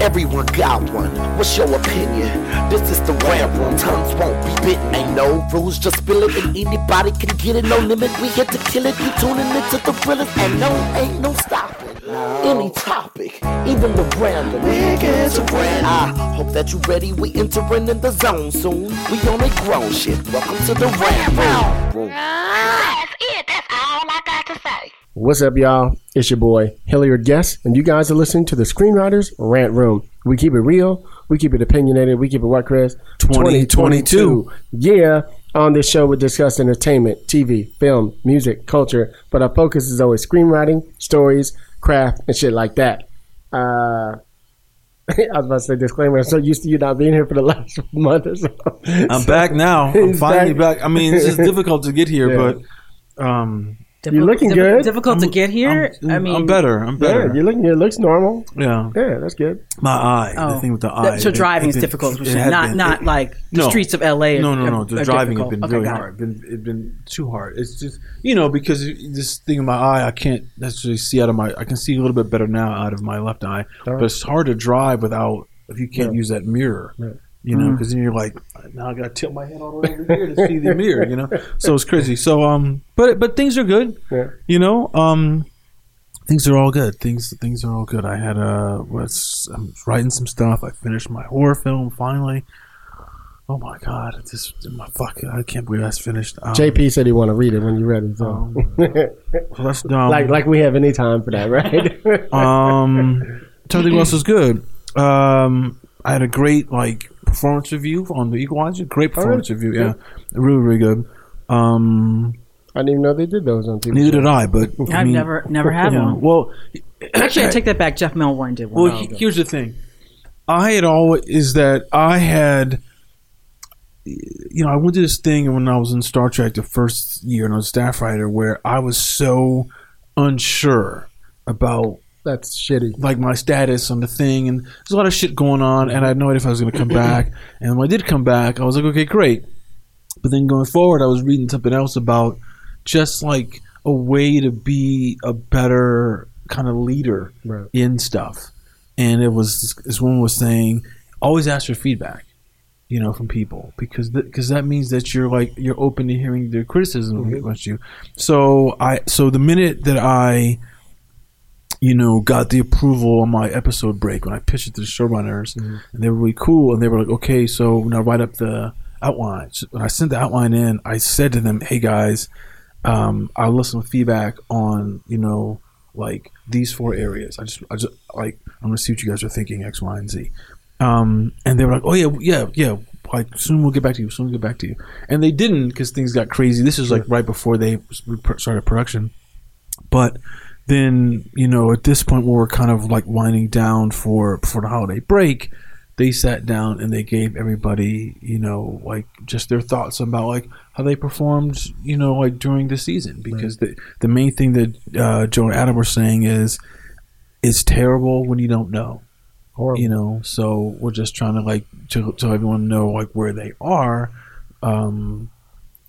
Everyone got one. What's your opinion? This is the rap room. Tongues won't be bitten. Ain't no rules, just spill it, and anybody can get it. No limit. We here to kill it. You tuning into the thrillers, and no, ain't no stopping. Any topic, even the random. Get to brand. I hope that you ready. We entering in the zone soon. We on a grown shit. Welcome to the rap room. That's it. That's all I got to say. What's up, y'all? It's your boy, Hilliard Guess, and you guys are listening to the Screenwriters Rant Room. We keep it real, we keep it opinionated, we keep it what, Chris? 2022. Yeah, on this show, we discuss entertainment, TV, film, music, culture, but our focus is always screenwriting, stories, craft, and shit like that. Uh, I was about to say disclaimer. I'm so used to you not being here for the last month or so. I'm back now. I'm finally back. back. I mean, it's just difficult to get here, Yeah. but um, You're looking diffi- good. Difficult to get here. I'm, I mean, I'm better. I'm Yeah, better. you're looking. It looks normal. Yeah, Yeah, that's good. my eye. Oh. The thing with the Th- eye. so it- driving it- is it- difficult. it had not been- not it- like the streets of LA. No, no, are- no. The are driving has difficult. been Okay, really it. hard. Been it's been too hard. It's just you know because this thing in my eye, I can't necessarily see out of my. I can see a little bit better now out of my left eye, but it's hard to drive without if you can't Yeah. use that mirror. Right. You know, because then you're like, now I gotta tilt my head all the way over here to see the mirror. You know, so it's crazy. So um, but but things are good. Yeah. You know, um, things are all good. Things things are all good. I had a was I'm writing some stuff. I finished my horror film finally. Oh my god! It's just my fuck. I can't believe that's finished. Um, JP said he want to read it when you're ready. So, Um, that's dumb. like, like we have any time for that, right? um, else is good. Um, I had a great like performance review on the Equalizer. Great performance review. Yeah, really, really good. Um, I didn't even know they did those on TV. neither did I, but I I've mean, never never had yeah, one. Well, Actually, I take that back. Jeff Melvoin did one. Well, he- here's the thing. I had always is that I had, you know, I went to this thing when I was in Star Trek the first year and I was a staff writer where I was so unsure about That's shitty. like my status on the thing and there's a lot of shit going on and I had no idea if I was going to come back. And when I did come back I was like okay great. But then going forward I was reading something else about just like a way to be a better kind of leader Right. in stuff. And it was this woman was saying always ask for feedback you know from people because because that means that you're like you're open to hearing their criticism mm-hmm. against you. So I so the minute that I you know, got the approval on my episode break when I pitched it to the showrunners, and they were really cool. And they were like, "Okay, so now write up the outline." So when I sent the outline in, I said to them, "Hey guys, um, I'll listen to feedback on you know like these four areas. I just, I just like I'm gonna see what you guys are thinking X, Y, and Z." Um, and they were like, "Oh yeah, yeah, yeah." Like soon we'll get back to you. Soon we'll get back to you. And they didn't because things got crazy. This is like right before they started production, but then you know at this point where we're kind of like winding down for for the holiday break they sat down and they gave everybody you know like just their thoughts about like how they performed you know like during the season because the the main thing that uh, joe and adam were saying is it's terrible when you don't know Horrible. you know so we're just trying to like to, to everyone know like where they are um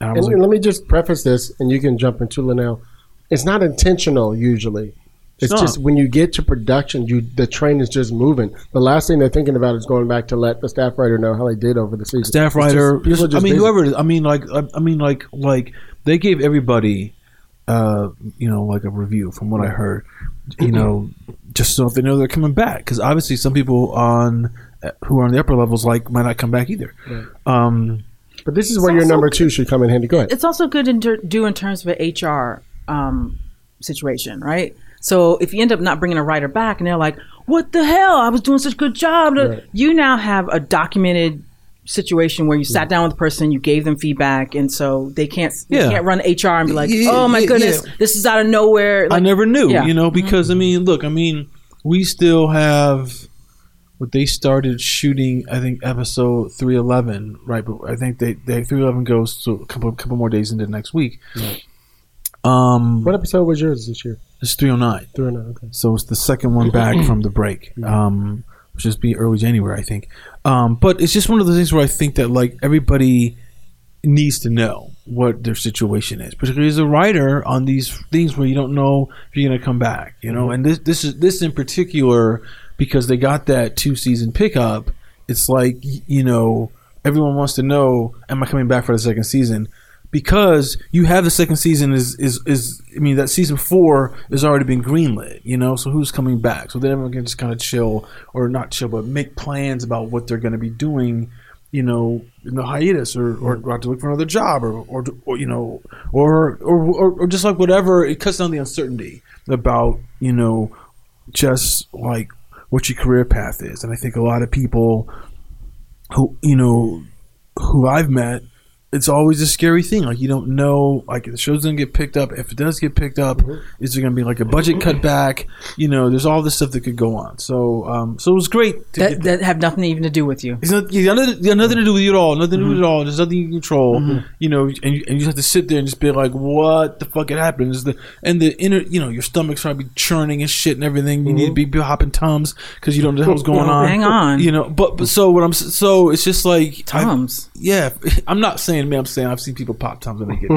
and like, let me just preface this, and you can jump into Linnell. It's not intentional usually. It's, It's just when you get to production, you the train is just moving. The last thing they're thinking about is going back to let the staff writer know how they did over the season. staff It's just- writer. people I mean, busy. whoever. it is. I mean, like, I, I mean, like, like they gave everybody, uh, you know, like a review from what I heard. You know, just so if they know they're coming back, because obviously some people on uh, who are on the upper levels like might not come back either. Um, But this is where your also number two should come in handy. Go ahead. it's also good to do in terms of HR um, situation, right? So if you end up not bringing a writer back and they're like, "What the hell? I was doing such a good job," Right. you now have a documented situation where you sat down with the person, you gave them feedback, and so they can't Yeah. can't run HR and be like, Yeah, "Oh my yeah, goodness, this is out of nowhere." I never knew, you know, because I mean, look, I mean, we still have what they started shooting. I think episode three eleven, right? But I think they they three eleven goes to a couple couple more days into next week. Um, What episode was yours this year? it's 309. 309. Okay. So it's the second one back from the break, um, which is be early January, I think. Um, but it's just one of those things where I think that like everybody needs to know, what their situation is, particularly as a writer on these things where you don't know if you're going to come back. You know, and this this is this in particular because they got that two season pickup. It's like you know everyone wants to know, am I coming back for the second season? Because you have the second season is is is I mean that season four has already been greenlit, you know. So who's coming back? So then everyone can just kind of chill or not chill, but make plans about what they're going to be doing you know, in the hiatus, or, or go out to look for another job, or, or, or you know, or, or or or just like whatever. It cuts down the uncertainty about you know, just like what your career path is. And I think a lot of people who you know who I've met, it's always a scary thing. Like you don't know, like the show's gonna get picked up. If it does get picked up, mm-hmm. is there gonna be like a budget cutback? Mm-hmm. You know, there's all this stuff that could go on. So, um, so it was great to That, get that have nothing even to do with you. it's not, it's nothing, it's nothing to do with you at all. Nothing to do with mm-hmm. it at all. There's nothing you can control. You know, and you, and you just have to sit there and just be like, "What the fuck it happened?" Is the and the inner, you know, your stomach's probably churning and shit and everything. You need to be, be hopping tums because you don't know what's going on. Hang on. You know, but but so what I'm so it's just like I- Tums. yeah, I'm not saying me. I'm saying I've seen people pop tums when they get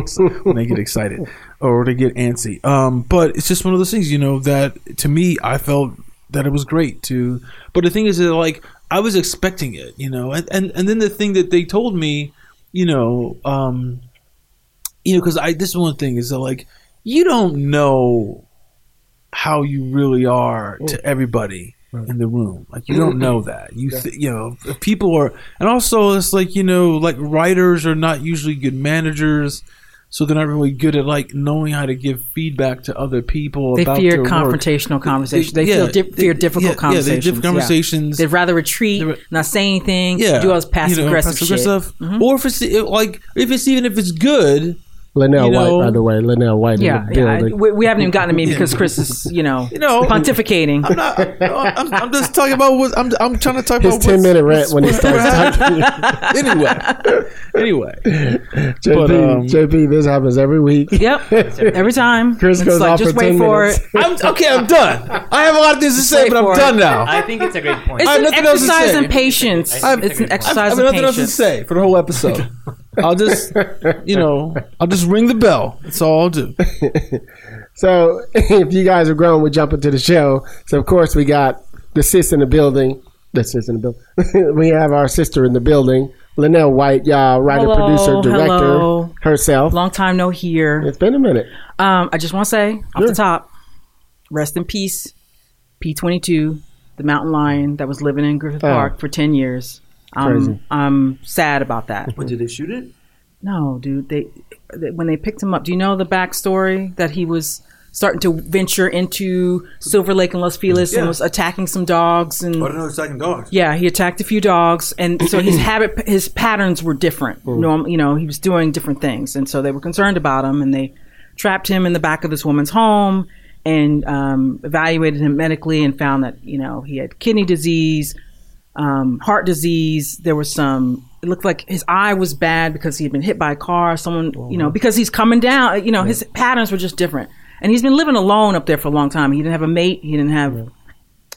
when they get excited or they get antsy. Um, but it's just one of those things, you know, that to me I felt that it was great to. But the thing is that like I was expecting it, you know, and and, and then the thing that they told me, you know, um, you know, because I this is one thing is that like you don't know how you really are to everybody in the room. Like you don't know that. You th- you know people are, and also it's like you know like writers are not usually good managers. So they're not really good at like knowing how to give feedback to other people. They about fear their work. confrontational conversations. They yeah, feel di- fear they- difficult yeah, Yeah, conversations. they different Yeah. conversations. They'd rather retreat, They're- not say anything, yeah, do all this passive you know, aggressive passive shit. aggressive. Mm-hmm. Or if it's like if it's even if it's good, Linnell You know- White, by the way. Linnell White Yeah, yeah. I- we, we haven't even gotten to me because Chris is, you know, You know, pontificating. I'm not. I'm, I'm just talking about what I'm. I'm trying to talk His about 10 what's- minute rant when he starts talking. anyway, anyway. JP, But, um, JP, this happens every week. Yep, every time. Chris It's goes like, off just for wait 10 for minutes. it. I'm okay. I'm done. I have a lot of things to say, but I'm for it. done now. I think it's a great point. It's I have an nothing else to exercise say. in patience. It's an exercise. I exercise have in nothing else to say for the whole episode. I'll just, you know, I'll just ring the bell. That's all I'll do. So, if you guys are grown, we jump into the show. So, of course, we got the sis in the building. The sis in the building. we have our sister in the building, Linnell White, y'all, writer, Hello, producer, director hello. herself. Long time no hear. It's been a minute. Um, I just want to say off Sure. the top, rest in peace, P22, the mountain lion that was living in Griffith Oh. Park for 10 years. Crazy. I'm, I'm sad about that. When did they shoot it? No, dude. They, they when they picked him up. Do you know the backstory that he was starting to venture into Silver Lake and Los Feliz Yeah. and was attacking some dogs and What know second dogs. yeah, he attacked a few dogs, and so his habit, his patterns were different. Norm, you know, he was doing different things, and so they were concerned about him, and they trapped him in the back of this woman's home and um, evaluated him medically, and found that you know he had kidney disease, um, heart disease. There was some. It looked like his eye was bad because he had been hit by a car. Someone, you know, because he's coming down. You know, his patterns were just different, and he's been living alone up there for a long time. He didn't have a mate. He didn't have.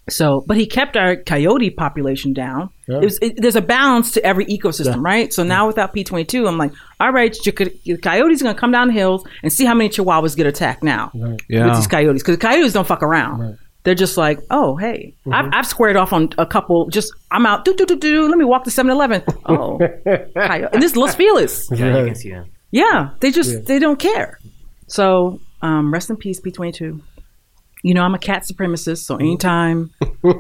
So, but he kept our coyote population down. It was, it, there's a balance to every ecosystem, right? So now without P22, I'm like, all right, your, co- your coyotes going to come down the hills and see how many chihuahuas get attacked now with Yeah. these coyotes. Because coyotes don't fuck around. They're just like, oh, hey, I've, I've squared off on a couple. Just I'm out. Do do do do. Let me walk to 7-Eleven. Oh, coyote. and this is Los Feliz. Yeah, you can. Yeah, they just they don't care. So um, rest in peace, P twenty two. You know, I'm a cat supremacist, so anytime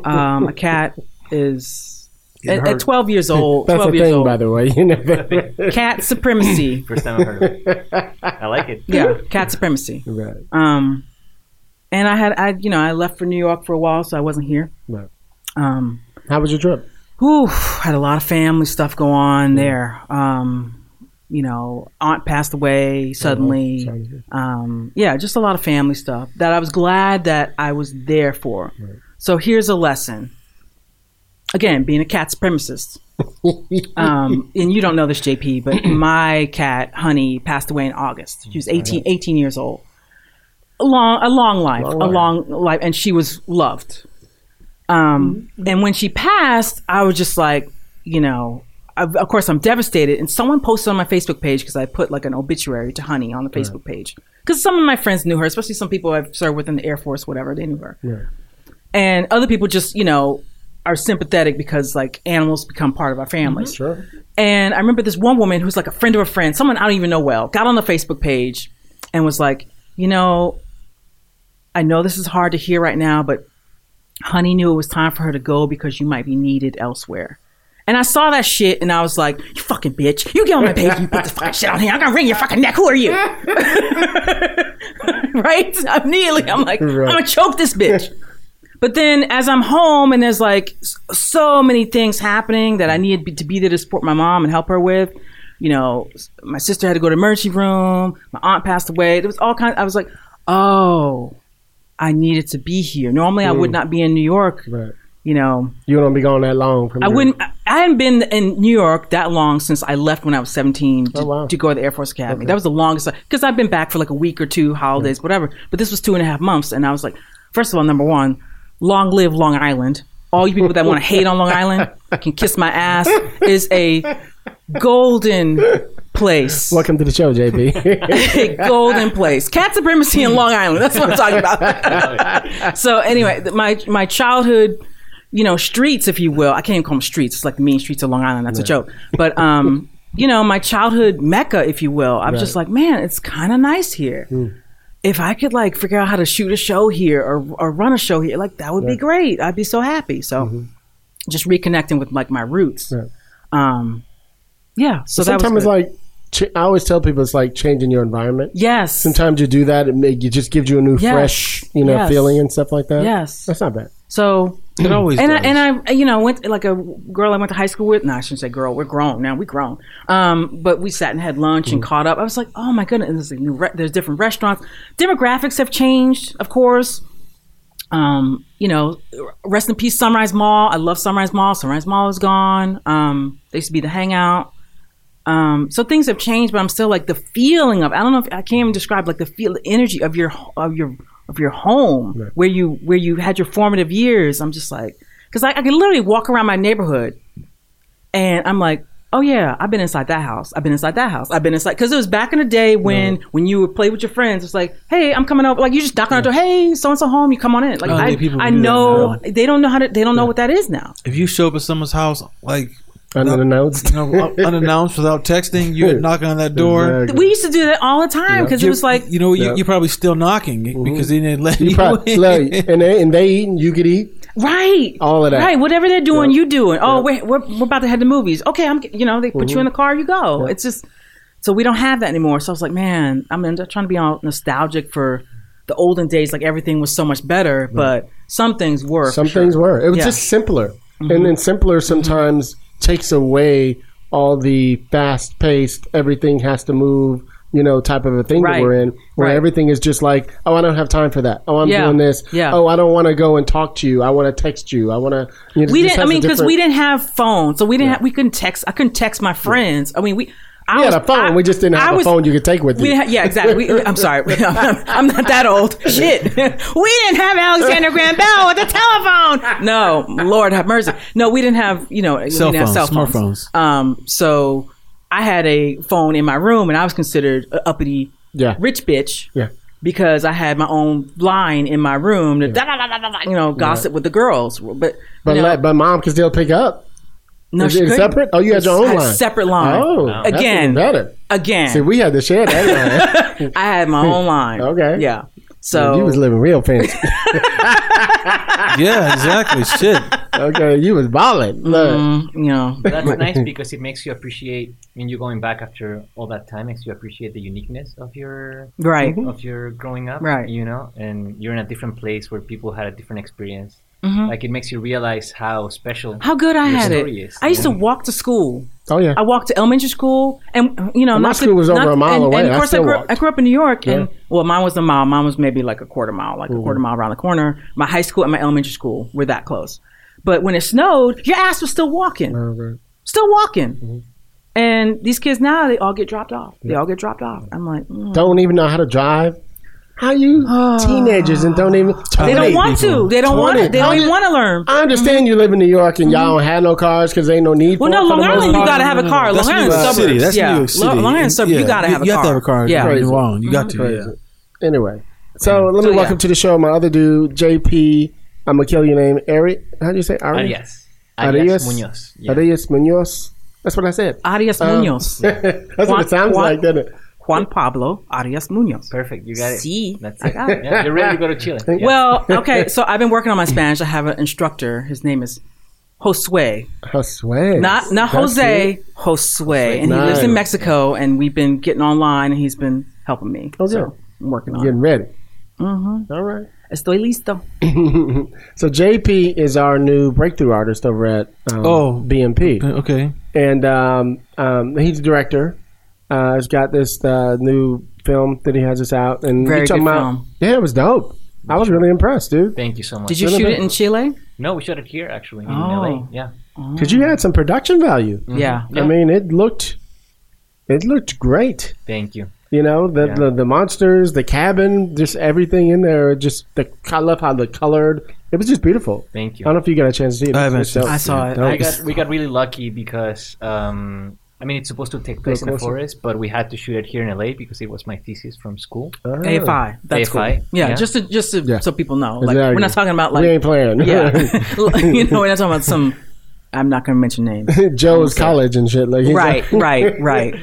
um, a cat is at, at 12 years old, That's 12 a years thing, old, by the way. You know? cat supremacy. First time I've heard of it. I like it. Yeah, cat supremacy. right. Um, and I had I you know I left for New York for a while, so I wasn't here. Right. Um, How was your trip? whew, had a lot of family stuff go on there. Um, you know, aunt passed away suddenly. Um, yeah, just a lot of family stuff that I was glad that I was there for. So here's a lesson. Again, being a cat supremacist. um, and you don't know this, JP, but my cat, Honey, passed away in August. She was 18, 18 years old. A long, a long life, Long a long life, and she was loved. Um, And when she passed, I was just like, you know, of of course, I'm devastated. And someone posted on my Facebook page because I put like an obituary to Honey on the Facebook page because some of my friends knew her, especially some people I've served with in the Air Force, whatever. They knew her, Yeah. and other people just you know are sympathetic because like animals become part of our families. Sure. And I remember this one woman who's like a friend of a friend, someone I don't even know well, got on the Facebook page and was like, you know, I know this is hard to hear right now, but Honey knew it was time for her to go because you might be needed elsewhere. And I saw that shit and I was like, you fucking bitch. You get on my page and you put the fucking shit on here. I'm gonna wring your fucking neck. Who are you? right? I'm Immediately, I'm like, I'm gonna choke this bitch. But then as I'm home and there's like so many things happening that I needed to be there to support my mom and help her with, you know, my sister had to go to the emergency room, my aunt passed away. There was all kinds. I was like, oh, I needed to be here. Normally I would mm. not be in New York, Right. you know. You don't be gone that long from I your- wouldn't. I- I hadn't been in New York that long since I left when I was seventeen oh, to, Oh, wow. to go to the Air Force Academy. That was the longest because I've been back for like a week or two, holidays, whatever. But this was two and a half months, and I was like, first of all, number one, long live Long Island. All you people that want to hate on Long Island can kiss my ass. Is a golden place. Welcome to the show, JP. golden place. Cat supremacy in Long Island. That's what I'm talking about. so anyway, my my childhood, you know, streets, if you will. I can't even call them streets. It's like the mean streets of Long Island. That's a joke. But um, you know, my childhood mecca, if you will. I was just like, man, it's kind of nice here. If I could like figure out how to shoot a show here or or run a show here, like that would be great. I'd be so happy. So just reconnecting with like my roots. Right. Um, yeah. So that Sometimes it's like ch- I always tell people it's like changing your environment. yes. Sometimes you do that, it, make, it just gives you a new, Yes. fresh, you know, Yes. feeling and stuff like that. Yes. that's not bad. So It always and I, and I you know went like a girl I went to high school with. No, I shouldn't say girl. We're grown now. We grown. Um, but we sat and had lunch and caught up. I was like, oh my goodness. And there's a new re- there's different restaurants. Demographics have changed, of course. Um, you know, rest in peace, Sunrise Mall. I love Sunrise Mall. Sunrise Mall is gone. Um, they used to be the hangout. Um, so things have changed, but I'm still like the feeling of I don't know if I can't even describe like the feel the energy of your of your of your home where you where you had your formative years. I'm just like because I, I can literally walk around my neighborhood and I'm like, oh yeah, I've been inside that house. I've been inside that house. I've been inside because it was back in the day when when you would play with your friends. It's like, hey, I'm coming over. Like you just knock on the door. Hey, so and so home. You come on in. Like Oh, I, I know they don't know how to. They don't know what that is now. If you show up at someone's house, like Under the notes. you know, unannounced without texting, you're knocking on that door. Exactly. We used to do that all the time because it was like you know, you, Yeah. you're probably still knocking because they didn't let you, You probably, in. look, and they and they eat and you could eat. Right. All of that. Right. Whatever they're doing, Yeah. you doing. Oh, wait, we're, we're about to head to movies. Okay, I'm. You know, they put you in the car, you go. Mm-hmm. It's just so we don't have that anymore. So I was like, man, I'm in- trying to be all nostalgic for the olden days. Like everything was so much better, but some things were. Some sure. things were. It was Yeah. just simpler, Mm-hmm. and then simpler sometimes takes away all the fast paced. Everything has to move. You know, type of a thing Right. that we're in, where Right. everything is just like, oh, I don't have time for that. Oh, I'm Yeah. doing this. Yeah. Oh, I don't want to go and talk to you. I want to text you. I want to. You know, We didn't. I mean, because different- we didn't have phones, so we didn't. Have, we couldn't text. I couldn't text my friends. I mean, we. I We was, had a phone. I- we just didn't have I a was- phone you could take with you. ha- yeah, exactly. We, I'm sorry. I'm, not that old. Shit. we didn't have Alexander Graham Bell with a telephone. No, Lord have mercy. No, we didn't have, you know, Cell didn't have phones, cell phones. smartphones. Um, so I had a phone in my room and I was considered a uppity yeah. rich bitch Yeah. because I had my own line in my room to, da, you know, gossip with the girls. But, But you know, let, but mom could still pick up. No, Is she it couldn't. separate? Oh, you had your own I had a line. separate line. Oh, that's Again. even better. Again. See, we had to share that. line. I had my own line. Okay. Yeah. So you was living real fancy. yeah, exactly. Shit. okay, you was balling. Look. mm, you know, But that's nice because it makes you appreciate when you're going back after all that time makes you appreciate the uniqueness of your right. of your growing up Right. you know and you're in a different place where people had a different experience Mhm. like it makes you realize how special How good I your had story it. is, I used to walk to school. Oh yeah. I walked to elementary school, and you know, Well, my not to- school was over not- a mile and, away. And of course, I still grew, walked. I grew up in New York, and Yeah. Mm-hmm. well, mine was a mile. Mine was maybe like a quarter mile, like a quarter mile around the corner. My high school and my elementary school were that close. But when it snowed, your ass was still walking, Okay. still walking. Mm-hmm. And these kids now, they all get dropped off. They all get dropped off. I'm like, mm. Don't even know how to drive. How you teenagers and don't even ah. They don't want to. They don't want to. They don't even want to learn. I understand you live in New York and y'all mm-hmm. don't have no cars because ain't no need Well, for no, it. for Long Island, you gotta have a car. That's Long New Island York suburbs. City. That's yeah. New York City. Long Island suburbs. You gotta have a you car. You have to have a car. Yeah. Right and wrong. You got to. Crazy. Yeah. Anyway, so let me So, welcome yeah. to the show my other dude, JP. I'm gonna kill your name, Ari. How do you say Ari? Arias. Arias? Arias Munoz. Yeah. Arias Munoz. That's what I said. Arias uh, Munoz. That's what it sounds like, doesn't it? Juan Pablo Arias Munoz. Perfect. You got it. See, That's I got it. Yeah, you're ready to go to Chile. Yeah. Well, okay, so I've been working on my Spanish. I have an instructor. His name is Josue. Josue. Not not That's Jose, it. Josue. And he lives in Mexico and we've been getting online and he's been helping me. Oh, so good. I'm working on Getting it. ready. Mm-hmm. All right. Estoy listo. So JP is our new breakthrough artist over at um, Oh. BMP, Okay. and um, um, he's the director. Uh, he's got this uh, new film that he has us out, and Very we talking good about- film. Yeah, it was dope. I was really impressed, dude. Thank you so much. Did you Little shoot it in Chile? No, we shot it here actually in Oh. LA. Yeah. Because you had some production value. Yeah. Yeah. I mean, it looked, it looked great. Thank you. You know, the, Yeah. the the monsters, the cabin, just everything in there. Just the I love how they colored. It was just beautiful. Thank you. I don't know if you got a chance to see it. I haven't It's dope. I saw it. Dope. I got we got really lucky because um, I mean it's supposed to take place in the forest, but we had to shoot it here in LA because it was my thesis from school. Ah. AFI. That's AFI, cool. Yeah, yeah. just to, just to, Yeah. so people know. Like Exactly. we're not talking about like we like ain't playing. yeah, you know, we're not talking about some. I'm not going to mention names. Joe's college and shit. Like right, right, right.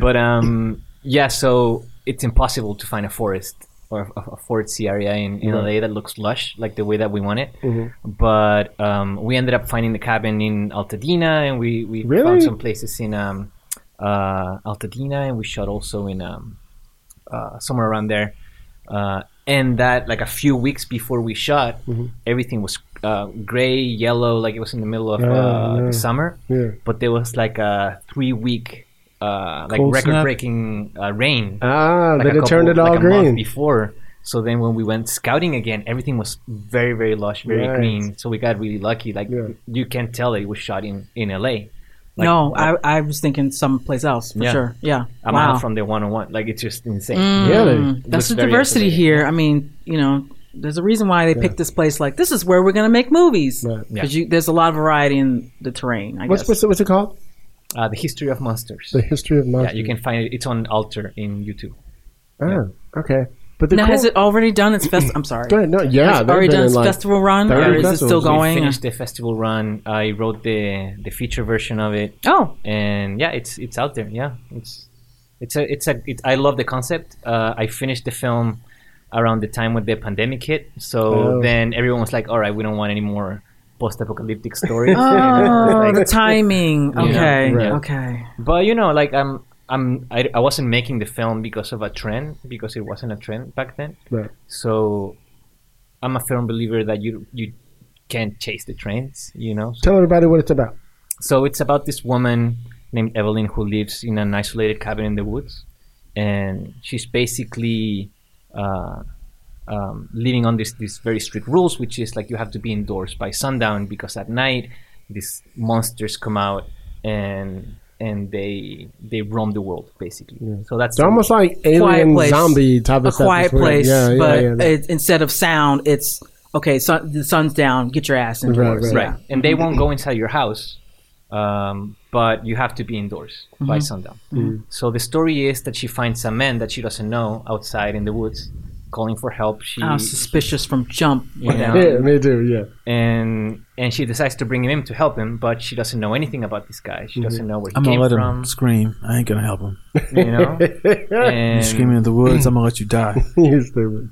But um, yeah, so it's impossible to find a forest or a, a foresty area in, in LA that looks lush like the way that we want it. Mm-hmm. But um, we ended up finding the cabin in Altadena, and we we Really? found some places in um, uh, Altadena, and we shot also in um, uh, somewhere around there. Uh, and that like a few weeks before we shot, Mm-hmm. everything was uh, gray, yellow, like it was in the middle of Oh, uh, no. the summer. Yeah. But there was like a three week, uh, like Cold record breaking uh, rain. Ah, like then a it turned it all like green. before. So then when we went scouting again, everything was very very lush, very Right. green. So we got really lucky. Like Yeah. you can tell that it was shot in in LA. Like, no, I, I was thinking someplace else for Yeah. sure. Yeah. I'm wow. out from the 101. Like it's just insane. Really? Mm, That's the diversity here. I mean, you know, there's a reason why they picked this place. Like, this is where we're going to make movies Right. because there's a lot of variety in the terrain. I What's, guess. what's it- what's it called? Uh, the history of monsters. The history of Monsters. Yeah, you can find it. It's on Alter in YouTube. Ah, okay. But now, cool, has it already done its fest? I'm sorry. Go ahead. No, yeah, Has it already done its like, festival run, 30 or is it still We We going? or- finished the festival run. I wrote the the feature version of it. Oh, and yeah, it's it's out there. Yeah, it's it's a it's a it, I love the concept. Uh, I finished the film around the time when the pandemic hit, so Oh. then everyone was like, "All right, we don't want any more post-apocalyptic stories." oh, Like- the timing. Yeah, Okay, right. okay. but you know, like I'm I'm I, I wasn't making the film because of a trend because it wasn't a trend back then. Right. So I'm a firm believer that you you can't chase the trends. You know, Tell everybody what it's about. so it's about this woman named Evelyn who lives in an isolated cabin in the woods, and she's basically uh, um, living on this these very strict rules, which is like you have to be indoors by sundown because at night these monsters come out and and they they roam the world basically. So that's It's almost like Quiet alien place. zombie type of A quiet place, Yeah, yeah, but yeah, It, instead of sound, it's okay. Sun, the sun's down. Get your ass indoors. right. right, and they won't go inside your house, um, but you have to be indoors by sundown. So the story is that she finds a man that she doesn't know outside in the woods, calling for help. She I was suspicious from jump. you know, Yeah, me too. Yeah. and and she decides to bring him in to help him, but she doesn't know anything about this guy. She doesn't know where he I'm gonna let from. him scream. I ain't gonna help him. You know, You and screaming in the woods. I'm gonna let you die. You're.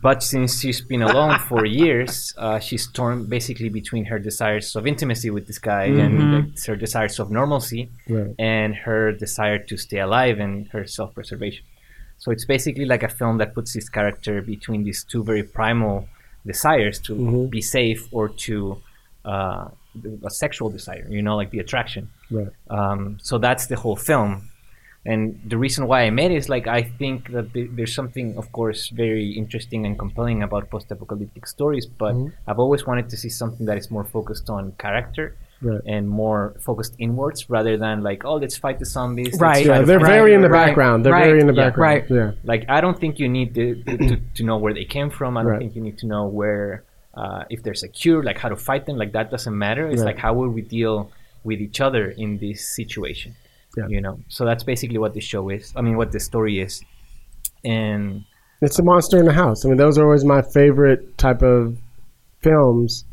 But since she's been alone for years, uh, she's torn basically between her desires of intimacy with this guy and like, her desires of normalcy Right. and her desire to stay alive and her self preservation. So it's basically like a film that puts this character between these two very primal desires to Mhm. be safe or to uh, a sexual desire, you know, like the attraction. Right. Um, so that's the whole film. And the reason why I made it is like I think that th- there's something, of course, very interesting and compelling about post-apocalyptic stories. But Mhm. I've always wanted to see something that is more focused on character Right. and more focused inwards rather than like oh let's fight the zombies. Right. Yeah, they're very in the right, background. They're right, very in the yeah, background. right. Yeah. like I don't think you need to, to, to know where they came from. I don't think you need to know where uh, if there's a cure, like how to fight them. Like that doesn't matter. It's like how will we deal with each other in this situation? Yeah. You know. So that's basically what the show is. I mean, what the story is, and It's a monster in the house. I mean, those are always my favorite type of films,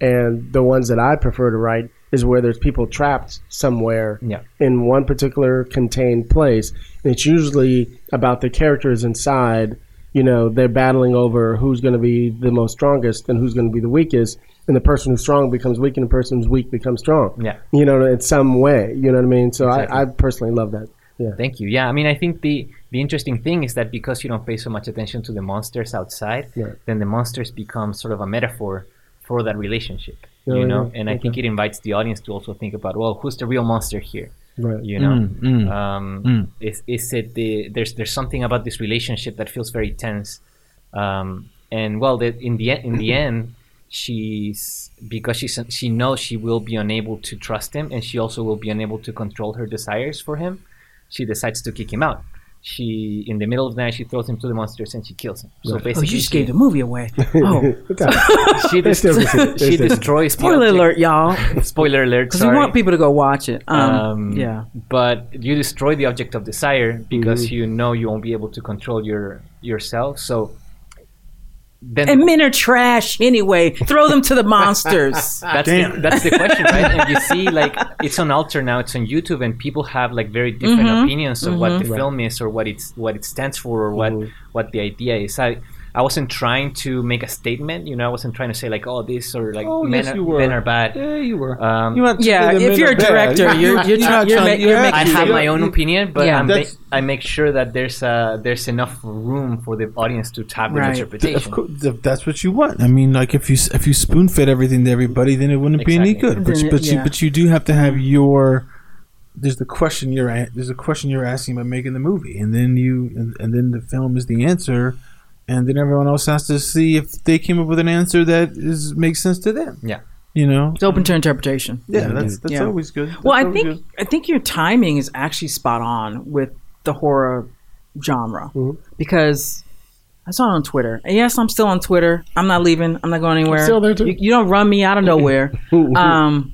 and the ones that I prefer to write is where there's people trapped somewhere yeah, in one particular contained place. And it's usually about the characters inside. You know, they're battling over who's going to be the most strongest and who's going to be the weakest. And the person who's strong becomes weak, and the person who's weak becomes strong. yeah. You know, in some way. You know what I mean? So Exactly. I, I personally love that. Yeah. Thank you. Yeah, I mean, I think the the interesting thing is that because you don't pay so much attention to the monsters outside, Right. then the monsters become sort of a metaphor for that relationship. Oh, you know, yeah. and I think it invites the audience to also think about, well, who's the real monster here? Right. You know, Mm, mm. um, Mm. is is it the there's there's something about this relationship that feels very tense, um, and well, the, in the in the end, she's because she's she knows she will be unable to trust him, and she also will be unable to control her desires for him. She decides to kick him out. She in the middle of the night she throws him to the monsters and she kills him. So Right. Oh, basically, you just she, gave the movie away. Oh, she, They dest- can see it. They she destroys. spoiler alert, y'all, Spoiler alert. because we want people to go watch it. Um, Um, yeah, But you destroy the object of desire because Mm-hmm. you know you won't be able to control your yourself. So then and men are trash anyway. Throw them to the monsters. that's Damn. the, that's the question, right? And you see, like it's on Alter now. It's on YouTube, and people have like very different Mhm. opinions of what the Right. film is, or what it's what it stands for, or what Mhm. what the idea is. I I wasn't trying to make a statement. You know, I wasn't trying to say like, oh, this or like Oh, men, yes, are, you were. men are bad. Yeah, you were. Um, You want Yeah, if you're are a bad. director, you're- you're not trying- you're trying- ma- you're I have my own opinion, but Yeah. I'm ma- I make sure that there's uh, there's enough room for the audience to tap Right. an Of interpretation. course, that's what you want. I mean, like if you if you spoon fed everything to everybody, then it wouldn't be any good. But Then it- but you but you do have to have your there's the question you're there's a question you're asking by making the movie, and then you and, and then the film is the answer, and then everyone else has to see if they came up with an answer that is makes sense to them. Yeah. You know. It's open to interpretation. Yeah, that's that's Yeah. always good. Well, I think good. I think your timing is actually spot on with the horror genre Mhm. because I saw it on Twitter. And yes, I'm still on Twitter. I'm not leaving. I'm not going anywhere. still there, too. You, you don't run me out of nowhere. um,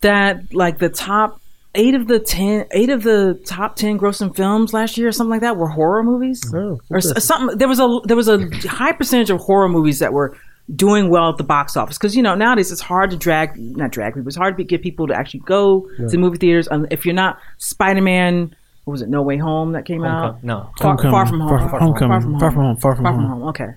that like the top eight of the ten, eight of the top ten grossing films last year, or something like that, were horror movies Oh, or something. There was a there was a high percentage of horror movies that were doing well at the box office because you know nowadays it's hard to drag not drag people it's hard to get people to actually go to movie theaters if you're not Spider-Man what was it No Way Home that came out no. far, far from home Far, far, from homecoming. far from home Far from home. Far from far from home. home okay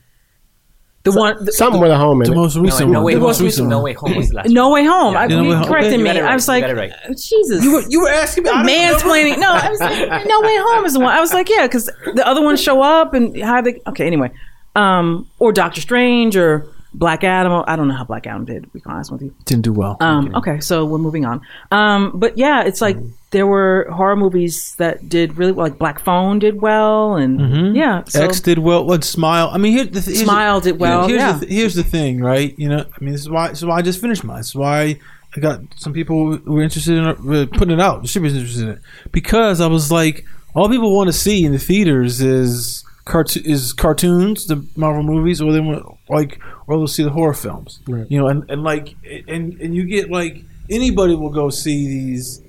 the one the, Something with a home in The it. most No, recent no one. way The home. most recent No way home was the last. No Way Home I, Yeah, No you Way Home. corrected Okay, me got right. I was You like got right. Jesus You were, you were asking me. I don't mansplaining. No, I was like, No Way Home is the one. I was like, yeah, because the other ones show up and how they. Okay, anyway, um, or Doctor Strange or Black Adam. I don't know how Black Adam did. To be honest with you. Didn't do well. Um, okay, so we're moving on. Um, but yeah, it's like there were horror movies that did really well. Like Black Phone did well, and yeah, so X did well. What Smile? I mean, here, the, here's Smile did well, Here's, yeah. the, th- here's the thing, right? You know, I mean, this is why. This is why I just finished mine. This is why I got some people who were interested in uh, putting it out. The Distributors interested in it because I was like, all people want to see in the theaters is cartoon is cartoons, the Marvel movies, or they want like, or they'll see the horror films. Right. You know, and, and like, and and you get like anybody will go see these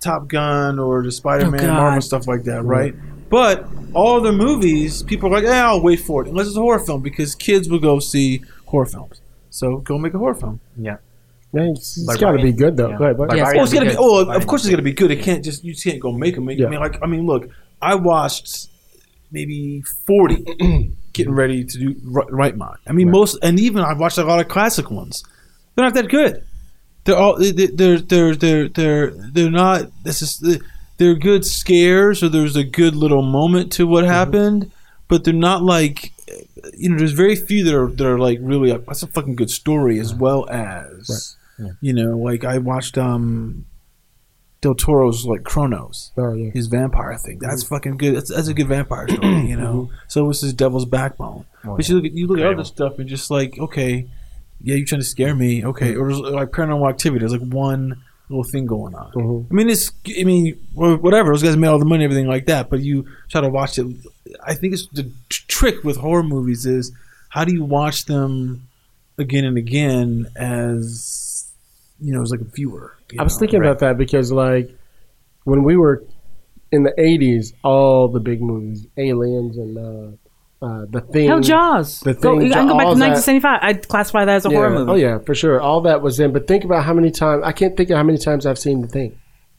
Top Gun or the Spider Man Oh, Marvel stuff like that, right? But all the movies, people are like, "Yeah, I'll wait for it," unless it's a horror film, because kids will go see horror films. So go make a horror film. Yeah. Yeah, it's, it's Barbarian. got to be good though. Yeah. Go ahead, bud. Barbarian. Oh, it's gonna be. good. Oh, of course it's gonna be good. It can't just you can't go make them. Make, Yeah. I mean, like I mean, look, I watched maybe forty getting ready to do ri- write mine. I mean, Right. most and even I've watched a lot of classic ones. They're not that good. They're all they- they- they're they're they're they're they're not. This is they're good scares or there's a good little moment to what happened, but they're not like you know. There's very few that are that are like really that's a fucking good story as well as you know. Like I watched um Del Toro's like Cronos Oh yeah. his vampire thing. That's mm-hmm. fucking good. That's, that's a good vampire story, you know. Mm-hmm. So was his Devil's Backbone. Oh, but yeah. you look at you look at other stuff and just like, okay, yeah, you're trying to scare me. Okay, mm-hmm. or it's like Paranormal Activity. There's like one little thing going on. I mean, it's I mean, whatever. Those guys made all the money, everything like that. But you try to watch it. I think it's the tr- trick with horror movies is how do you watch them again and again as you know it was like a viewer. I was know? thinking about that because, like, when we were in the '80s, all the big movies, Aliens and uh, uh, the Thing. Hell, Jaws. The go, Thing, I can go back to 1975. I classify that as a Yeah. horror movie. Oh yeah, for sure. All that was in. But think about how many times I can't think of how many times I've seen the Thing.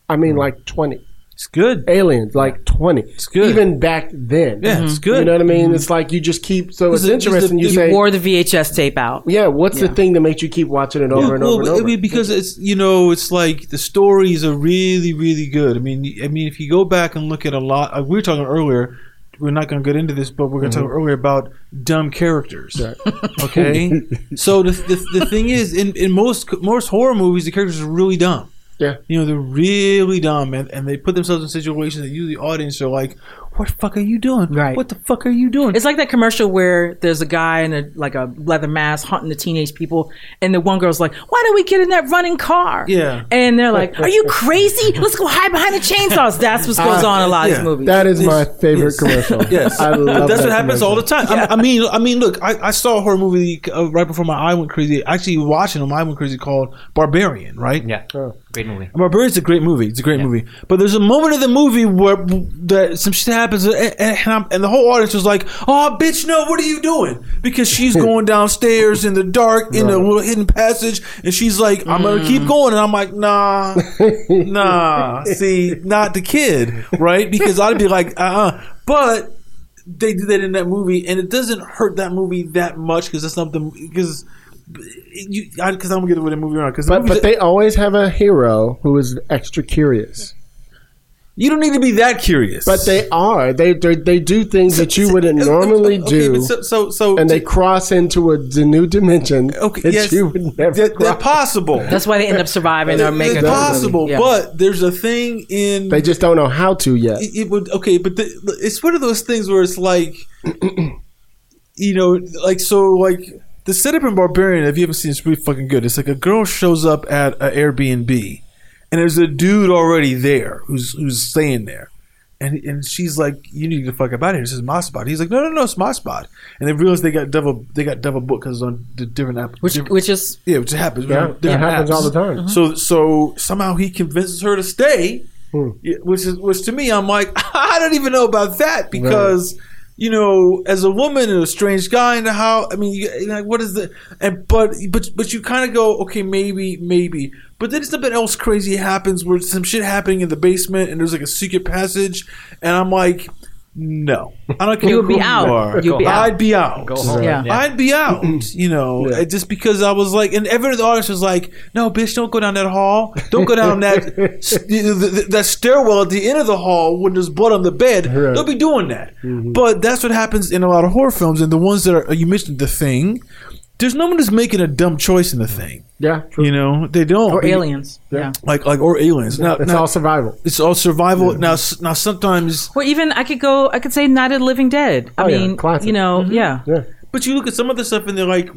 I mean, like twenty. It's good. Aliens, like twenty. It's good. Even back then. Yeah, it's good. You know what I mean? It's like you just keep. So it's Because it- interesting. You you say, Wore the VHS tape out. yeah. What's the thing that makes you keep watching it over Yeah, and well, over and I over? mean, because it's you know, it's like the stories are really, really good. I mean, y- I mean, if you go back and look at a lot, uh, we were talking earlier. We're not going to get into this, but we're going to talk earlier about dumb characters. Okay, so the, the the thing is, in, in most most horror movies, the characters are really dumb. Yeah. you know, they're really dumb, and, and they put themselves in situations that you, the audience, are like, "What the fuck are you doing? Right. What the fuck are you doing?" It's like that commercial where there's a guy in a like a leather mask hunting the teenage people, and the one girl's like, "Why don't we get in that running car?" Yeah. and they're like, "Are you crazy? Let's go hide behind the chainsaws." That's what goes on in a lot of these movies. that is my favorite Yes. commercial. Yes, I love that's that what happens commercial. all the time. I, I mean, I mean, look, I, I saw a horror movie uh, right before my eye went crazy. Actually, watching them, I went crazy called Barbarian. Right? Yeah, Oh. Great movie. Barbarian's a great movie. It's a great movie. But there's a moment in the movie where that some shit happens, and, and, I'm, and the whole audience was like, "Oh, bitch, no! What are you doing?" Because she's going downstairs in the dark in a little hidden passage, and she's like, "I'm gonna keep going," and I'm like, "Nah, nah." See, not the kid, right? Because I'd be like, "Uh," uh but they did that in that movie, and it doesn't hurt that movie that much because it's something because. You, because I'm gonna get away the movie around. Because But but they always have a hero who is extra curious. You don't need to be that curious. But they are. They they, they do things that you wouldn't normally Okay, do, so, so, so and they cross into a new dimension okay, that yes, you would never. they're, they're possible. That's why they end up surviving or making it's possible, Yeah. but there's a thing in They just don't know how to yet. it, it would okay, but the, it's one of those things where it's like, you know, like so, like the setup in Barbarian. If you haven't seen, it, it's pretty fucking good. It's like a girl shows up at an Airbnb, and there's a dude already there who's who's staying there. And, and she's like, "You need to fuck up out of here. This is my spot." He's like, "No, no, no, it's my spot." And they realize they got double, they got double booked because it's on the different app, which different- which is yeah, which happens. Yeah, it happens apps. all the time. So so somehow he convinces her to stay, Hmm. which is which to me I'm like I don't even know about that because you know as a woman and a strange guy in the house I mean you, like what is the and but but but you kind of go okay maybe maybe. But then something else crazy happens where some shit happening in the basement and there's like a secret passage and I'm like no I don't care You would be out. you are You'd be out. I'd be out Go home. Yeah. I'd be out, you know, Yeah. just because I was like, and everyone in the audience was like, "No, bitch, don't go down that hall. Don't go down that that that stairwell at the end of the hall when there's blood on the bed. Right. Don't be doing that." Mm-hmm. But that's what happens in a lot of horror films, and the ones that are you mentioned the thing. There's no one who's making a dumb choice in the thing. Yeah, true. You know, they don't. or They- aliens. Yeah. like like or aliens. Now, it's now all survival. it's all survival. Now, now sometimes, Or even I could go. I could say Night of the Living Dead. I Oh, mean, classic. you know, yeah. Yeah, But you look at some of the stuff and they're like,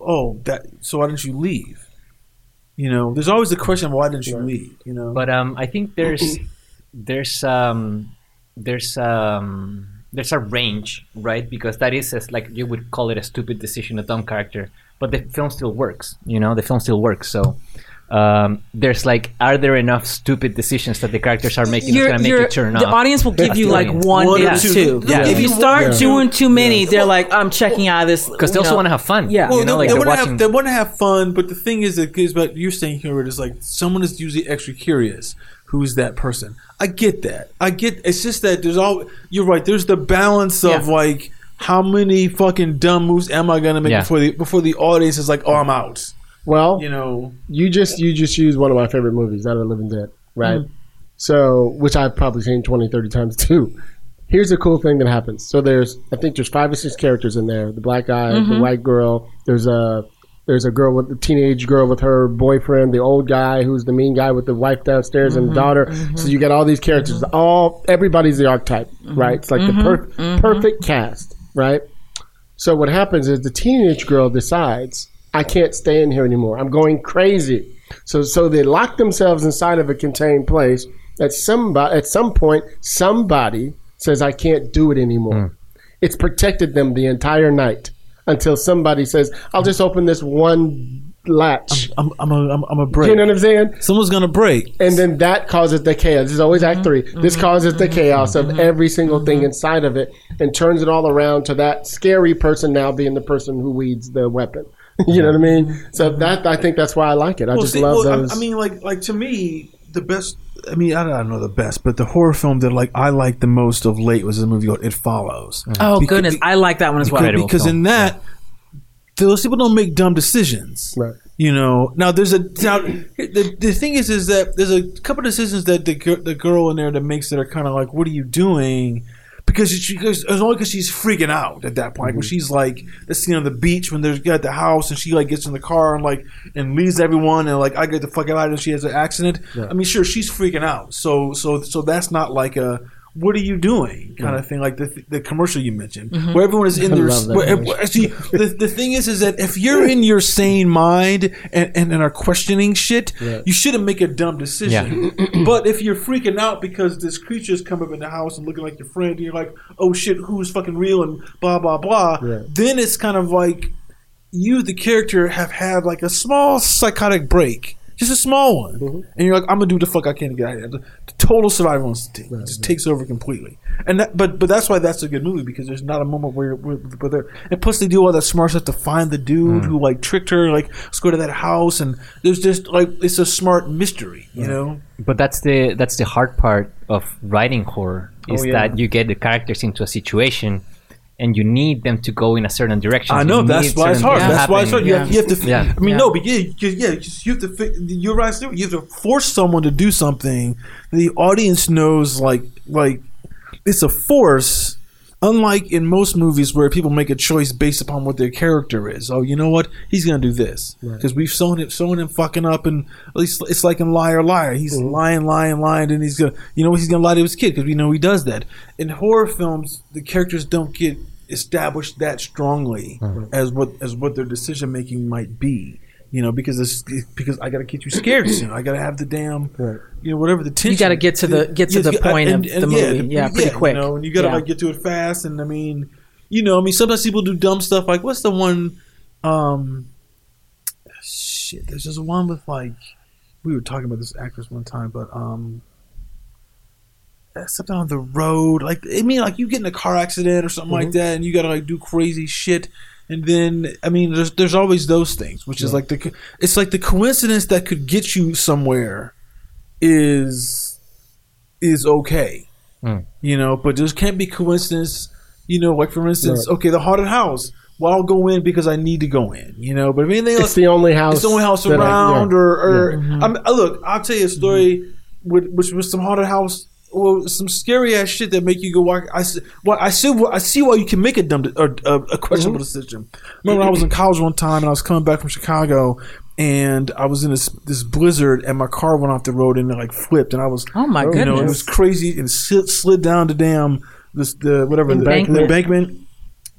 "Oh, that. So why didn't you leave?" You know, there's always the question, "Why didn't you leave?" You know, But um, I think there's there's um there's um there's a range, right? Because that is as, like you would call it a stupid decision, a dumb character, but the film still works. You know, the film still works. So. Um, there's like, are there enough stupid decisions that the characters are making that's You're, gonna make you're, turn the off? The audience will give you like Audience. one, One or two. two. They'll If you you start one or doing too many, they're like, I'm checking out of this because they also want to have fun. Yeah. well, you know, they, like they they're want to have they want to have fun, but the thing is, it is what you're saying here. It is like someone is usually extra curious. Who's that person? I get that. I get. It's just that there's all. You're right. There's the balance of Yeah. like how many fucking dumb moves am I gonna make Yeah. before the before the audience is like, oh, I'm out. Well, You know. you just you just used one of my favorite movies, Night of Living Dead, right? Mm-hmm. So, which I've probably seen 20, 30 times too. Here's a cool thing that happens. So there's, I think there's five or six characters in there. The black guy, the mm-hmm. white girl. There's a there's a girl with the teenage girl with her boyfriend, the old guy who's the mean guy with the wife downstairs and the daughter. So mm-hmm. you got all these characters. Mm-hmm. All everybody's the archetype, right? It's like the per- perfect cast, right? So what happens is the teenage girl decides I can't stay in here anymore. I'm going crazy. So so they lock themselves inside of a contained place. At somebody at some point, somebody says I can't do it anymore. Mm. It's protected them the entire night until somebody says I'll just open this one latch. I'm I'm a, I'm, I'm a break. you know what I'm saying? Someone's gonna break. And then that causes the chaos. This is always Act 3 mm-hmm. This causes the mm-hmm. chaos of mm-hmm. every single thing inside of it, and turns it all around to that scary person now being the person who weeds the weapon. you know what I mean? So that I think that's why I like it. I Well, just see, love well, I- those. I, mean, like like to me, the best. I mean, I don't, I don't know the best, but the horror film that like I liked the most of late was a movie called It Follows. Oh Because- goodness, I like that one as well. Incredible. because in that, those people don't make dumb decisions. Right. You know. Now there's a now the, the thing is is that there's a couple decisions that the the girl in there that makes that are kind of like, what are you doing? Because she, because it's only because she's freaking out at that point. When mm-hmm. she's like the scene on the beach when they're at the house and she like gets in the car and like and leaves everyone and like I get the fuck out and she has an accident. I mean, sure, she's freaking out. So so so that's not like a what are you doing kind of thing like the the commercial you mentioned mm-hmm. where everyone is in their love where, commercial. Actually, the, the thing is, is that if you're in your sane mind and, and, and are questioning shit, you shouldn't make a dumb decision. but if you're freaking out because this creature's come up in the house and looking like your friend, and you're like, oh shit, who's fucking real and blah blah blah, Yeah. then it's kind of like you, the character, have had like a small psychotic break. Just a small one, mm-hmm. and you're like, "I'm gonna do the fuck I can to get out of here." The, the total survival instinct. Just takes over completely, and that, but but that's why that's a good movie because there's not a moment where where, where they're and plus they do all that smart stuff to find the dude mm. who like tricked her, like let's go to that house, and there's just like it's a smart mystery, you know. But that's the that's the hard part of writing horror oh, is Oh, yeah. that you get the characters into a situation and you need them to go in a certain direction. I know you that's need why it's certain hard. things That's why it's hard. happening. You, have, you have to. Yeah. I mean, Yeah. no, but yeah, you, yeah, you have to. fi- You're right. You have to force someone to do something. The audience knows, like, like it's a force. Unlike in most movies where people make a choice based upon what their character is. Oh, you know what? He's gonna do this because we've shown it, shown him fucking up, and at least it's like in Liar Liar. He's mm-hmm. lying, lying, lying, and he's gonna, you know, he's gonna lie to his kid because we know he does that. In horror films, the characters don't get established that strongly as what as what their decision making might be. You know, because it's because I got to get you scared soon. I got to have the damn, Right. you know, whatever the tension. You gotta get to the- get to the point of the movie. Yeah, pretty quick. You know, and you got to Yeah. like get to it fast. And I mean, you know, I mean, sometimes people do dumb stuff. Like, what's the one? Um, shit, there's just one with like we were talking about this actress one time, but um. Something on the road, like I mean, like you get in a car accident or something like that, and you gotta like do crazy shit, and then I mean, there's there's always those things, which is like the it's like the coincidence that could get you somewhere is is okay, Mm. you know, but there can't be coincidence, you know, like for instance, Right. okay, the haunted house. Well, I'll go in because I need to go in, you know. But if anything it's else, the only house. it's the only house that I- around, yeah. or, or Mm-hmm. I'm, uh, look, I'll tell you a story with which was some haunted house, well, some scary ass shit that make you go. Walk. I see, well, I see, I see why you can make a dumb de- or a, a questionable Mm-hmm. decision. Remember, when I was in college one time and I was coming back from Chicago. And I was in this this blizzard, and my car went off the road and it like flipped, and I was Oh my you know, it was crazy and slid, slid down the damn this the whatever Embankment. the embankment.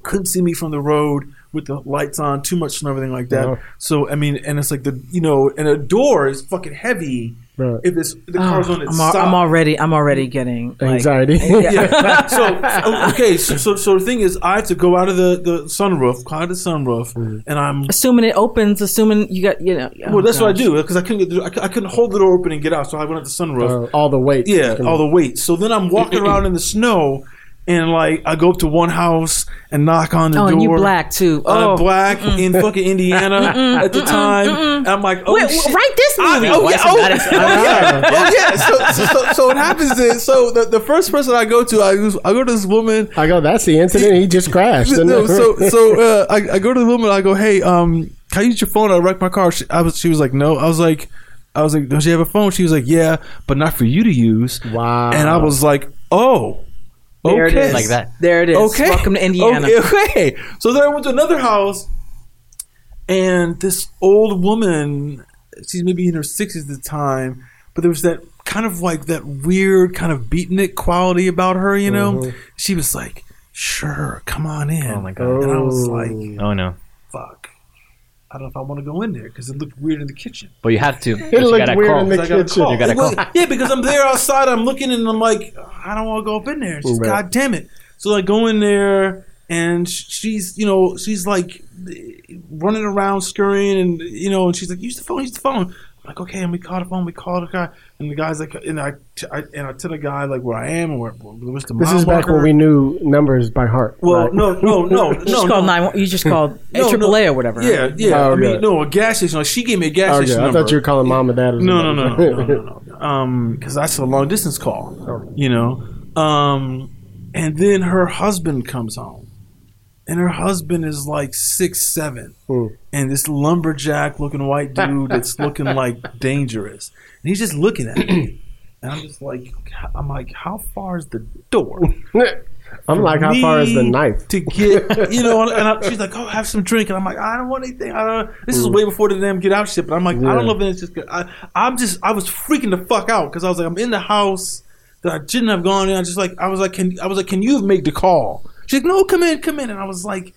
Couldn't see me from the road with the lights on, too much and everything like that. So I mean, and it's like the you know, and a door is fucking heavy Right. if it's the ah, car's Oh, on its I'm, al- side. I'm already I'm already mm. getting like, Anxiety. yeah. so so- okay, so, so so the thing is, I have to go out of the the sunroof, climb out of the sunroof, mm. and I'm assuming it opens, assuming you got you know. oh well. That's what I do because I couldn't get the, I, I couldn't hold the door open and get out, so I went out the sunroof. Uh, all the weight. Yeah, all the weight. So then I'm walking around in the snow, and like I go up to one house and knock on the Oh, door. and you black too. I'm Oh, black in fucking Indiana at the time. And I'm like, oh Wait, shit. write this I- movie. oh, Why yeah, oh, that oh, yeah, oh, yeah. So, so, so, so what happens is, so the, the first person I go to, I, use- I go to this woman. I go, that's the incident. He just crashed. No, so so uh, I, I go to the woman. I go, hey, um, can I use your phone? I wrecked my car. She, I was, she was like, no. I was like, I was like, does she have a phone? She was like, yeah, but not for you to use. Wow. And I was like, oh, There it okay, is. Like that. There it is. Okay. Welcome to Indiana. Okay, okay. So then I went to another house, and this old woman, she's maybe in her sixties at the time, but there was that kind of like that weird kind of beatnik quality about her, you know. Mm-hmm. She was like, "Sure, come on in." Oh my God. And I was like, Oh no. "Fuck." I don't know if I want to go in there because it looked weird in the kitchen. But you have to. It you looked weird call. in the So kitchen. call. You gotta call. Yeah, because I'm there outside. I'm looking and I'm like, I don't want to go up in there. She's, Right. God damn it. So I go in there and she's, you know, she's like eh, running around scurrying and, you know, and she's like, use the phone, use the phone. I'm like, okay, and we call the phone, we called the guy, and the guy's like, and I, I and I tell the guy like where I am and where, where's the This is back marker. when we knew numbers by heart. Well, right? no, no, no, You no, just no. called nine. You just called No, no. AAA or whatever. Yeah, yeah. Oh, I mean, no, a gas station. Like she gave me a gas Okay, station I number. thought you were calling mom and dad. Or No, no, no, no, no, no, no. Um, because that's a long distance call. Oh. You know. Um, and then her husband comes home, and her husband is like six seven, Hmm. and this lumberjack looking white dude that's looking like dangerous, and he's just looking at me, and I'm just like, I'm like, how far is the door? I'm like, how far is the knife? to get you know? And I, she's like, "Oh, have some drink," and I'm like, "I don't want anything." I don't. This is way before the damn get out shit, but I'm like, I don't know if it's just. I, I'm just. I was freaking the fuck out because I was like, I'm in the house that I shouldn't have gone in. I just like, I was like, can I was like, can you make the call? She's like, no, come in, come in, and I was like,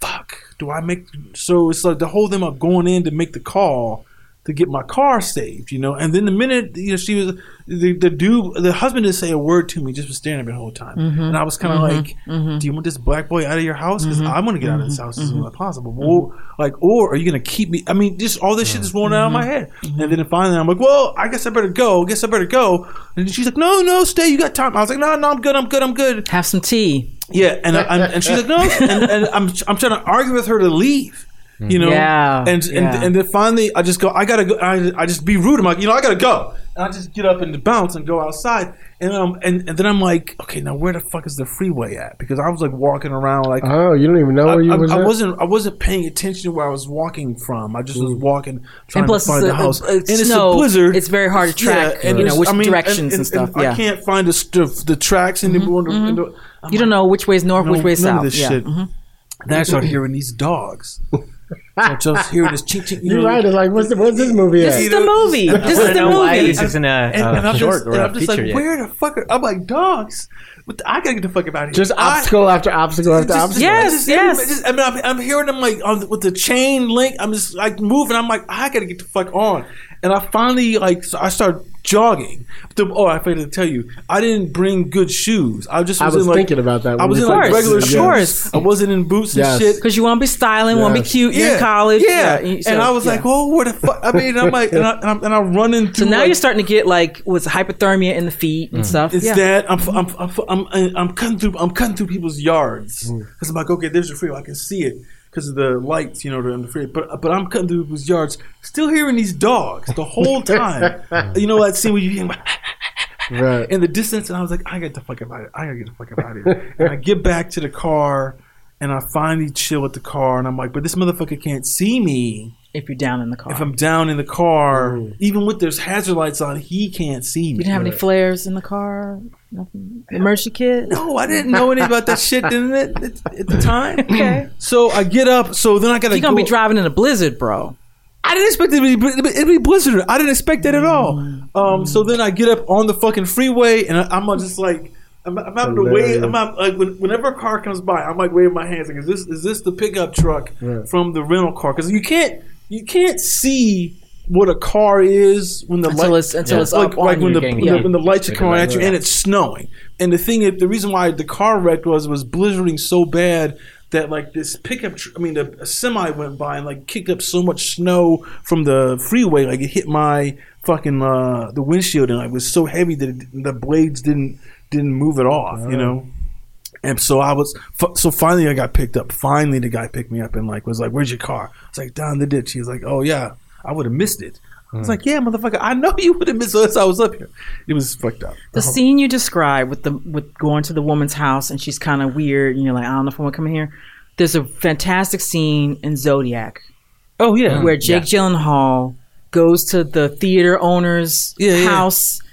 fuck, do I make? So it's like the whole thing of going in to make the call to get my car saved, you know. And then the minute you know she was the, the dude, the husband didn't say a word to me, just was staring at me the whole time. Mm-hmm. And I was kind of mm-hmm. like, mm-hmm. "Do you want this black boy out of your house? Because I'm going to get out of this house as soon as possible. Or like, or are you gonna keep me? I mean, just all this shit is rolling out of my head. And then finally, I'm like, well, I guess I better go. I guess I better go. And she's like, no, no, stay. You got time. I was like, no, no, I'm good. I'm good. I'm good. Have some tea. Yeah, and I, I'm, and she's like, no, and, and I'm I'm trying to argue with her to leave. You know, Yeah, and and yeah. and then finally, I just go. I gotta go. I, I just be rude. I'm like, you know, I gotta go. And I just get up and bounce and go outside. And um and, and then I'm like, okay, now where the fuck is the freeway at? Because I was like walking around like Oh, you don't even know I, where you I- was I at? wasn't I wasn't paying attention to where I was walking from. I just was mm. walking trying And plus, to find it's the a- uh, house. it's and it's snow. a blizzard. It's very hard to track, and you know, it's- which directions and stuff, yeah. I can't find the stuff, the tracks in the. Mm-hmm, in the- mm-hmm. I'm You don't know which way is north, no, which way is none south. of this yeah. shit. mhm. Then I started hearing these dogs. so I just hearing this chink chink. You You're know, right. It's like, what's, the, what's this movie This at? is the movie. This is the movie. this isn't a, And, a and I'm short just, or a I'm just like, yet. where the fuck? Are, I'm like, dogs. What the- I gotta get the fuck out of here. Just I- obstacle after obstacle after just- obstacle. Yes, just- yes. just- I mean, I'm, I'm hearing them like on the, with the chain link. I'm just like moving. I'm like, I gotta get the fuck on. And I finally like, so I start jogging. The, oh, I forgot to tell you, I didn't bring good shoes. I just I was, was in like, thinking about that. I was in like course, regular shorts. shoes. I wasn't in boots Yes. and shit. Because you want to be styling, want to be Yes. cute. You're in college. Yeah, you- and I was yeah. like, oh, where the fuck?" I mean, I'm like, and, I, and, I'm, and I'm running through. So now like, you're starting to get like was hypothermia in the feet and mm. stuff. It's yeah. that I'm, I'm, I'm, I'm, I'm cutting through. I'm cutting through people's yards mm. because I'm like, okay, there's the freeway. I can see it because of the lights, you know, on the. But but I'm cutting through people's yards, still hearing these dogs the whole time. you know that scene where you hear Right. in the distance, and I was like, I got the fuck out of here. I gotta get the fuck out of here. and I get back to the car, and I finally chill at the car, and I'm like, but this motherfucker can't see me. if you're down in the car. If I'm down in the car, even with there's hazard lights on, he can't see me. you didn't have any flares in the car. Nothing. Emergency kit. No, I didn't know anything about that shit didn't it, at, at the time. Okay. So I get up. So then I gotta. You're gonna go. be driving in a blizzard, bro. I didn't expect it to be it'd be blizzard. I didn't expect that at all. Um. So then I get up on the fucking freeway, and I, I'm just like. I'm, I'm having to wave. Hilarious. I'm out, like when, whenever a car comes by, I'm like waving my hands. Like, is this is this the pickup truck Right. from the rental car? Because you can't you can't see what a car is when the Until light, it's- until it's like, up like when the, Getting when the when the lights are coming at you light. and it's snowing. And the thing, the reason why the car wrecked was was blizzarding so bad that like this pickup, tr- I mean, the a semi went by and like kicked up so much snow from the freeway, like it hit my fucking uh, the windshield and like, it was so heavy that it, the blades didn't didn't move it off, you know. And so I was, f- so finally I got picked up. Finally, the guy picked me up and like was like, "Where's your car?" I was like, "Down the ditch." He was like, "Oh yeah, I would have missed it." I was hmm. like, "Yeah, motherfucker, I know you would have missed us. I was up here. It was fucked up. The uh-huh. scene you described with the with going to the woman's house and she's kind of weird and you're like, I don't know if I want to come in here. There's a fantastic scene in Zodiac Oh yeah, where Jake Gyllenhaal goes to the theater owner's Yeah, yeah.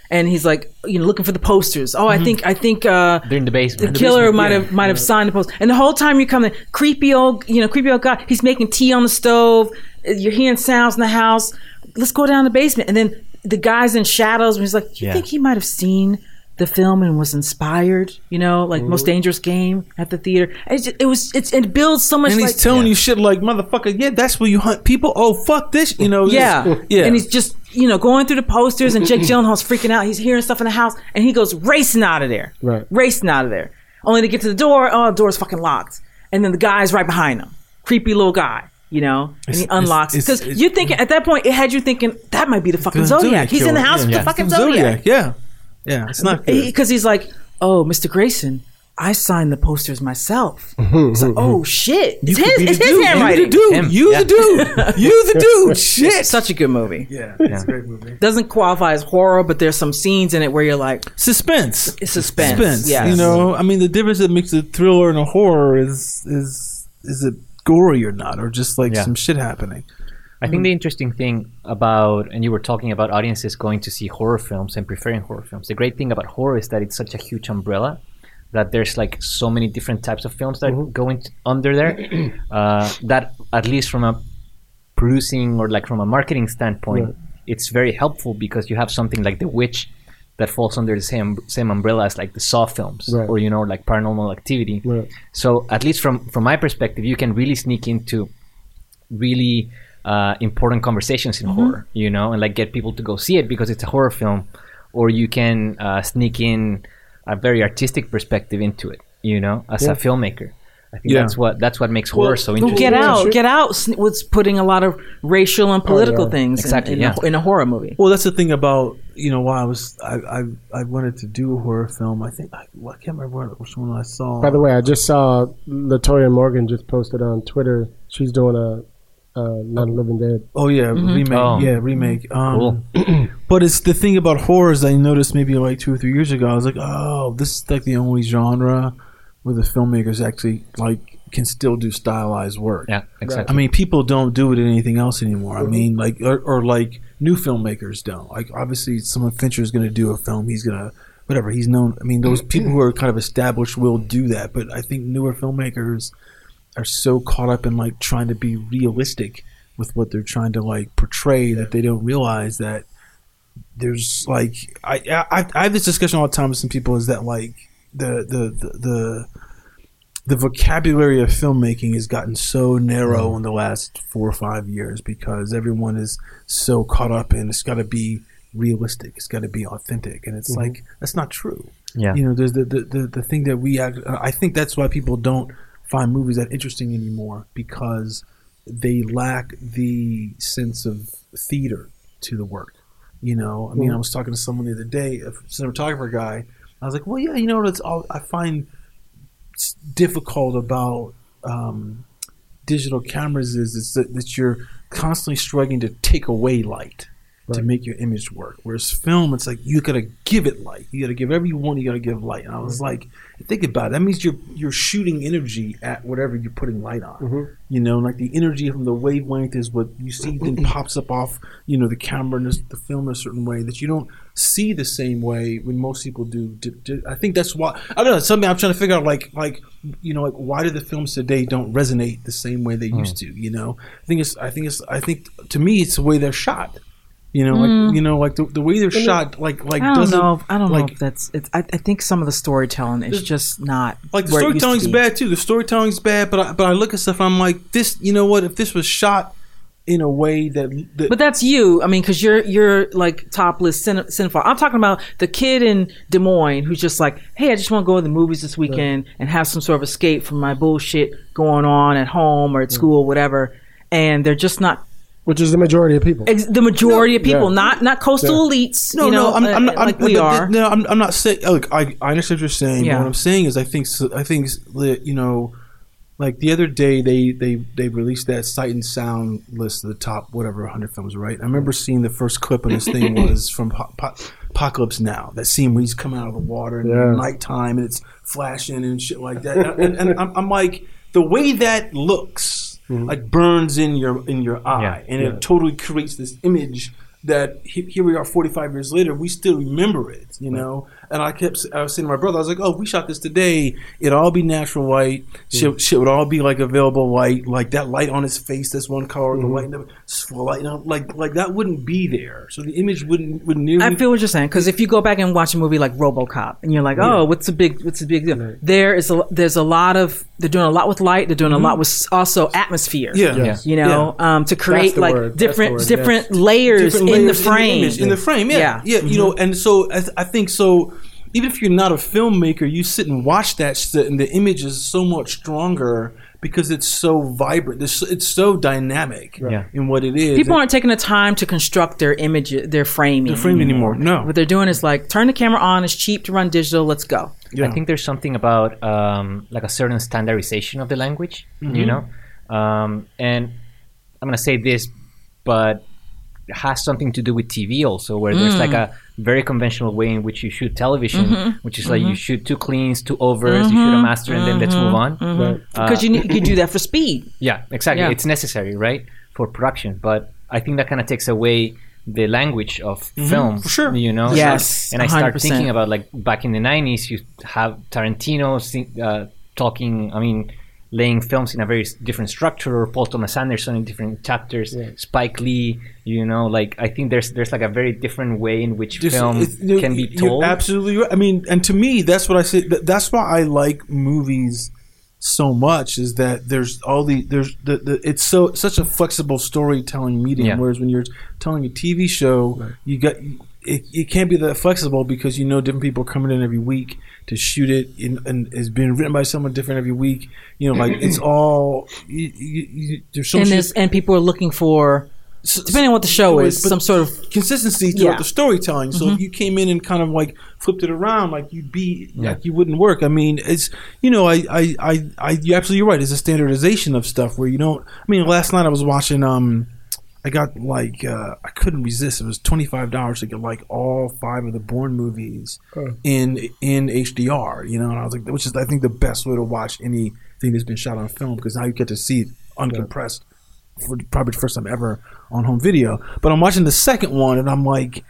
House and he's like, you know, looking for the posters. Oh, I think I think uh, They're in the basement. the basement. killer might yeah. have might have signed the post. And the whole time you're coming, creepy old, you know, creepy old guy. He's making tea on the stove. You're hearing sounds in the house. Let's go down the basement. And then the guy's in shadows. And he's like, you Yeah. think he might have seen the film and was inspired. You know, like most dangerous game at the theater. And It's it was it's it builds so much. And he's like, telling you shit like, motherfucker, yeah, that's where you hunt people. Oh, fuck this. You know, yeah, yeah. And he's just you know going through the posters, and Jake Gyllenhaal's freaking out. He's hearing stuff in the house, and he goes racing out of there, Right. Racing out of there, only to get to the door. Oh, the door's fucking locked, and then the guy's right behind him, creepy little guy. You know, and he unlocks because it's- you think at that point it had you thinking that might be the fucking The Zodiac. He's in the house with Yeah. the fucking Zodiac. Zodiac Yeah. Yeah. It's not because he's like, "Oh, Mr. Grayson, I signed the posters myself." Mm-hmm, it's like, mm-hmm. "Oh shit, it's You could his, be it's his dude. handwriting." You the dude. Him. You Yeah. the dude. You the dude. Shit. Such a good movie. yeah. It's a great movie. Doesn't qualify as horror, but there's some scenes in it where you're like, Suspense. it's suspense. Suspense. Yes. You know, I mean, the difference that makes a thriller and a horror is is is it gory or not, or just like Yeah. some shit happening. I think the interesting thing about, and you were talking about audiences going to see horror films and preferring horror films. The great thing about horror is that it's such a huge umbrella that there's like so many different types of films that go in under there. uh, that at least from a producing or like from a marketing standpoint, it's very helpful because you have something like The Witch that falls under the same same umbrella as like the Saw films Right. or you know like Paranormal Activity. Right. So at least from from my perspective, you can really sneak into really uh, important conversations in horror, you know, and like get people to go see it because it's a horror film, or you can uh, sneak in a very artistic perspective into it, you know, as Yeah. a filmmaker. I think Yeah. that's what that's what makes horror so interesting. Get Out. Get Out sn- was putting a lot of racial and oh, political yeah. things in- Exactly, in, yeah. a, in a horror movie. Well, that's the thing about you know why I was I I, I wanted to do a horror film. I think I, well, I can't remember what- which one I saw. By the way, I just saw Latoya Morgan just posted on Twitter. She's doing a uh, Not Living Dead. Oh yeah, remake. Oh. Yeah, remake. Um, Cool. but it's the thing about horrors I noticed maybe like two or three years ago. I was like, oh, this is like the only genre where the filmmakers actually like can still do stylized work. Yeah, exactly. I mean, people don't do it in anything else anymore. I mean, like, or, or like new filmmakers don't. Like, obviously, someone Fincher is going to do a film. He's going to, whatever. He's known. I mean, those people who are kind of established will do that. But I think newer filmmakers are so caught up in like trying to be realistic with what they're trying to like portray that they don't realize that there's like I I, I have this discussion all the time with some people is that like the the the, the the vocabulary of filmmaking has gotten so narrow mm-hmm. in the last four or five years because everyone is so caught up in it's got to be realistic, it's got to be authentic, and it's mm-hmm. like that's not true. Yeah. You know, there's the the, the, the thing that we act, I think that's why people don't find movies that interesting anymore because they lack the sense of theater to the work. You know, I mean, I was talking to someone the other day, a cinematographer guy. I was like, well, yeah, you know, that's all I find difficult about um, digital cameras is, is that, that you're constantly struggling to take away light to make your image work. Whereas film, it's like you gotta give it light. You gotta give every one. You gotta give light. And I was like, think about it. That means you're you're shooting energy at whatever you're putting light on. Mm-hmm. You know, like the energy from the wavelength is what you see. Then pops up off you know the camera and the film in a certain way that you don't see the same way when most people do. I think that's why I don't know. Something I'm trying to figure out, like like you know, like why do the films today don't resonate the same way they mm. used to? You know, I think it's I think it's I think to me it's the way they're shot. You know, like mm. you know, like the, the way they're shot, like like I don't doesn't know. If, I don't know like if that's. It's, I, I think some of the storytelling is just not like the where it used to storytelling's bad too. The storytelling's bad, but I, but I look at stuff and I'm like, this. You know what? If this was shot in a way that, that But that's you. I mean, because you're you're like topless cine- cinephile. I'm talking about the kid in Des Moines who's just like, hey, I just want to go to the movies this weekend and have some sort of escape from my bullshit going on at home or at school, whatever. And they're just not which is the majority of people. ex- the majority of people, Yeah. not not coastal elites. No, you know, no, I'm, I'm, uh, not, I'm like we but are. No, I'm, I'm not saying. Look, I, I understand what you're saying. Yeah. But what I'm saying is, I think, I think, s- you know, like the other day they they they released that Sight and Sound list of the top whatever 100 films, right? I remember seeing the first clip of this thing was from Po- Po- Apocalypse Now. That scene where he's coming out of the water and Yeah. nighttime and it's flashing and shit like that. And, and I'm, I'm like, the way that looks. Mm-hmm. Like burns in your in your eye, Yeah. and it totally creates this image that he, here we are 45 years later, we still remember it, you know. And I kept, I was saying to my brother, I was like, "Oh, if we shot this today, it'd all be natural white. Shit, shit would all be like available white, like that light on his face, that's one color, the light, in the full light, you know, like like that wouldn't be there. So the image wouldn't wouldn't nearly. I feel what you're saying because if you go back and watch a movie like RoboCop and you're like, oh, what's the big, what's the big deal? There is a, there's a lot of they're doing a lot with light. They're doing a lot with also atmosphere. Mm-hmm. yeah, Yeah. you know, um, to create like word. That's different the word, different layers in the layers frame. image, in the frame, yeah, Yeah. yeah, you know, and so I, th- I think so. Even if you're not a filmmaker, you sit and watch that shit, and the image is so much stronger because it's so vibrant. It's, it's so dynamic Yeah. in what it is. People And- aren't taking the time to construct their image, their framing. the frame anymore. No, What they're doing is like turn the camera on. It's cheap to run digital. Let's go. Yeah. I think there's something about um, like a certain standardization of the language, you know, um, and I'm gonna say this, but it has something to do with TV also, where there's like a very conventional way in which you shoot television, mm-hmm. which is like you mm-hmm. shoot two cleans, two overs, you shoot a mm-hmm. master, and then let's move on. Right. Because you need, you do that for speed. Yeah, exactly. Yeah. It's necessary, right, for production. But I think that kind of takes away the language of film. for sure. You know. Yes, And I start 100%. thinking about like back in the '90s, you have Tarantino uh, talking. I mean. Laying films in a very different structure, or Paul Thomas Anderson in different chapters, Spike Lee, you know, like I think there's there's like a very different way in which Just- film can be told. absolutely right. I mean, and to me, that's what I say. that- That's why I like movies so much. Is that there's all the there's the, the it's so such a flexible storytelling medium. Yeah. Whereas when you're telling a TV show, you got it, it can't be that flexible because you know different people are coming in every week to shoot it, in, and it's been written by someone different every week. You know, like it's all you, you, you, there's so and much there's and people are looking for depending on what the show is, but some sort of consistency throughout Yeah. Mm-hmm. the storytelling. So if you came in and kind of like flipped it around, like you'd be like you wouldn't work. I mean, it's you know, I I I, I you're absolutely right. It's a standardization of stuff where you don't. I mean, last night I was watching. um I got like uh, I couldn't resist. It was twenty five dollars to get like all five of the Bourne movies in in HDR. You know, and I was like, which is I think the best way to watch anything that's been shot on film because now you get to see it uncompressed for probably the first time ever on home video. But I'm watching the second one and I'm like,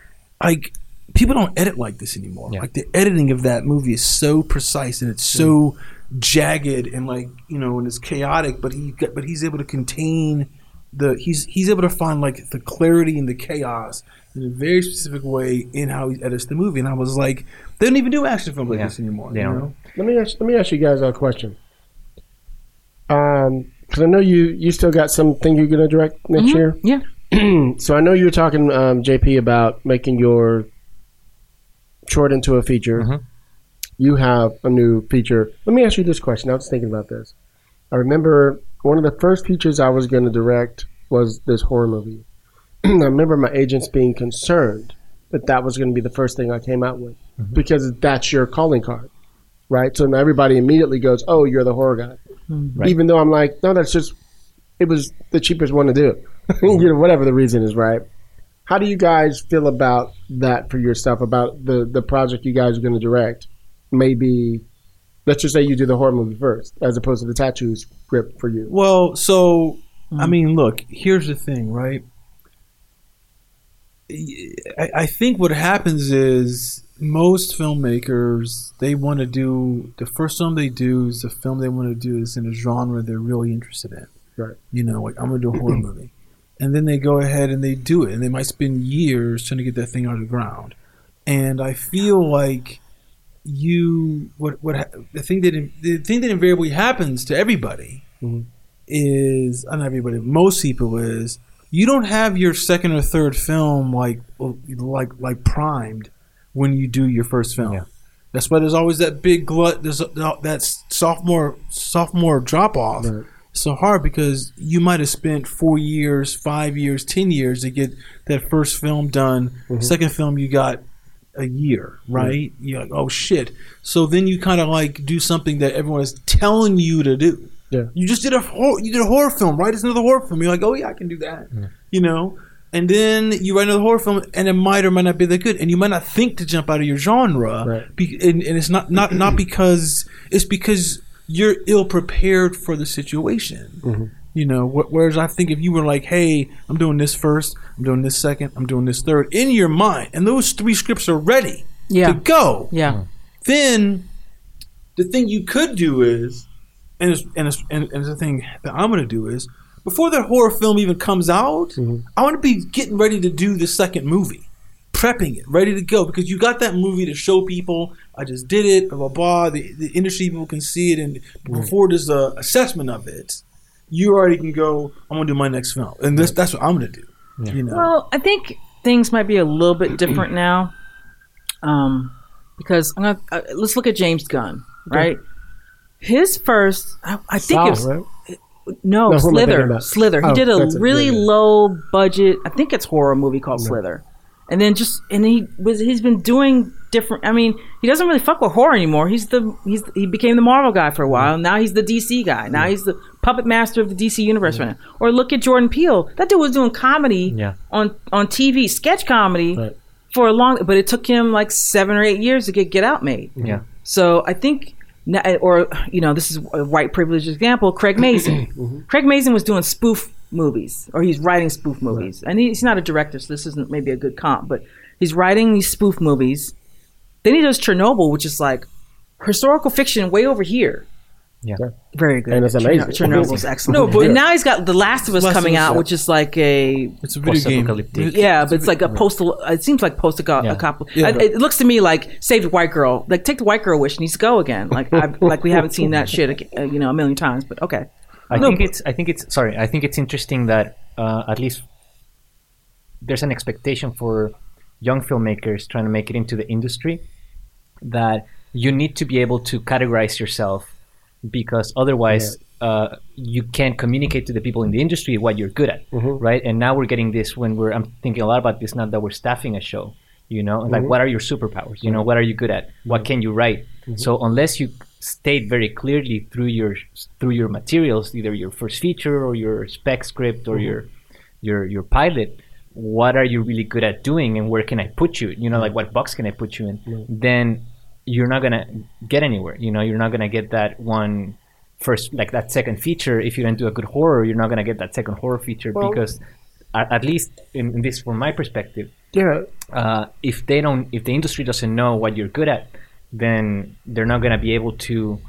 like people don't edit like this anymore. Yeah. Like the editing of that movie is so precise and it's so jagged and like you know and it's chaotic. But he but he's able to contain the he's he's able to find like the clarity and the chaos in a very specific way in how he edits the movie. And I was like, they don't even do action film like Yeah. this anymore. They you know? Let me ask, let me ask you guys a question. Um, because I know you you still got something you're gonna direct next year. yeah. So I know you were talking, um, JP, about making your short into a feature. Mhm. You have a new feature. Let me ask you this question. I was thinking about this. I remember one of the first features I was going to direct was this horror movie. I remember my agents being concerned that that was going to be the first thing I came out with mm-hmm. because that's your calling card, right? So now everybody immediately goes, "Oh, you're the horror guy," mm-hmm. Right. even though I'm like, "No, that's just it was the cheapest one to do." you know, whatever the reason is, right? How do you guys feel about that for yourself? About the the project you guys are going to direct? Maybe let's just say you do the horror movie first, as opposed to the tattoo script for you. Well, so I mm-hmm. mean, look. Here's the thing, right? I, I think what happens is most filmmakers they want to do the first film they do is the film they want to do is in a genre they're really interested in. Right. You know, like I'm gonna do a horror movie, and then they go ahead and they do it, and they might spend years trying to get that thing out of the ground. And I feel like you what what ha- the thing that the thing that invariably happens to everybody mm-hmm. is uh, not everybody most people is you don't have your second or third film like oh, like like primed when you do your first film Yeah. that's why there's always that big glut there's uh, that sophomore sophomore drop off Right. so hard because you might have spent four years five years ten years to get that first film done mm-hmm. second film you got a year, right? You're like, oh shit. So then you kind of like do something that everyone is telling you to do. Yeah. You just did a horror, you did a horror film, right? It's another horror film. You're like, oh yeah, I can do that. You know. And then you write another horror film, and it might or might not be that good, and you might not think to jump out of your genre, Right. be, and, and it's not not not because it's because you're ill prepared for the situation. Mm-hmm. You know, wh- whereas I think if you were like, "Hey, I'm doing this first, I'm doing this second, I'm doing this third, in your mind, and those three scripts are ready Yeah. to go, Yeah. then the thing you could do is, and it's, and, it's, and, and the thing that I'm going to do is, before that horror film even comes out, mm-hmm. I want to be getting ready to do the second movie, prepping it, ready to go, because you got that movie to show people. I just did it, blah blah blah. The, the industry people can see it, and before there's a assessment of it, you already can go. I'm gonna do my next film, and this that's what I'm gonna do. You know, Well, I think things might be a little bit different now, um, because I'm gonna, uh, let's look at James Gunn, right? His first, I, I think it was right? no, No, who am I thinking Slither. Slither. He Oh, did a that's it, really yeah, yeah. low budget. I think it's horror movie called Slither, and then just and he was he's been doing different. I mean, he doesn't really fuck with horror anymore. He's the he's he became the Marvel guy for a while. Mm. Now he's the DC guy. Now he's the puppet master of the DC universe right now. Or look at Jordan Peele. That dude was doing comedy Yeah. on on TV, sketch comedy Right. for a long. But it took him like seven or eight years to get Get Out made. Yeah. So I think, or you know, this is a white privilege example. Craig Mazin. Mm-hmm. Craig Mazin was doing spoof movies, or he's writing spoof movies, and he's not a director, so this isn't maybe a good comp, but he's writing these spoof movies. Then he does Chernobyl, which is like historical fiction way over here. Yeah. Very good. And it's Cherno- amazing. Chernobyl's excellent. No, but- and now he's got The Last of Us Last of coming Us, out, yeah. which is like a it's a video game. Post-apocalyptic. yeah, but it's like a postal. It seems like post Yeah. apocalyptic. Yeah. It, it looks to me like Save the White Girl. Like take the white girl wish needs to go again. Like I, like we haven't seen that shit uh, you know a million times. But okay, I No, think it's. I think it's. Sorry. I think it's interesting that uh, at least there's an expectation for young filmmakers trying to make it into the industry that you need to be able to categorize yourself because otherwise uh, you can't communicate to the people in the industry what you're good at, mm-hmm. right? And now we're getting this when we're. I'm thinking a lot about this now that we're staffing a show. You know, like mm-hmm. what are your superpowers? You know, mm-hmm. what are you good at? What can you write? So unless you state very clearly through your through your materials, either your first feature or your spec script or your your your pilot, what are you really good at doing and where can I put you? You know, like what box can I put you in? Then you're not gonna get anywhere. You know, you're not gonna get that one first like that second feature if you don't do a good horror. You're not gonna get that second horror feature Well- because at, at least in, in this from my perspective, Yeah, uh, if they don't if the industry doesn't know what you're good at then they're not going to be able to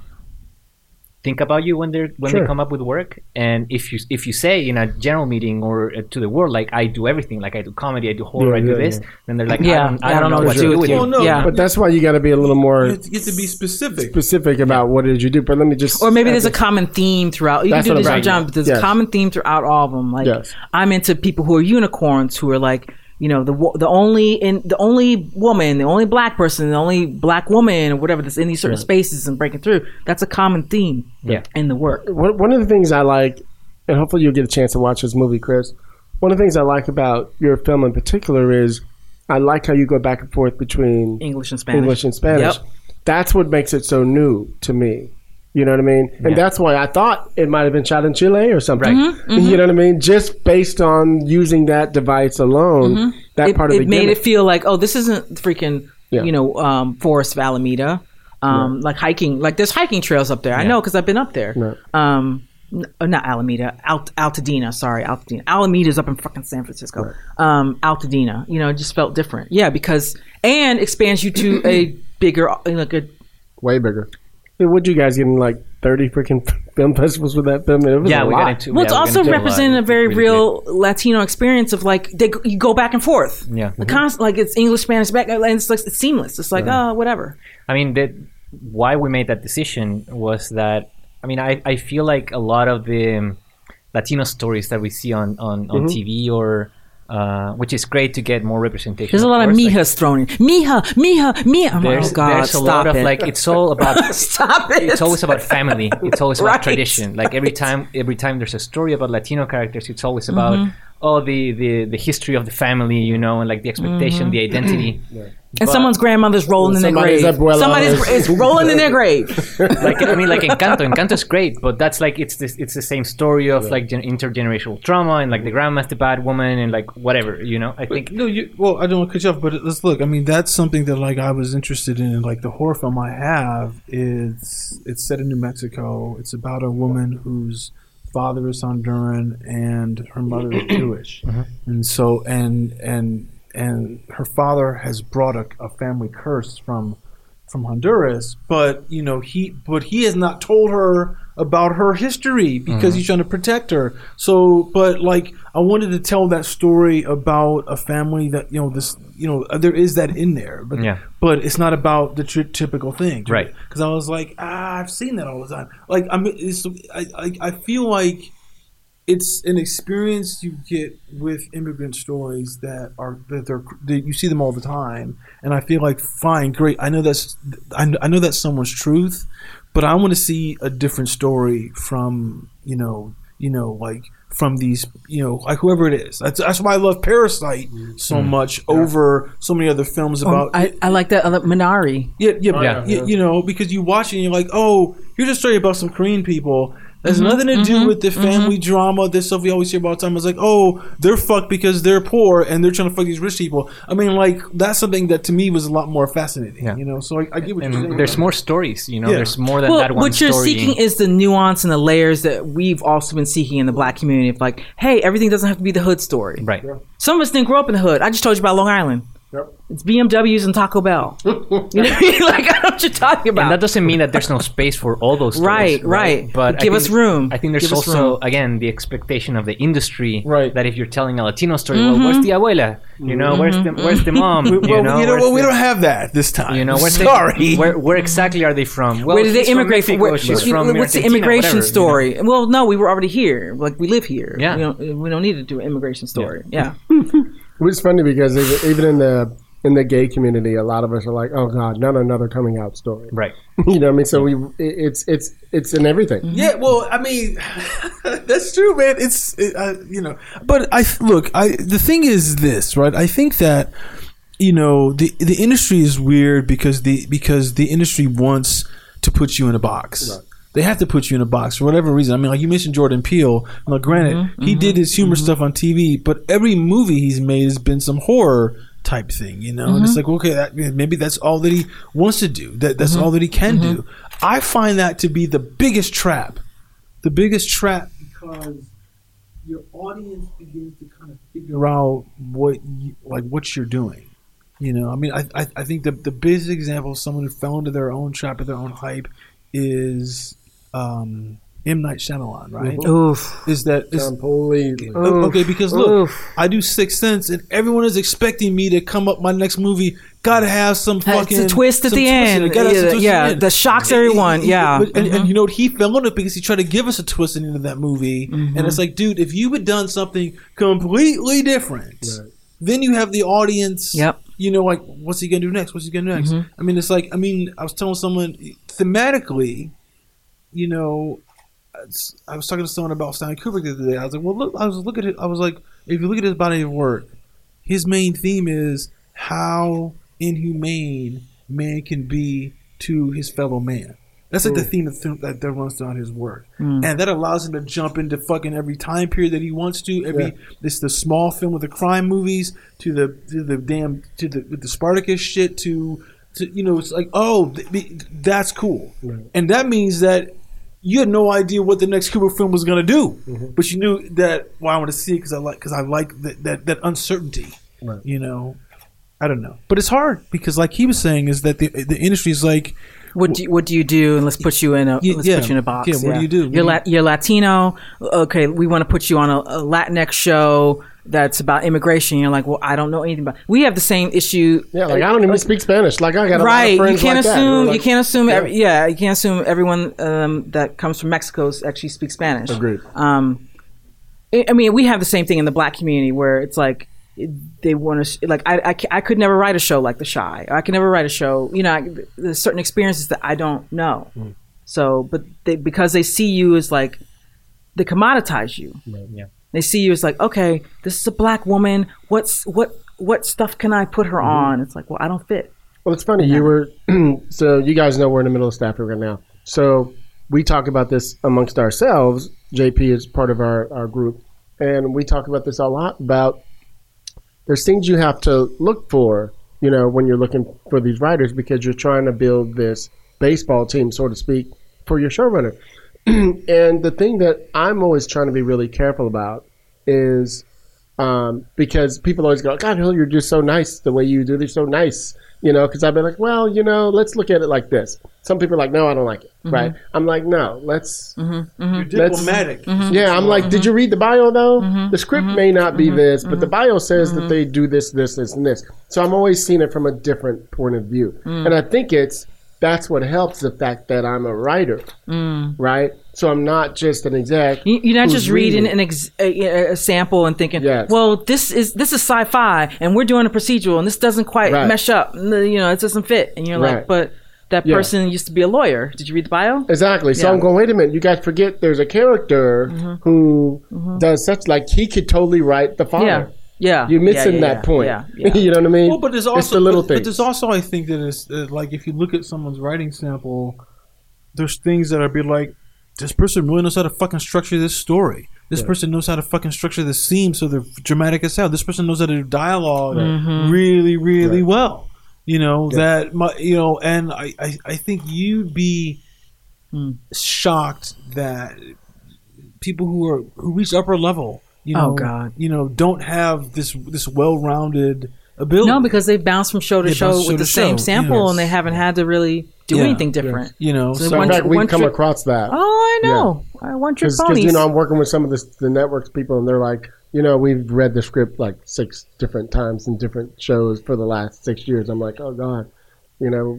think about you when they're when Sure. they come up with work and if you if you say in a general meeting or uh, to the world like i do everything like i do comedy i do horror Yeah, i do yeah, this yeah. then they're like Yeah, i don't, I don't know what to sure. do with Well, you no, Yeah. but that's why you got to be a little more you have to be specific. specific about what did you do. But let me just or maybe there's a common theme throughout. You That's can do what this I'm on. John, but there's Yes. a common theme throughout all of them. Like Yes. I'm into people who are unicorns, who are like you know the the only in the only woman, the only black person, the only black woman, or whatever that's in these certain spaces and breaking through. That's a common theme. Yeah. in the work. one, one of the things I like, and hopefully you'll get a chance to watch this movie, Chris. One of the things I like about your film in particular is I like how you go back and forth between English and Spanish. English and Spanish. Yep. That's what makes it so new to me. You know what I mean? And Yeah. that's why I thought it might have been shot in Chile or something. Right. Mm-hmm, You know what I mean? Just based on using that device alone, that Mm-hmm. it, part of it the made gimmick. it feel like oh this isn't freaking Yeah. you know um, Forest of Alameda um, like hiking like there's hiking trails up there I know because I've been up there Right. um, n- uh, not Alameda Alt- Altadena sorry Altadena Alameda's up in fucking San Francisco um, Altadena you know it just felt different yeah because and expands you to a bigger like a way bigger. Yeah, What'd you guys get in like thirty freaking film festivals with that film? It was yeah a we lot. got into well, yeah, it's we also into a representing a very really real Latino experience of like they go- you go back and forth. Yeah. the const- like it's English, Spanish, back, and it's like it's seamless. It's like oh, whatever. I mean, the, why we made that decision was that I mean, I, I feel like a lot of the um, Latino stories that we see on on, on TV or uh, which is great to get more representation. There's a lot of course, like, thrown in. Mija, mija, mija. I'm like, there's, oh God, there's a lot of it. like it's all about stop it. it's always about family. It's always about tradition. Like every time, every time there's a story about Latino characters, it's always about Mm-hmm. oh the, the the history of the family, you know, and like the expectation, the identity. and But- someone's grandmother's rolling in their grave. abuela Somebody's is- is rolling in their grave. like I mean, like Encanto. Encanto's great, but that's like it's this it's the same story of like gen- intergenerational trauma and like the grandma's the bad woman and like whatever, you know. I think No, you. Well, I don't want to cut you off, but let's look. I mean, that's something that like I was interested in. Like the horror film I have is it's set in New Mexico. It's about a woman whose father is Honduran and her mother is Jewish, mm-hmm. and so and and and her father has brought a, a family curse from from Honduras, but you know he but he has not told her about her history because he's trying to protect her. So, but like I wanted to tell that story about a family that you know this you know there is that in there, but Yeah. but it's not about the tri- typical thing, Right. Because I was like, ah, I've seen that all the time. Like I'm, it's, I, I I feel like it's an experience you get with immigrant stories that are that they're that you see them all the time, and I feel like fine, great. I know that's I, I know that's someone's truth, but I want to see a different story from you know you know like from these you know like whoever it is. That's that's why I love Parasite mm-hmm. so mm-hmm. much over so many other films oh, about I, I like that. I Minari. yeah, yeah, oh, yeah. yeah. You know, because you watch it and you're like, oh, here's a story about some Korean people. There's Mm-hmm, nothing to do with the family drama, this stuff we always hear about all the time. It's like, oh, they're fucked because they're poor and they're trying to fuck these rich people. I mean, like, that's something that to me was a lot more fascinating. Yeah. You know, so I, I get what you're saying. there's more stories. You know, Yeah. there's more than Well, that one what you're story. seeking is the nuance and the layers that we've also been seeking in the black community. Of like, hey, everything doesn't have to be the hood story. right. Some of us didn't grow up in the hood. I just told you about Long Island. Yep. It's BMWs and Taco Bell. you know what I mean? Like, I know what you're talking about. And that doesn't mean that there's no space for all those stories, Right, right. But Give think- us room. I think there's Give also again the expectation of the industry, Right. That if you're telling a Latino story, Mm-hmm. well, where's the abuela? You know, where's the where's the mom? you well, know, you know where's what? We the- don't have that this time. You know, where's the- Sorry. where, where exactly are they from? Well, Where did they immigrate from? Mexico, Where, she's you- from what's the immigration whatever, you know? story? Well, no, we were already here. Like we live here. Yeah. We don't. We don't need to do an immigration story. Yeah. Which is funny because even, even in the in the gay community, a lot of us are like, "Oh God, not another coming out story." Right. you know what I mean? So we, it's it's it's in everything. Yeah, well, I mean, that's true, man. It's it, uh, you know, but I look. I the thing is this, right? I think that you know the the industry is weird because the because the industry wants to put you in a box. They have to put you in a box for whatever reason. I mean, like you mentioned Jordan Peele. Now, granted, mm-hmm. he did his humor mm-hmm. stuff on TV, but every movie he's made has been some horror type thing, you know. And it's mm-hmm. like, okay, that, maybe that's all that he wants to do. That that's all that he can do. I find that to be the biggest trap the biggest trap because your audience begins to kind of figure out what you, like what you're doing. You know, I mean, I I, I think the the biggest example of someone who fell into their own trap of their own hype is um, M Night Shyamalan, right? Oof. Is that is, Completely. O- Okay, because look, Oof. I do Sixth Sense, and everyone is expecting me to come up my next movie. Got to have some fucking It's a twist at the twist end. it. Gotta have some Yeah, yeah, the that shocks everyone. Yeah. But- and, and you know what? He fell on it because he tried to give us a twist in the end of that movie, Mm-hmm. and it's like, dude, if you had done something completely different, then you have the audience. Yep. You know, like, what's he gonna do next? What's he gonna do next? Mm-hmm. I mean, it's like, I mean, I was telling someone thematically, you know, I was talking to someone about Stanley Kubrick the other day. I was like, well, look, I was looking at it. I was like, if you look at his body of work, his main theme is how inhumane man can be to his fellow man. That's like the theme that, that runs throughout his work, hmm. and that allows him to jump into fucking every time period that he wants to. Every this the small film with the crime movies to the to the damn to the with the Spartacus shit to to you know it's like oh th- th- that's cool, and that means that you had no idea what the next Kubrick film was gonna do, mm-hmm. but you knew that. Well, I want to see it because I like because I like that that, that uncertainty. Right. You know, I don't know, but it's hard because, like he was saying, is that the the industry is like What do you, what do you do? And let's put you in a Yeah, let's yeah. put you in a box. Yeah, what do you do? You're, La- you're Latino. Okay, we want to put you on a, a Latinx show that's about immigration. You're like, well, I don't know anything about. We have the same issue. Yeah, like I don't even speak Spanish. Like I got a lot Right, of you can't like that who are assume like- you can't assume Yeah. every, yeah you can't assume everyone um, that comes from Mexico actually speaks Spanish. Agreed. Um, I I mean, we have the same thing in the black community where it's like they want to like I, I, I could never write a show like The Chi. I could never write a show. You know, I, there's certain experiences that I don't know. Mm. So, but they, because they see you as like they commoditize you. Right, Yeah. They see you as like, okay, this is a black woman. What's what what stuff can I put her Mm-hmm. on? It's like, well, I don't fit. Well, it's funny. You were so you guys know we're in the middle of Stafford right now. So we talk about this amongst ourselves. JP is part of our, our group, and we talk about this a lot. About there's things you have to look for, you know, when you're looking for these writers because you're trying to build this baseball team, so to speak, for your showrunner. and the thing that I'm always trying to be really careful about is um, because people always go, God, Hill, you're just so nice. The way you do this, so nice. You know, because I've been like, well, you know, let's look at it like this. Some people are like, no, I don't like it. Mm-hmm. Right? I'm like, no, let's. Mm-hmm. Mm-hmm. You're Let's- diplomatic. Yeah, I'm like, did you read the bio though? The script may not be this, but the bio says that they do this, this, this, and this. So I'm always seeing it from a different point of view, mm. and I think it's that's what helps the fact that I'm a writer, mm. right? So I'm not just an exec. You- You're not just reading, reading. an ex- a, a sample and thinking, Yes. "Well, this is this is sci-fi, and we're doing a procedural, and this doesn't quite Right. mesh up. You know, it doesn't fit." And you're Right. like, "But that Yeah. person used to be a lawyer. Did you read the bio?" Exactly. So Yeah. I'm going, wait a minute, you guys forget there's a character mm-hmm. who mm-hmm. does such like he could totally write the father. Yeah, yeah. You're missing yeah, yeah, that point. Yeah, yeah. you know what I mean? Well, but there's It's also the little but, but there's also I think that it's uh, like if you look at someone's writing sample, there's things that are be like, this person really knows how to fucking structure this story. This person knows how to fucking structure the scene so they're dramatic as hell. This person knows how to do dialog really, really well. You know that my, you know, and I, I, I think you'd be shocked that people who are who reach upper level, you Oh, know, God. you know, don't have this this well-rounded ability. No, because they've bounced from show to They show bounce show with the same show, sample, yes. and they haven't had to really do Yeah, anything different. you know, So so in fact, tr- we one come trick- across that. Oh, I know. I want your Because ponies. you know I'm working with some of the, the networks people, and they're like, you know, we've read the script like six different times in different shows for the last six years. I'm like, oh god, you know.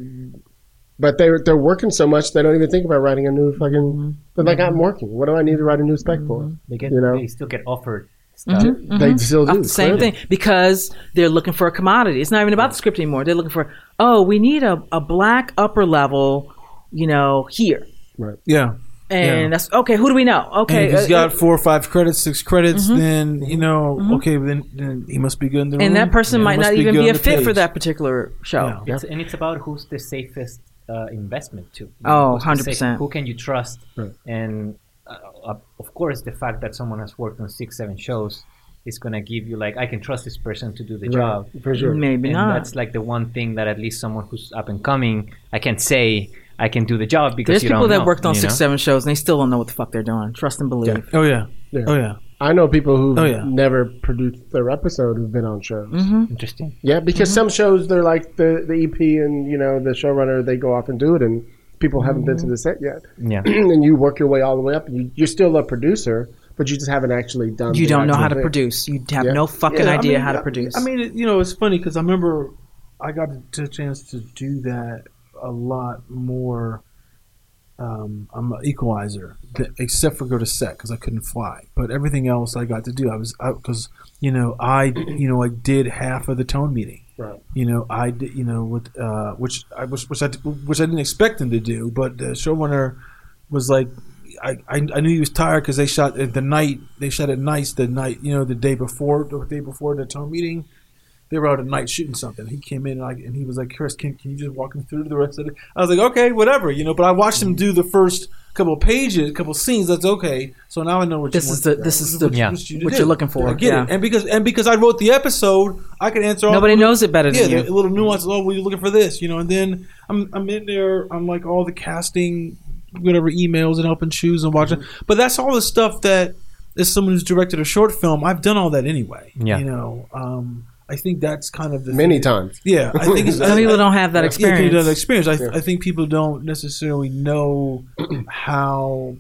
But they're they're working so much they don't even think about writing a new fucking. Mm-hmm. They're like, I'm working. What do I need to write a new spec for? They get You know? they still get offered stuff. They still do the same clearly. thing because they're looking for a commodity. It's not even about the script anymore. They're looking for, oh, we need a, a black upper level, you know, here. Right. Yeah. And Yeah. that's okay. Who do we know? Okay, And if he's uh, got uh, four or five credits, six credits, then you know, okay, then, then he must be good in the room. and that person He might must not even be a the fit for that particular show. Yeah. It's, and it's about who's the safest uh, investment too. Oh, 100%. safe- Who can you trust? Right. And uh, uh, of course, the fact that someone has worked on six, seven shows is gonna give you like, I can trust this person to do the job. for sure. Maybe and not. that's like the one thing that at least someone who's up and coming, I can say I can do the job because There's you people don't that know, worked on six, know? seven shows and they still don't know what the fuck they're doing. Trust and believe. Oh yeah. Yeah. Oh yeah. I know people who Oh, have yeah. never produced their episode who've been on shows. Mm-hmm. Interesting. Yeah, because some shows they're like the the EP and you know the showrunner they go off and do it, and people haven't been to the set yet, Yeah. and you work your way all the way up. And you, you're still a producer, but you just haven't actually done. You the don't know actual how to thing. produce. You have Yeah. no fucking Yeah, I idea mean, how to produce. I mean, you know, it's funny because I remember I got a chance to do that a lot more. Um, I'm an equalizer, except for go to set because I couldn't fly. But everything else I got to do, I was because you know I you know I did half of the tone meeting. Right. You know I did you know with uh, which I which, which I which I didn't expect him to do, but the showrunner was like. I, I, I knew he was tired because they shot at the night. They shot at nights the night, you know, the day before, the day before the tone meeting. They were out at night shooting something. He came in and, I, and he was like, "Chris, can, can you just walk him through the rest of it?" I was like, "Okay, whatever," you know. But I watched him do the first couple of pages, couple of scenes. That's okay. So now I know what This you is the- this is the- what, Yeah. what, you, you're looking for, I get yeah. it. And because and because I wrote the episode, I can answer. all Nobody the- knows it better yeah, than you. little nuance. Oh, were you looking for this? You know, and then I'm I'm in there. I'm like all the casting, whatever emails and helping choose and watching. Mm-hmm. But that's all the stuff that as someone who's directed a short film, I've done all that anyway. Yeah. You know, um, I think that's kind of the Many thing. times. Yeah, I think it's, Some I- people don't have that yeah, people don't have experience. that experience. I, I think people don't necessarily know how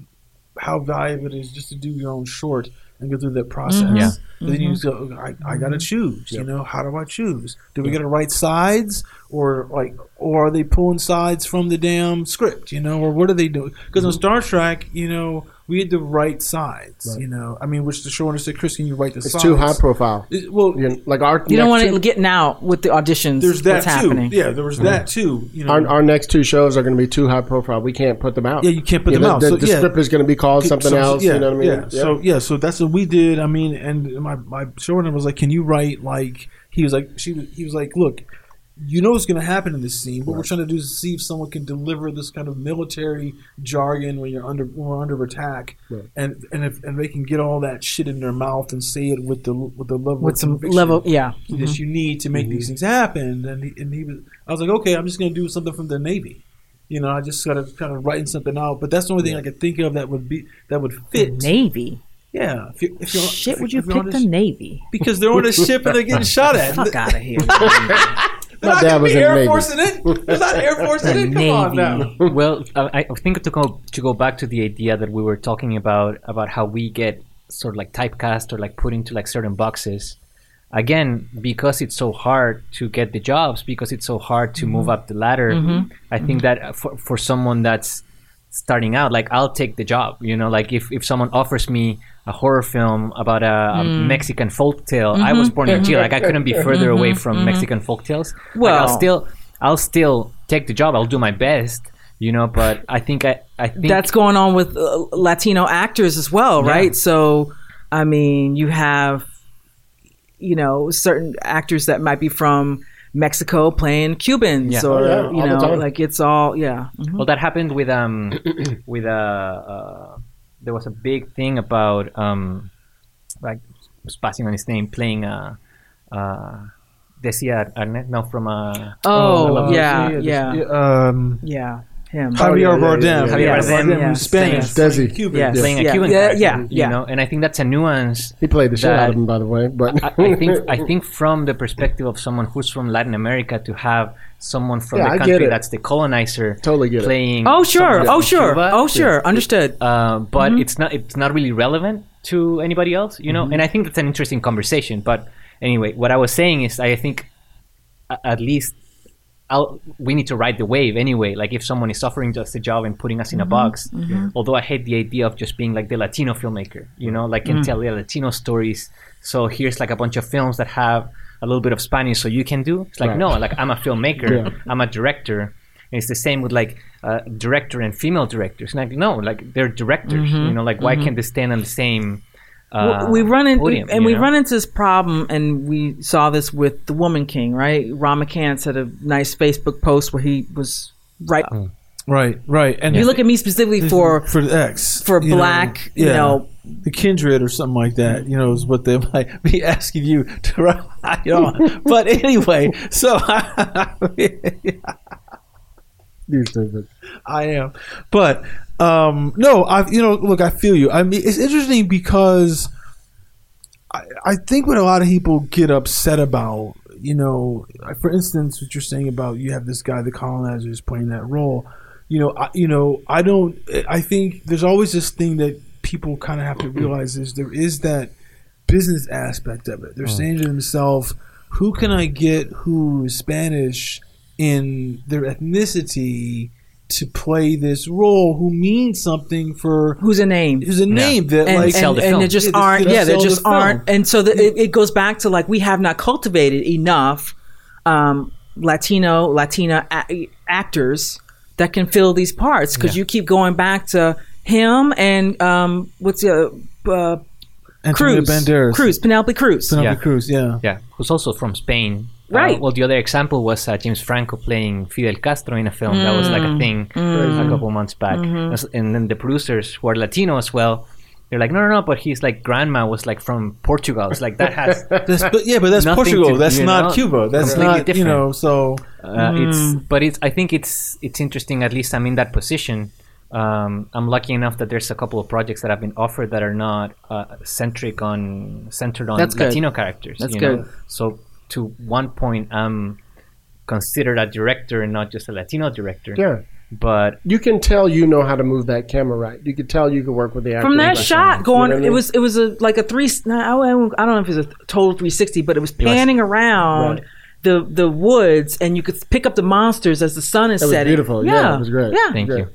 how valuable it is just to do your own short and go through that process. Mm-hmm. Yeah. But then you just go, I, I got to choose. You know, how do I choose? Do we got to write sides, or like, or are they pulling sides from the damn script? You know, or what are they doing? Because Mm-hmm. on Star Trek, you know, we had to write sides. You know, I mean, which the showrunner said, Chris, can you write the It's sides? too high profile. It- well, You know, like our You don't want two- it getting out with the auditions. there's that what's too. happening. Yeah, there was mm-hmm. that too. You know, our, our next two shows are going to be too high profile. We can't put them out. Yeah, you can't put You them know, out. The, So, the yeah. script is going to be called something So- else. Yeah, you know what I mean? Yeah. So yeah, so that's what we did. I mean, and my my showrunner was like, "Can you write like?" He was like, "She." He was like, "Look, you know what's going to happen in this scene. What we're trying to do is see if someone can deliver this kind of military jargon when you're under when we're under attack, Right. and and if and they can get all that shit in their mouth and say it with the with the level with some level, yeah. that you mm-hmm. need to make these mm-hmm. things happen." And he, and he was, I was like, "Okay, I'm just going to do something from the Navy." You know, I just gotta kind of writing something out. But that's the only thing I could think of that would be that would fit. Navy. Yeah. If you, if you're, Shit, would if you you're pick the sh- Navy? Because they're on a ship and they're getting shot at. Fuck out of here. They're not dad gonna was be in the Air Navy. Force in it. There's not Air Force in it. Come on now. Well, I, I think to go to go back to the idea that we were talking about about how we get sort of like typecast or like put into like certain boxes. Again, because it's so hard to get the jobs, because it's so hard to move up the ladder. I think that uh, for for someone that's starting out, like I'll take the job. You know, like if if someone offers me a horror film about a, a mm. Mexican folk tale, I was mm-hmm. born in Chile. Like I couldn't be mm-hmm. further away mm-hmm. from Mexican folk tales. Like, Well- I'll still I'll still take the job. I'll do my best, you know. But I think I, I think That's going on with uh, Latino actors as well, Yeah. right? So, I mean, you have, you know, certain actors that might be from Mexico playing Cubans, Yeah. or Oh, yeah, you know, like it's all yeah. Mhm. well, that happened with um with uh, uh there was a big thing about um like just passing on his name playing uh uh Desi Arnaz no from uh Oh, love yeah, just- yeah, Um, yeah, him. Oh, yeah, Javier yeah, Bardem. yeah, yeah. Javier Yes, Bardem, yes, who's Spanish. Desi. Cuban. Yes. playing a Yeah, Cuban yeah, character, yeah, you know and I think that's a nuance He played the shit out of That- him, by the way. But I, I think I think from the perspective of someone who's from Latin America to have someone from Yeah, the country that's the colonizer Totally get it. playing Oh sure, oh from sure, Cuba, oh sure, understood. uh, but it's not it's not really relevant to anybody else, you know. And I think that's an interesting conversation. But anyway, what I was saying is, I think at least I'll, we need to ride the wave anyway. Like if someone is offering us a job and putting us in a mm-hmm. box, mm-hmm. although I hate the idea of just being like the Latino filmmaker, you know, like can mm. tell the Latino stories. So here's like a bunch of films that have a little bit of Spanish, so you can do. It's like Right. no, like I'm a filmmaker, Yeah. I'm a director. And it's the same with like uh, director and female directors. Like no, like they're directors. Mm-hmm. You know, like why can't they stand on the same? Uh, we run into podium, and you we know? run into this problem, and we saw this with the Woman King, right? Ramakant had a nice Facebook post where he was right. Right, right. And You look at me specifically for for the X for you know, black, you know, the kindred or something like that. You know, is what they might be asking you to ride on. but anyway, so you stupid. I am. But um, no, I you know, look, I feel you. I mean, it's interesting because I, I think what a lot of people get upset about, you know, for instance, what you're saying about you have this guy, the colonizer, is playing that role. You know, I, you know, I don't. I think there's always this thing that people kind of have to realize is there is that business aspect of it. They're saying to themselves, "Who can I get who is Spanish in their ethnicity to play this role? Who means something for who's a name. who's a name that and, like and, the and film. there just aren't they'll yeah there sell the just aren't and so the, it, it goes back to like we have not cultivated enough um, latino latina a- actors that can fill these parts because you keep going back to him and um, what's the uh, Antonio Cruz Banderas, Cruz Penelope Cruz Penelope Yeah. Cruz, yeah. Yeah, who's also from Spain. Right. Uh, well, the other example was uh, James Franco playing Fidel Castro in a film that was like a thing a couple months back. As- And then the producers, who are Latino as well, they're like, no, no, no, but he's like grandma was like from Portugal. It's like that has. That's, but yeah, but that's Portugal. to- that's you not know, Cuba. That's completely not you know. So Uh, It's but it's I think it's it's interesting. At least I'm in that position. Um, I'm lucky enough that there's a couple of projects that have been offered that are not uh, centric on centered on That's good. Latino characters. That's you know? good. So to one point, I'm considered a director and not just a Latino director. Yeah. But You can tell you know how to move that camera right. You can tell you can work with the actor. from that shot going You know what I it was it was a like a three I don't I don't know if it was a total 360 but it was panning around Right. the the woods and you could pick up the monsters as the sun is That was setting beautiful. Yeah, it was great. yeah thank Yeah. you.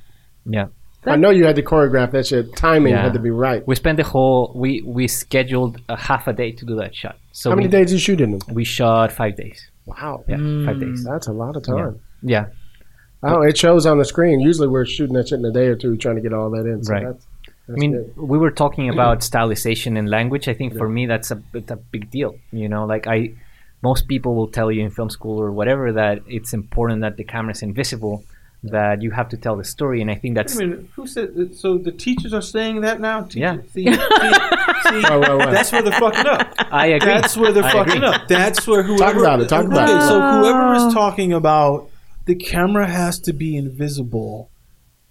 Yeah. I know you had to choreograph that shit. Timing Yeah. had to be right. We spent the whole we we scheduled a half a day to do that shot. So How we, many days you shooting them? we shot five days. Wow, Yeah, Mm. five days. that's a lot of time. Yeah. Oh, it shows on the screen. Usually we're shooting that shit in a day or two, trying to get all that in. So Right. That's, that's I mean, good. we were talking about stylization and language. I think for me, that's a, it's a big deal. You know, like I, most people will tell you in film school or whatever that it's important that the camera is invisible, that you have to tell the story. And I think that's I mean, who said? So the teachers are saying that now. Teachers, Yeah. See, see, see, Wait, wait, wait. that's where they're fucking up. I agree. That's where they're I fucking agree. up. That's where whoever Talk about it, talk about Okay, it. So whoever is talking about the camera has to be invisible,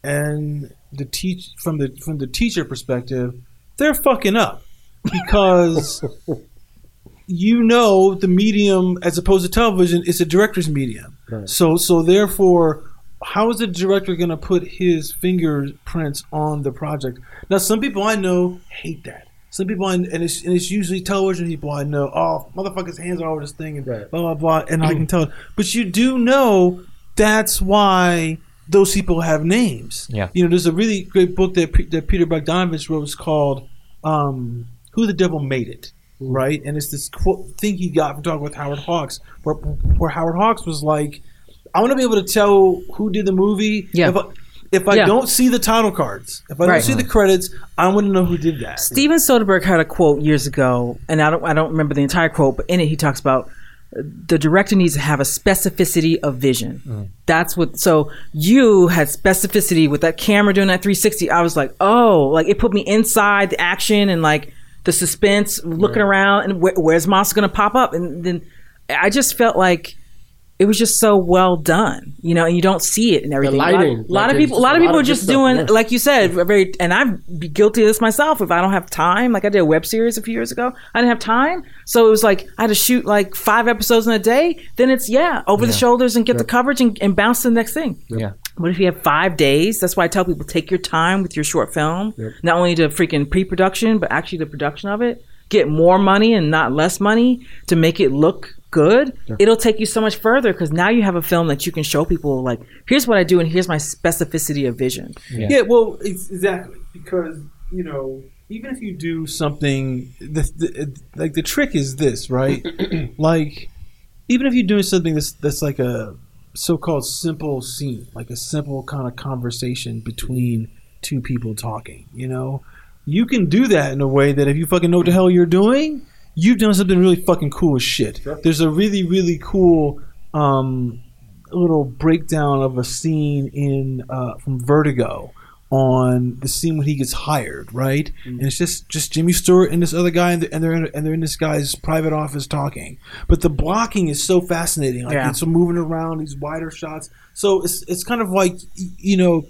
and the teach from the from the teacher perspective, they're fucking up because you know the medium as opposed to television is a director's medium. Right. So so therefore, how is the director going to put his fingerprints on the project? Now, some people I know hate that. Some people, I, and it's and it's usually television people I know. Oh, motherfuckers' hands are over this thing and Right. blah blah blah, and I can tell. But you do know that's why those people have names. Yeah. You know, there's a really great book that Pe- that Peter Bogdanovich wrote. It's called um, "Who the Devil Made It." Right, and it's this quote thing he got from talking with Howard Hawks, where, where Howard Hawks was like, "I want to be able to tell who did the movie. Yeah. If I, if I Yeah. don't see the title cards, if I don't Right. see the credits, I want to know who did that." Steven Soderbergh had a quote years ago, and I don't I don't remember the entire quote, but in it he talks about uh, the director needs to have a specificity of vision. That's what. So you had specificity with that camera doing that 360. I was like, oh, like it put me inside the action and like the suspense, looking around and where, where's Moss going to pop up, and then I just felt like. It was just so well done, you know, and you don't see it and everything. A lot- lighting, a lot, like of people, a lot of people are just good stuff, doing, yeah. like you said, very, and I'm guilty of this myself if I don't have time. Like I did a web series a few years ago, I didn't have time, so it was like I had to shoot like five episodes in a day. Then it's yeah, over the shoulders and get the coverage and, and bounce to the next thing. Yeah. But if you have five days, that's why I tell people take your time with your short film, not only to freaking pre-production, but actually the production of it. Get more money and not less money to make it look good. It'll take you so much further because now you have a film that you can show people like, here's what I do and here's my specificity of vision. Yeah. Yeah, well, it's, exactly because you know, even if you do something, the, the like the trick is this, right? like, even if you're doing something that's that's like a so-called simple scene, like a simple kind of conversation between two people talking, you know, you can do that in a way that if you fucking know what the hell you're doing, you've done something really fucking cool as shit. There's a really really cool um, little breakdown of a scene in uh, from Vertigo on the scene when he gets hired, right? And it's just just Jimmy Stewart and this other guy, and they're and they're in, and they're in this guy's private office talking. But the blocking is so fascinating, like Yeah. it's moving around these wider shots. So it's it's kind of like you know.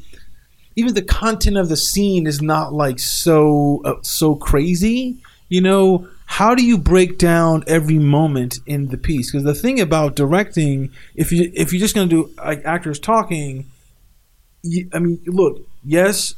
Even the content of the scene is not like so uh, so crazy, you know. How do you break down every moment in the piece? Because the thing about directing, if you if you're just going to do like actors talking, you, I mean, look, yes,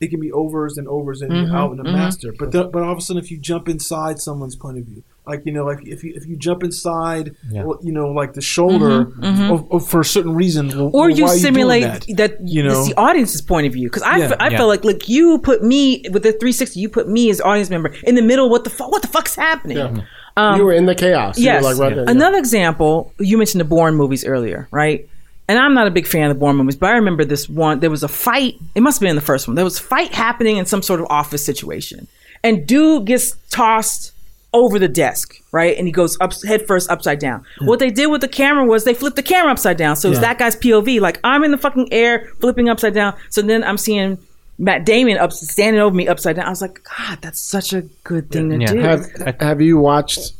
it can be overs and overs and you're mm-hmm. out in a mm-hmm. master. But the, but all of a sudden, if you jump inside someone's point of view, like you know, like if you if you jump inside, Yeah. you know, like the shoulder mm-hmm, mm-hmm. of, of- for a certain reason, well, or you why are doing simulate that? that, You it's know? the audience's point of view because I, Yeah. fe- I Yeah. feel like like you put me with the 360 you put me as audience member in the middle what the fuck what the fuck's happening Yeah. Um, you were in the chaos. You were, yes like, right there, yeah. another example you mentioned the Bourne movies earlier right and I'm not a big fan of the Bourne movies but I remember this one there was a fight it must have been in the first one there was a fight happening in some sort of office situation and dude gets tossed over the desk, right? And he goes up head first upside down. What they did with the camera was they flipped the camera upside down. So it's Yeah. that guy's POV. Like I'm in the fucking air, flipping upside down. So then I'm seeing Matt Damon up standing over me upside down. I was like, God, that's such a good thing to Yeah. do. Have, have you watched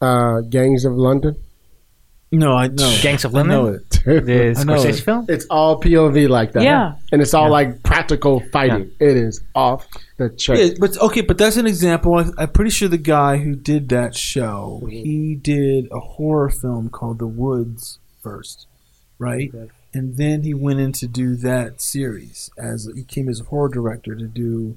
uh, Gangs of London? No, I no. Gangs of I know it. the I know Scorsese it. film. It's all POV like that. Yeah. And it's all like practical fighting. It is off the chart. Yeah, but okay, but that's an example. I, I'm pretty sure the guy who did that show, he did a horror film called The Woods first, right? And then he went in to do that series as he came as a horror director to do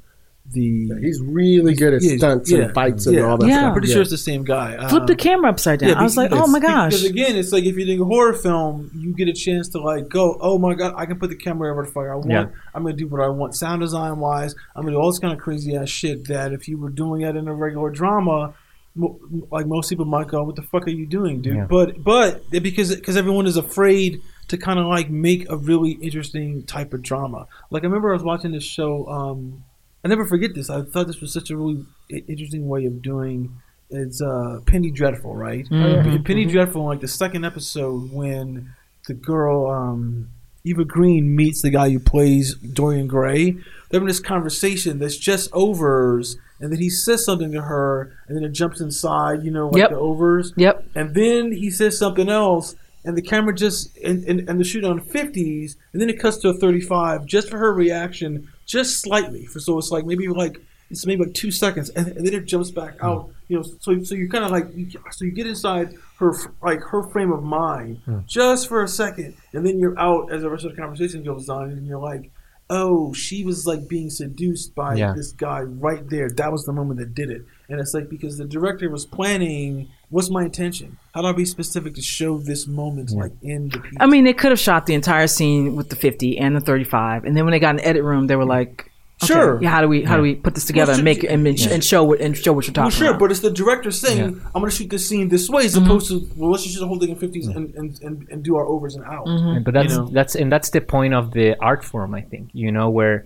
the. He's really good at Yeah, stunts yeah, and fights and all that Yeah. stuff. I'm pretty Yeah. sure it's the same guy. Flip the Um, camera upside down. I was like, oh my gosh. Because again, it's like if you're doing a horror film, you get a chance to like go, oh my god, I can put the camera wherever the fuck I want. Yeah. I'm gonna do what I want, sound design wise. I'm gonna do all this kind of crazy ass shit that if you were doing it in a regular drama, mo- like most people might go, what the fuck are you doing, dude? Yeah. But but because because everyone is afraid to kind of like make a really interesting type of drama. Like I remember I was watching this show. Um, I never forget this. I thought this was such a really interesting way of doing. It's uh, Penny Dreadful, right? Mhm. Penny Dreadful, like the second episode when the girl um, Eva Green meets the guy who plays Dorian Gray. They're having this conversation that's just overs, and then he says something to her, and then it jumps inside, you know, like Yep. the overs. Yep. And then he says something else, and the camera just and, and, and the shoot on 50s, and then it cuts to a 35 just for her reaction, just slightly. For so it's like maybe like it's maybe like two seconds, and, and then it jumps back hmm. out. You know, so so you kind of like so you get inside her like her frame of mind hmm. just for a second, and then you're out as the rest of the conversation goes on, and you're like. Oh, she was like being seduced by Yeah. this guy right there. That was the moment that did it. And it's like because the director was planning, what's my intention? How do I be specific to show this moment like in the piece? I mean, they could have shot the entire scene with the 50 and the 35, and then when they got in the edit room, they were like, okay, Sure. yeah, how do we how do we put this together and make it and, and show what and show what you're talking about? well, sure, about? but it's the director saying, Yeah. "I'm going to shoot this scene this way," as mm-hmm. opposed to, "Well, let's just shoot the whole thing in 50s and, and, and, and do our overs and outs." Mm-hmm. And- but that's know? that's and that's the point of the art form i think you know where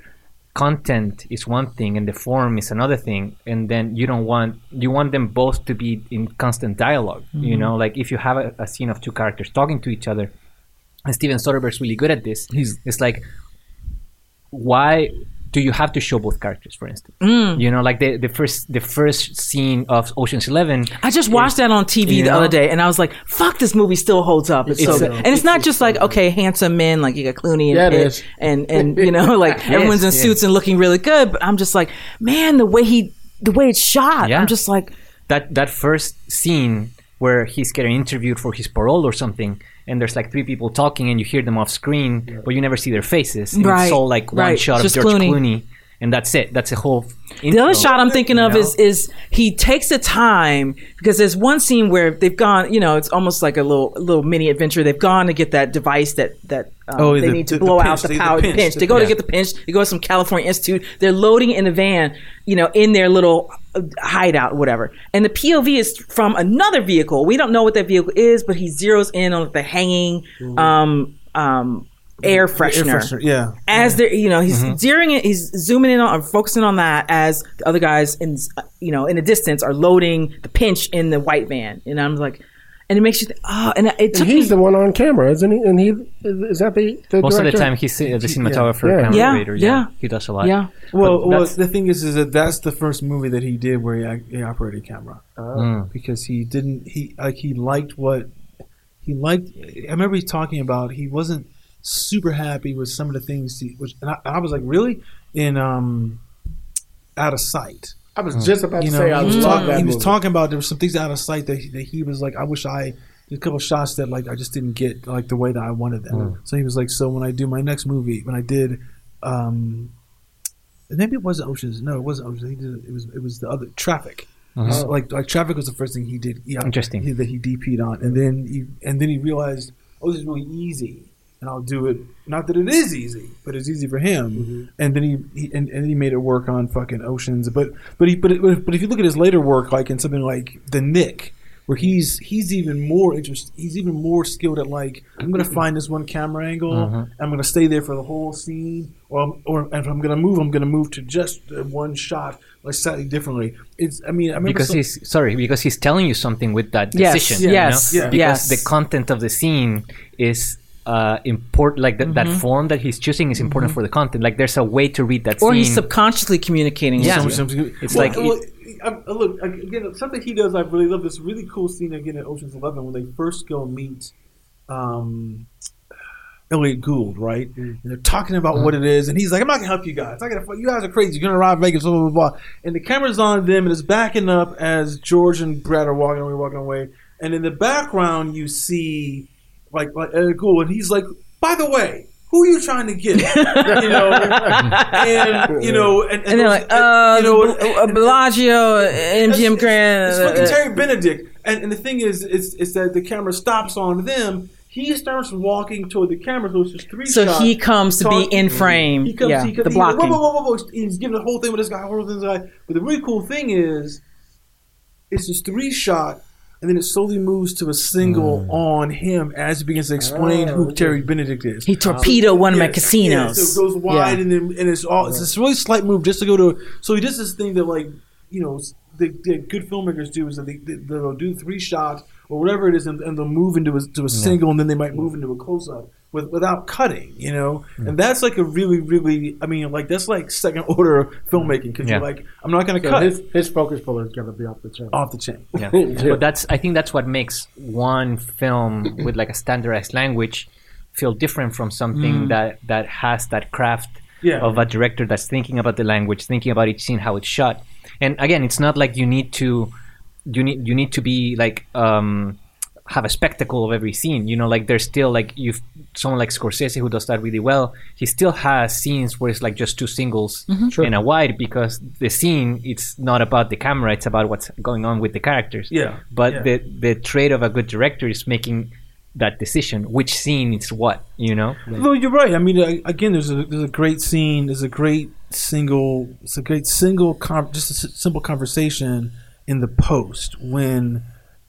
content is one thing and the form is another thing and then you don't want you want them both to be in constant dialog you mm-hmm. know? Like if you have a, a scene of two characters talking to each other and steven soderbergh's really good at this He's- it's like why do you have to show both characters for instance Mm. you know like the, the first the first scene of oceans 11 I just watched that on TV the know? other day, and I was like, "Fuck, this movie still holds up. It's, so It's- good." And it's not just like okay, handsome men like you got Clooney and Yeah, it Pitt and and you know like Yes, everyone's in yes. suits and looking really good. But I'm just like, man, the way he the way it's shot, Yeah. I'm just like, that that first scene where he's getting interviewed for his parole or something and there's like three people talking and you hear them off screen but you never see their faces and Right, it's all like one right. shot of George Clooney. Clooney. And that's it that's a whole The other shot I'm thinking of you is is he takes the time because there's one scene where they've gone, you know, it's almost like a little little mini adventure. They've gone to get that device that that um, Oh, they the- need to the- the blow pinch, out the the- the power, the pinch, pinch. They go to get the pinch. They go to some California Institute. They're loading in the van, you know, in their little uh, hideout, or whatever. And the POV is from another vehicle. We don't know what that vehicle is, but he zeroes in on the hanging um, um, air freshener Air freshener, yeah. as they're you know he's Mm-hmm. zeroing it he's zooming in on or focusing on that as the other guys in uh, you know in the distance are loading the pinch in the white van and i'm like and it makes you think oh and it took And me he's the one on camera, isn't he? And he is that the, the most director? of the time he's uh, the cinematographer Yeah. camera Yeah, operator yeah. he does a lot yeah Well, well, the thing is, is that that's the first movie that he did where he, ac- he operated camera Mm. because he didn't he like he liked what he liked. I remember he talking about he wasn't super happy with some of the things he which and I, I was like really in um out of sight. I was just about to know, say I he was, talking, that he was talking about there were some things out of sight that he, that he was like, I wish I did a couple shots that like I just didn't get like the way that I wanted them. So he was like, so when I do my next movie, when I did, um, maybe it wasn't Oceans. No, it wasn't Oceans. He did it was it was the other Traffic. So, like like Traffic was the first thing he did. Yeah, Interesting. he- that he DP'd on, and then he and then he realized, oh, this is really easy. And I'll do it. Not that it is easy, but it's easy for him. And then he, he and, and he made it work on fucking oceans. But but he but it, but if you look at his later work, like in something like The Knick, where he's he's even more interest, he's even more skilled at like I'm gonna find this one camera angle. I'm gonna stay there for the whole scene, or I'm- or if I'm gonna move, I'm gonna move to just uh, one shot, like slightly differently. It's I mean I remember because some- he's sorry because he's telling you something with that Yes, decision yes, you know? yeah. because yes. the content of the scene is uh important like that that form that he's choosing is important for the content like there's a way to read that or scene he's subconsciously communicating Yeah. you. Some- some- It's Well, like- well, I- I- look again. Something he does, I really love. This really cool scene again in Ocean's Eleven when they first go meet um, Elliot Gould, right? And they're talking about what it is, and he's like, "I'm not gonna help you guys. I'm gonna. You guys are crazy. You're gonna arrive Vegas, blah blah blah." blah. And the camera's on them, and it's backing up as George and Brad are walking away, walking away. And in the background, you see like like Gould, and he's like, "By the way." Who are you trying to get? you know, and you know, and, and they're like, uh, you know, Bellagio, MGM Grand. it's uh, fucking uh, Terry Benedict. And, and the thing is, it's, it's that the camera stops on them. He starts walking toward the camera, so it's just three so shots. he comes to be in frame. He comes, yeah, he comes, the he's blocking. whoa, whoa, whoa, whoa, whoa. He's giving the whole thing with this guy, whole thing with this guy. But the really cool thing is, it's this three shot, and then it slowly moves to a single Mm. on him as he begins to explain who Terry Benedict is. He torpedoed one of my casinos. Yeah, so it goes wide Yeah. and then and it's all it's this really slight move just to go to. So he does this thing that like you know the, the good filmmakers do is that they, they they'll do three shots or whatever it is and, and they'll move into a, to a single and then they might move into a close up. With, without cutting, you know, and that's like a really, really, I mean, like that's like second order filmmaking because Yeah. you're like, I'm not going to So cut his, his focus puller is going to be off the chain. off the chain. yeah. Yeah. but that's I think that's what makes one film with like a standardized language feel different from something that that has that craft Yeah. of a director that's thinking about the language, thinking about each scene, how it's shot. And again, it's not like you need to you need you need to be like um have a spectacle of every scene. You know, like there's still like you someone like Scorsese who does that really well. He still has scenes where it's like just two singles mm-hmm. Sure. and a wide because the scene it's not about the camera, it's about what's going on with the characters. Yeah. But Yeah. the the trait of a good director is making that decision, which scene is what, you know? Well, you're right. I mean, again, there's a there's a great scene. There's a great single. It's a great single. Con- just a s- simple conversation in the post when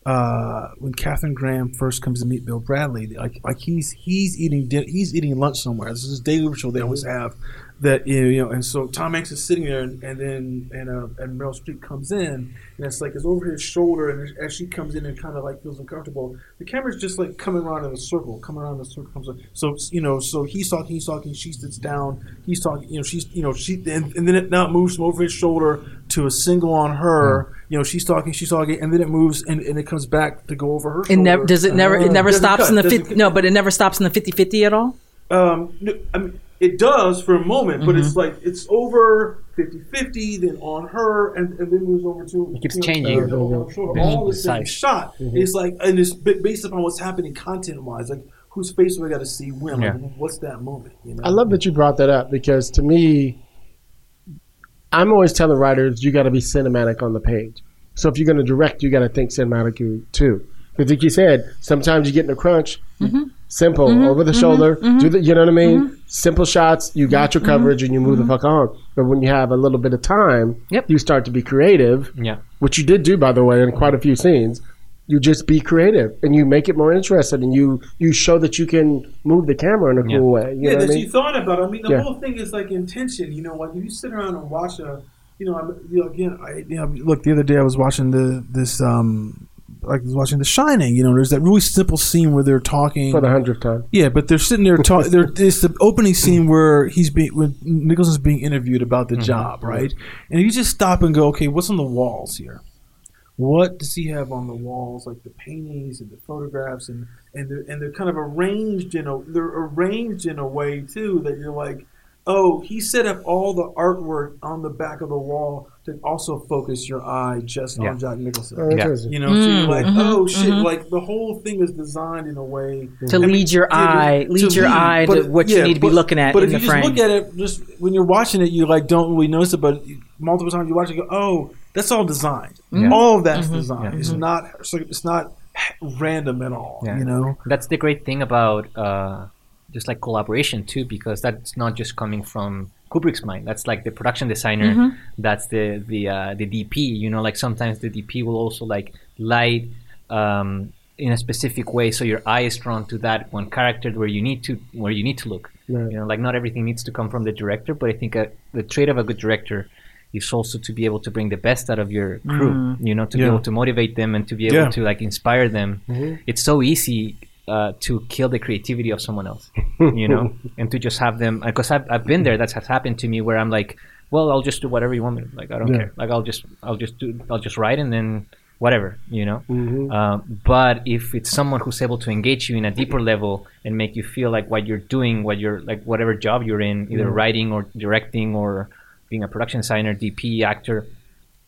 uh, when Katharine Graham first comes to meet Ben Bradlee. Like like he's he's eating din- he's eating lunch somewhere. This is a daily ritual they always have. That you know, and so Tom Hanks is sitting there, and, and then and uh, and Meryl Streep comes in, and it's like it's over his shoulder, and as she comes in and kind of like feels uncomfortable, the camera's just like coming around in a circle, coming around in a circle. Comes up. So you know, so he's talking, he's talking, she sits down, he's talking, you know, she's you know she, and, and then it now it moves from over his shoulder to a single on her. You know, she's talking, she's talking, and then it moves and, and it comes back to go over her. It never does it never it never stops cut, in the doesn't 50, no, but it never stops in the 50-50 at all. um, no, I mean, it does for a moment, but it's mm-hmm. like it's over 50-50, then on her, and, and then moves over to It keeps you know, changing. and over her shoulder. All the same Precise. shot. Mm-hmm. It's like, and it's based upon what's happening content wise. Like, whose face do I got to see when? Like, what's that moment? You know? I love that you brought that up because to me, I'm always telling writers you got to be cinematic on the page. So if you're going to direct, you got to think cinematically too. Because like you said, sometimes you get in a crunch. Mm-hmm. Simple, mm-hmm. over the mm-hmm. shoulder. Mm-hmm. Do the, you know what I mean? Simple shots. You got your coverage, and you move the fuck on. But when you have a little bit of time, Yep. you start to be creative, Yeah. which you did do, by the way, in quite a few scenes. You just be creative, and you make it more interesting, and you you show that you can move the camera in a Yeah. cool way. You yeah, know what that I mean? you thought about. I mean, the Yeah. whole thing is like intention. You know, like if you sit around and watch a, you know, I'm, you know, again, I, you know, look, the other day I was watching the this, um, like I was watching The Shining. You know, there's that really simple scene where they're talking For the hundredth time. Yeah, but they're sitting there talking. There, it's the opening scene where he's being when Nicholson's being interviewed about the mm-hmm. job, right? And you just stop and go, okay, what's on the walls here? What does he have on the walls, like the paintings and the photographs, and and they're, and they're kind of arranged in a they're arranged in a way too that you're like, oh, he set up all the artwork on the back of the wall to also focus your eye just Yeah. on Jack Nicholson. Oh, interesting. You know, so you're like, Mhm, oh shit! mhm. Like the whole thing is designed in a way To I mean, lead your eye, lead your lead. eye to But- what you yeah, need to be but- looking at But in if the you just frame. look at it, just when you're watching it, you like don't really notice it. But multiple times you watch it, you go, oh, that's all designed. Yeah. All of that's Mm-hmm. designed. It's not. It's, like, it's not random at all. Yeah. You know. That's the great thing about uh, just like collaboration too, because that's not just coming from Kubrick's mind. That's like the production designer. Mm-hmm. That's the the uh, the DP. You know, like sometimes the DP will also like light um, in a specific way, so your eye is drawn to that one character where you need to where you need to look. Right. You know, like not everything needs to come from the director, but I think uh the trait of a good director is also to be able to bring the best out of your crew. You know, to be able to motivate them and to be able Yeah. to like inspire them. It's so easy uh, to kill the creativity of someone else, you know, and to just have them. Because I've, I've been there. That's has happened to me where I'm like, well, I'll just do whatever you want me. to. Like I don't Yeah. care. Like I'll just I'll just do I'll just write and then whatever, you know. Mhm. Um, but if it's someone who's able to engage you in a deeper level and make you feel like what you're doing, what you're like, whatever job you're in, either writing or directing or being a production designer, DP, actor,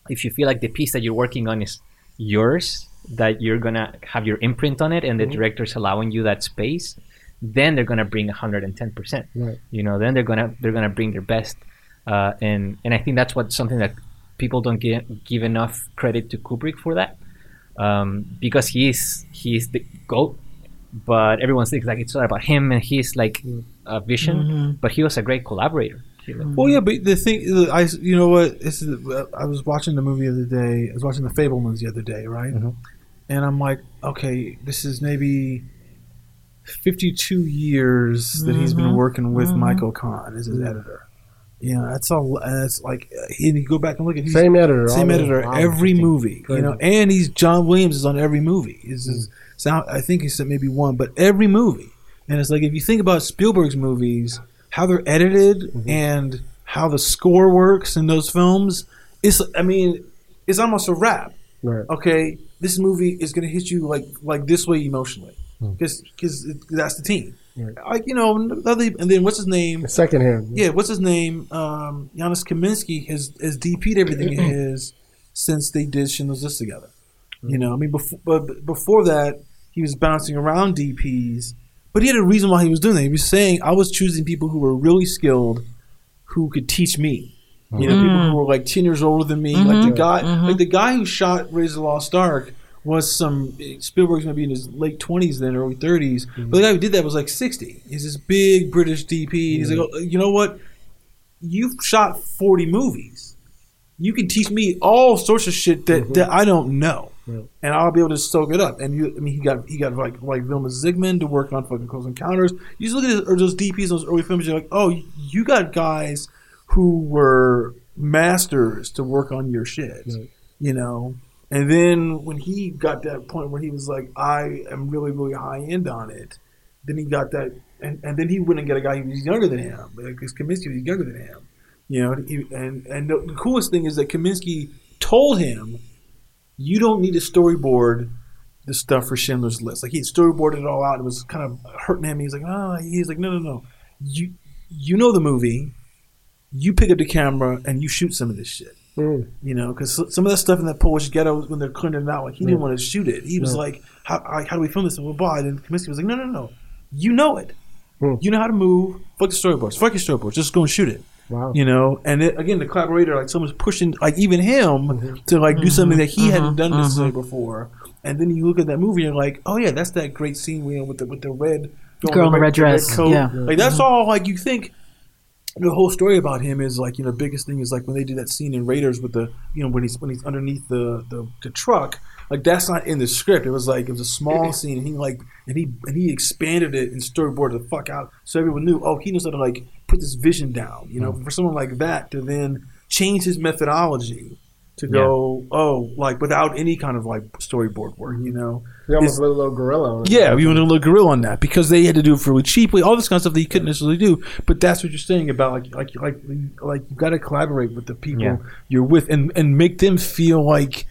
if you feel like the piece that you're working on is yours, that you're gonna have your imprint on it, and the director's allowing you that space, then they're gonna bring 110 percent. Right. You know, then they're gonna they're gonna bring their best, uh, and and I think that's what something that people don't give give enough credit to Kubrick for that, um, because he's he's the goat, but everyone thinks like it's not about him and he's like a vision, but he was a great collaborator. He- Well, yeah, but the thing, I, you know what? This is, I was watching the movie the other day. I was watching The Fabelmans the other day, right? Mhm. And I'm like, okay, this is maybe 52 years that he's been working with Michael Kahn as his editor. You know, that's all. That's like, uh, and you go back and look at he's- Same editor. same editor wow. every movie. Crazy. You know, and he's John Williams is on every movie. Is his sound? I think he said maybe one, but every movie. And it's like if you think about Spielberg's movies, how they're edited Mm-hmm. and how the score works in those films, it's I mean, it's almost a wrap. Right. Okay, this movie is gonna hit you like like this way emotionally because because that's the team. Right. Like you know, and then what's his name? Secondhand. Yeah, what's his name? Um, Janusz Kaminski has has DP'd everything of his since they did Schindler's List together. You know, I mean, before but before that, he was bouncing around DPs, but he had a reason why he was doing that. He was saying, "I was choosing people who were really skilled, who could teach me." You know, people who mm. were like ten years older than me. Like the mm-hmm. guy, mm-hmm. like the guy who shot Raise the Lost Ark was some Spielberg's maybe in his late twenties then, early 30s But the mm-hmm. guy who did that was like sixty. He's this big British DP. He's like, oh, you know what? You've shot forty movies. You can teach me all sorts of shit that, that I don't know, and I'll be able to soak it up. And you, I mean, he got he got like like Vilmos Zsigmond to work on fucking Close Encounters. You just look at his, or those DPs, those early films. You're like, oh, you got guys who were masters to work on your shit, you know. And then when he got that point where he was like, I am really really high end on it, then he got that, and, and then he went and got a guy who was younger than him, because Kaminski was younger than him, you know. And and the, the coolest thing is that Kaminski told him, you don't need to storyboard the stuff for Schindler's List. Like he storyboarded it all out. It was kind of hurting him. He's like, oh, he's like, no, no, no. You you know the movie. You pick up the camera and you shoot some of this shit. Mm. You know, because some of that stuff in that Polish ghetto when they're cleaning it out, like he didn't want to shoot it. He was Yeah. like, how, I- how do we film this? And blah, blah. And Kaminski was like, no, no, no. You know it. Hmm. You know how to move. Fuck the storyboards. Fuck your storyboards. Just go and shoot it. Wow. You know, and it, again, the collaborator, like someone's pushing, like even him, Mm-hmm. to like do something that he hadn't mm-hmm. done mm-hmm. necessarily before. And then you look at that movie, and you're like, oh yeah, that's that great scene we know, with the with the red Girl in the red dress, coat. yeah. Like that's all. Like you think the whole story about him is like you know biggest thing is like when they do that scene in Raiders with the you know when he's when he's underneath the the, the truck like that's not in the script it was like it was a small mm-hmm. scene and he like and he and he expanded it and storyboarded the fuck out so everyone knew oh he knows how to like put this vision down you know hmm. for someone like that to then change his methodology to go oh like without any kind of like storyboard work mm-hmm. you know You almost a little guerrilla on it. yeah, we want a little guerrilla on that because they had to do it really cheaply, all this kind of stuff that you couldn't necessarily do. But that's what you're saying about like like like like you got to collaborate with the people Yeah. you're with and and make them feel like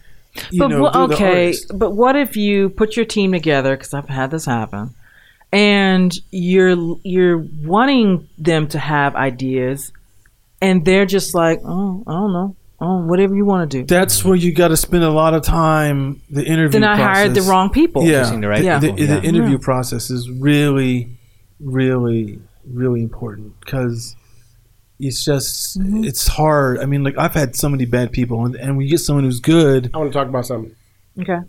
you but know wha- they're the okay, but what if you put your team together? Because I've had this happen, and you're you're wanting them to have ideas, and they're just like, oh, I don't know, oh, whatever you want to do. That's where you got to spend a lot of time. The interview. Then I hired the wrong people. Yeah, the right Yeah. the, people, the yeah. interview Yeah. process is really, really, really important because it's just Mm-hmm. it's hard. I mean, like I've had so many bad people, and, and when you get someone who's good, I want to talk about something. Okay.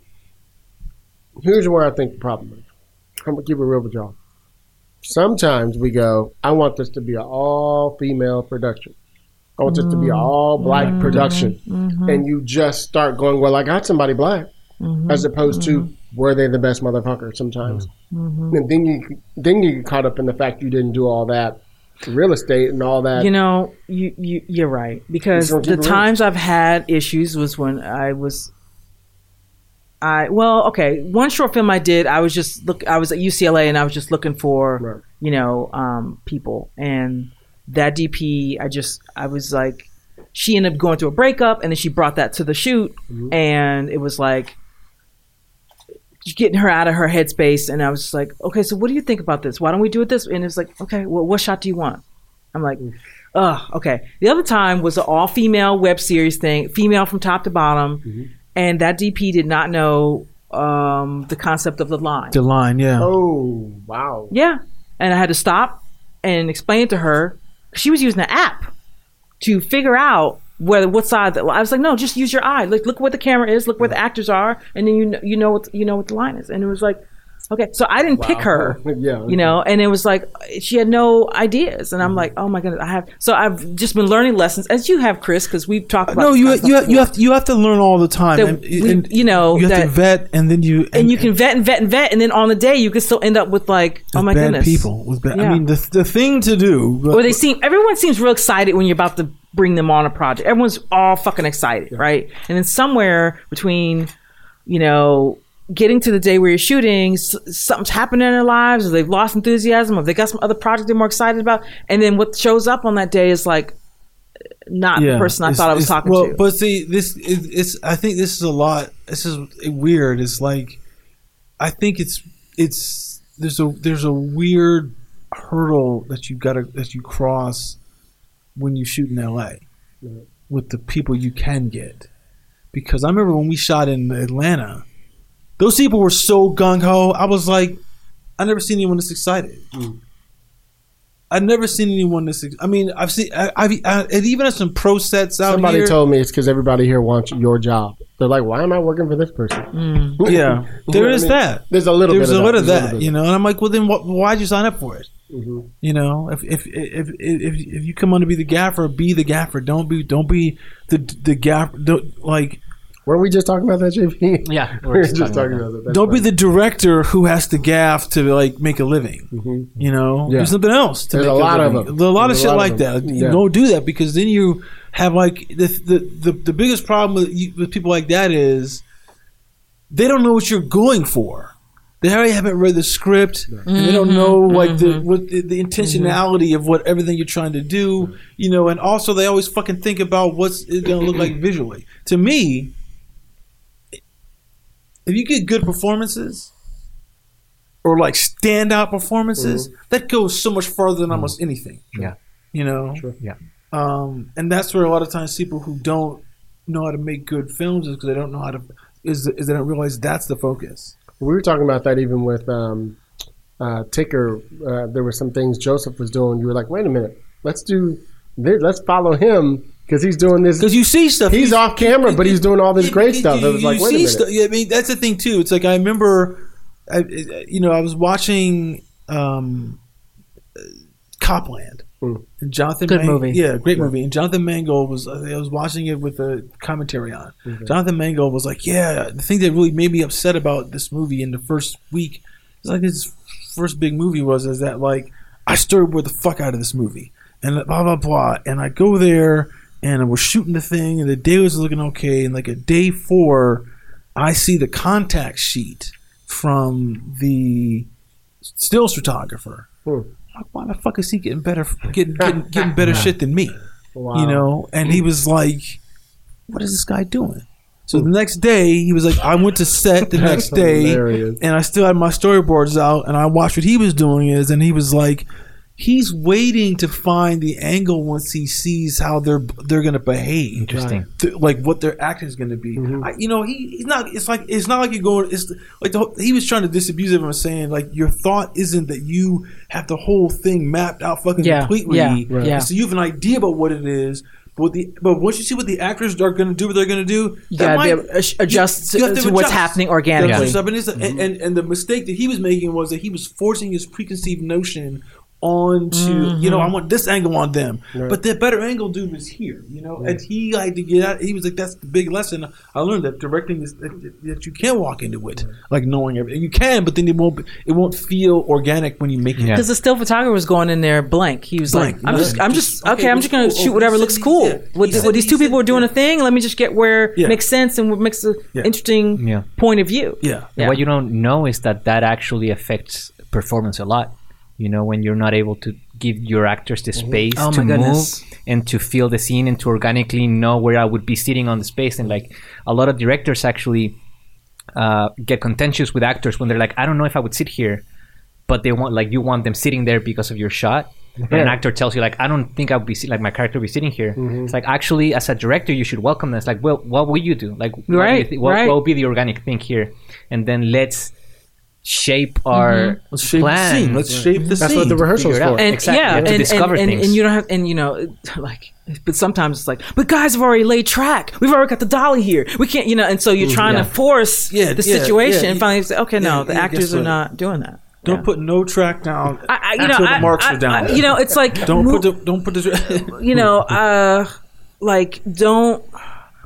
Here's where I think the problem is. I'm gonna keep it real with y'all. Sometimes we go, I want this to be an all female production. I want this to be an mm-hmm. all black mm-hmm. production. Mm-hmm. And you just start going, Well, I got somebody black as opposed to were they the best motherfucker sometimes. And then you then you get caught up in the fact you didn't do all that real estate and all that. You know, you, you you're right because the times I've had issues was when I was. I well, okay. One short film I did, I was just look. I was at UCLA and I was just looking for, Right. you know, um, people. And that DP, I just, I was like, she ended up going through a breakup, and then she brought that to the shoot, mm-hmm. and it was like getting her out of her headspace. And I was just like, okay, so what do you think about this? Why don't we do it this? And it's like, okay, well, what shot do you want? I'm like, mm-hmm. ugh, okay. The other time was an all female web series thing, female from top to bottom. Mm-hmm. And that DP did not know um, the concept of the line. the line, yeah. Oh wow. Yeah. And I had to stop and explain it to her. She was using the app to figure out whether what side that I was like, no, just use your eye. Like look where the camera is, look where the actors are, and then you know, you know what you know what the line is. And it was like, okay. So I didn't pick her. Yeah. You know, and it was like she had no ideas, and I'm mm-hmm. like, oh my goodness, I have. So I've just been learning lessons as you have, Chris, because we've talked about. No, you you you have you have to learn all the time, and, we- and you know, you have that- to vet, and then you and you can vet and vet and vet, and then on the day you can still end up with like, oh my bad goodness, people. With bad, I mean, the the thing to do. or they seem everyone seems real excited when you're about to bring them on a project. Everyone's all fucking excited, right? And then somewhere between, you know, getting to the day where you're shooting, s- something's happened in their lives, or they've lost enthusiasm, or they got some other project they're more excited about, and then what shows up on that day is like not the person I thought I was it's- talking well, to. But see, this is it's. I think this is a lot. This is weird. It's like, I think it's it's there's a there's a weird hurdle that you gotta that you cross when you shoot in L.A. with the people you can get. Because I remember when we shot in Atlanta, those people were so gung ho. I was like, I never seen anyone this excited. I've never seen anyone this. Ex- I mean, I've seen. I, I've I, and even at some pro sets out Somebody here. told me it's because everybody here wants your job. They're like, why am I working for this person? Mm. yeah, You there know what is I mean? that. There's a little There's bit a of little of that, little you know. And I'm like, well, then what, why'd you sign up for it? Mhm. You know, if if, if if if if you come on to be the gaffer, be the gaffer. Don't be don't be the the gaffer. Don't, like Weren't we just talking about that, JP? Yeah, we were just talking about that. Don't be the director who has to gaff to like make a living. Mhm. You know, Yeah. do something else. To There's make a lot of them. There's a lot There's of a shit lot like them. that. Yeah. You don't do that because then you have like the the the, the biggest problem with, you, with people like that is they don't know what you're going for. They already haven't read the script, and they don't know like the what the, the intentionality of what everything you're trying to do. You know, and also they always fucking think about what's it going to look like visually. To me, if you get good performances or like standout performances, that goes so much farther than almost anything. Yeah. You know? Sure. Yeah. Um, and that's where a lot of times people who don't know how to make good films is because they don't know how to is is they don't realize that's the focus. We were talking about that even with um, uh, Ticker. Uh, there were some things Joseph was doing. You were like, wait a minute, let's do this. Let's follow him because he's doing this. Because you see stuff. He's you- off camera, but he's doing all this you- great you- stuff. You, It was like, you wait a minute. stuff- yeah, I mean, that's the thing too. It's like I remember, I, you know, I was watching um, uh, Copland. Hmm. And Jonathan, Good Mang- movie. yeah, great movie. And Jonathan Mangold was, I was watching it with a commentary on. Jonathan Mangold was like, "Yeah, the thing that really made me upset about this movie in the first week, it's like his first big movie was, is that like I storyboard the fuck out of this movie, and blah blah blah, and I go there and we're shooting the thing, and the day was looking okay, and like a day four, I see the contact sheet from the stills photographer. Hmm. Like, why the fuck is he getting better, getting getting, getting better shit than me? Wow. You know, and he was like, "What is this guy doing?" So the next day, he was like, "I went to set the next day, hilarious. and I still had my storyboards out, and I watched what he was doing is, and he was like." He's waiting to find the angle once he sees how they're they're gonna behave Interesting. th- like what their acting is going to be. Mm-hmm. I, you know, he, he's not. It's like it's not like you're going. It's like the, he was trying to disabuse everyone, saying like your thought isn't that you have the whole thing mapped out fucking Yeah, completely. yeah, Right. yeah. So you have an idea about what it is. But the but once you see what the actors are going to do, what they're going to do, You that gotta might- be able to adj- adjust you have to what's adjust. happening You have to organically. it's- and, and and the mistake that he was making was that he was forcing his preconceived notion onto you know I mm-hmm. want this angle on them, but the better angle dude was here, you know, and he had to get out. He was like, that's the big lesson I learned that directing is that, that you can't walk into it like knowing everything. You can, but then it won't it won't feel organic when you make it. Yeah. Because the still photographer was going in there blank. He was Blank. like, "I'm just, I'm just, Okay, okay, I'm just gonna cool? shoot whatever looks cool. yeah. What, He said- what these two said- people are doing yeah. a thing. Let me just get where Yeah. makes sense and what makes an Yeah. interesting Yeah. point of view. Yeah. Yeah. What you don't know is that that actually affects performance a lot. You know, when you're not able to give your actors the space Oh to goodness. move and to feel the scene and to organically know where I would be sitting on the space. And like a lot of directors actually uh, get contentious with actors when they're like, I don't know if I would sit here, but they want like you want them sitting there because of your shot. And an actor tells you like, I don't think I would be sit- like my character would be sitting here. It's like actually, as a director, you should welcome this like, well, what will you do? Like, what do you Right, what, right. what would be the organic thing here? And then let's shape our Let's shape plan. the scene. Let's shape the That's scene. That's what the rehearsal's figure out. for. and Exactly. yeah, You have to and, discover and, and, things. and you don't have, and you know, like, but sometimes it's like, but guys have already laid track. We've already got the dolly here. We can't, you know, and so you're trying yeah. to force Yeah, the yeah, situation, yeah, and finally say, okay, no, the yeah, actors are not doing that. Don't Yeah. put no track down I, I, you know, until I, the marks I- are down. I- you know, it's like don't move- put the don't put the you know, uh, like don't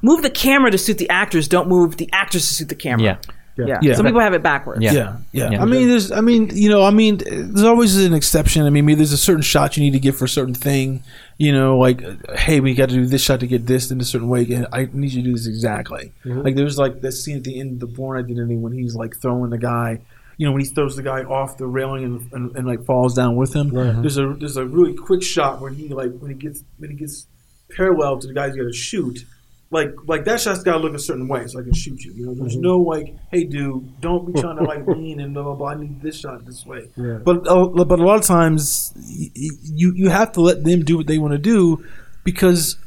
move the camera to suit the actors. Don't move the actors to suit the camera. Yeah. Yeah. Yeah. Some people have it backwards. Yeah. Yeah, yeah. Yeah. I mean, there's, I mean, you know, I mean, there's always an exception. I mean, maybe there's a certain shot you need to get for a certain thing. You know, like, uh, hey, we got to do this shot to get this in a certain way. And I need you to do this exactly. Like, there's like that scene at the end of the Bourne Identity when he's like throwing the guy. You know, when he throws the guy off the railing and, and, and like falls down with him. There's a there's a really quick shot when he like when he gets when he gets parallel to the guy he's got to shoot like like that shot's got to look a certain way so I can shoot you. You know, there's mm-hmm. no like, hey dude, don't be trying to like lean and blah blah blah. I need this shot this way. Yeah. But uh, but a lot of times y- y- you you have to let them do what they want to do because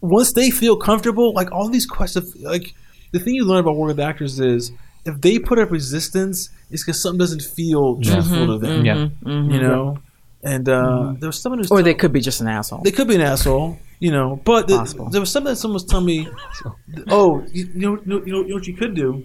once they feel comfortable, like all these questions, like the thing you learn about working with actors is if they put up resistance, it's because something doesn't feel truthful to mm-hmm. them. Mm-hmm. Yeah. You know, and uh, there was someone who's Or they could be just an asshole. they could be an asshole, you know. But th- Possible. there was something that someone was telling me. Oh, you, you know, you know, you know, what you could do.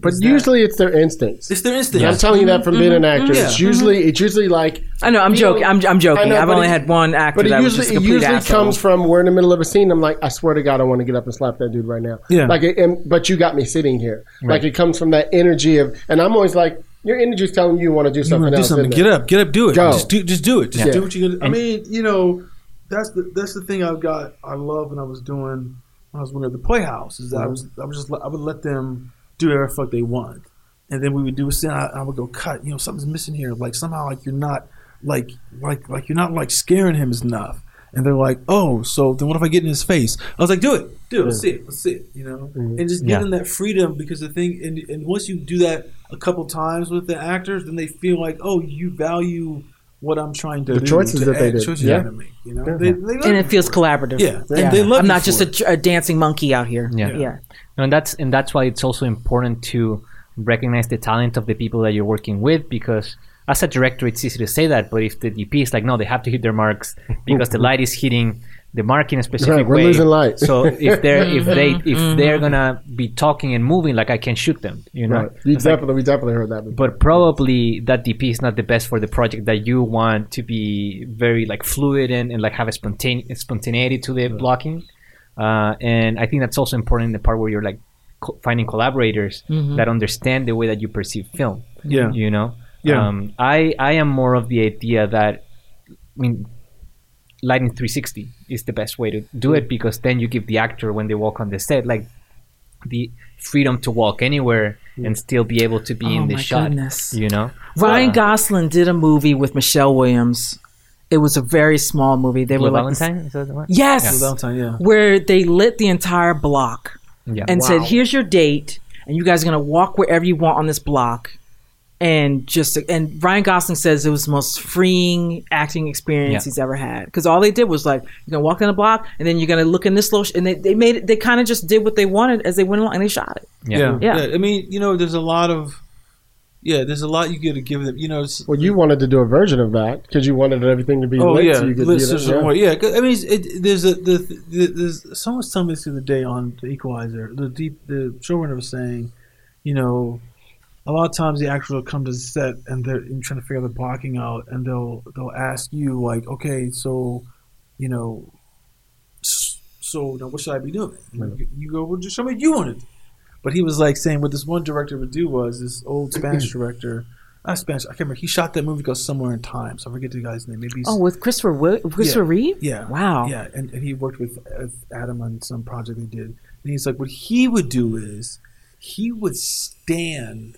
But is that- usually it's their instincts. it's their instinct. I'm telling you that mm-hmm, from being an mm-hmm, actor. Mm-hmm. Yeah. It's usually it's usually like I know. I'm feel- joking. I'm, I'm joking. I know, I've only it- had one actor But it that was usually just a it usually asshole. comes from we're in the middle of a scene. I'm like, I swear to God, I want to get up and slap that dude right now. Yeah. Like, it, and, but you got me sitting here. Like it comes from that energy of, and I'm always like, your energy is telling you you want to do You something want to do else. something? Get it? up, get up, do it. Go. Just do, just do it. Just Yeah. do what you got. I mean, you know, that's the that's the thing I've got. I love when I was doing when I was working at the Playhouse is that I was I was just I would let them do whatever fuck they want, and then we would do a scene. I, I would go cut. You know, something's missing here. Like somehow, like you're not like like like you're not like scaring him enough. And they're like, "Oh, so then what if I get in his face?" I was like, "Do it, do it. Let's see it. Let's see it." You know, mm-hmm. and just give Yeah. them that freedom because the thing, and, and once you do that a couple times with the actors, then they feel like, "Oh, you value what I'm trying to The do." choices to that they did. choices Yeah. I'm gonna make. You know, Yeah. they, they love and it feels for collaborative. Yeah, Yeah. and they love I'm not just a, a dancing monkey out here. Yeah. yeah. and that's and that's why it's also important to recognize the talent of the people that you're working with because as a director it's easy to say that but if the dp is like no they have to hit their marks because the light is hitting the mark in a specific Right, we're way losing light. so if they're if they if they're gonna be talking and moving like i can shoot them you know Right. You It's like- definitely, we definitely heard that. before. but probably that DP is not the best for the project that you want to be very like fluid and, and like have a spontane- spontaneity to the blocking. Uh, and I think that's also important in the part where you're like co- finding collaborators that understand the way that you perceive film. Yeah. You know? Yeah. Um, I, I am more of the idea that, I mean, lighting 360 is the best way to do it because then you give the actor when they walk on the set like the freedom to walk anywhere and still be able to be Oh in the my shot goodness. you know Ryan Uh, Gosling did a movie with Michelle Williams. It was a very small movie. They Blue were like Valentine is that the one Yes, Valentine, yeah. where they lit the entire block yeah and said, "Here's your date, and you guys are gonna walk wherever you want on this block." And just and Ryan Gosling says it was the most freeing acting experience Yeah. he's ever had because all they did was like you're gonna walk down the block and then you're gonna look in this little and they, they made it they kind of just did what they wanted as they went along and they shot it. Yeah. Yeah. yeah, I mean, you know, there's a lot of, yeah, there's a lot you got to give them. You know, it's, well, you wanted to do a version of that because you wanted everything to be Oh lit. yeah, so you could lit do that, yeah. way. yeah. 'cause, I mean, it, there's a the, the there's someone was telling me this the other day on the Equalizer. The deep the showrunner was saying, you know, a lot of times the actors will come to the set and they're in trying to figure the blocking out, and they'll they'll ask you like, okay, so, you know, so now what should I be doing? You, you go, well, just show me what you want to do. But he was like saying what this one director would do was this old Spanish director. Not Spanish. I can't remember. He shot that movie called Somewhere in Time. So I forget the guy's name. Maybe he's, Oh, with Christopher Wi- Christopher Reeve. yeah. Wow. Yeah, and, and he worked with, with Adam on some project they did. And he's like, what he would do is he would stand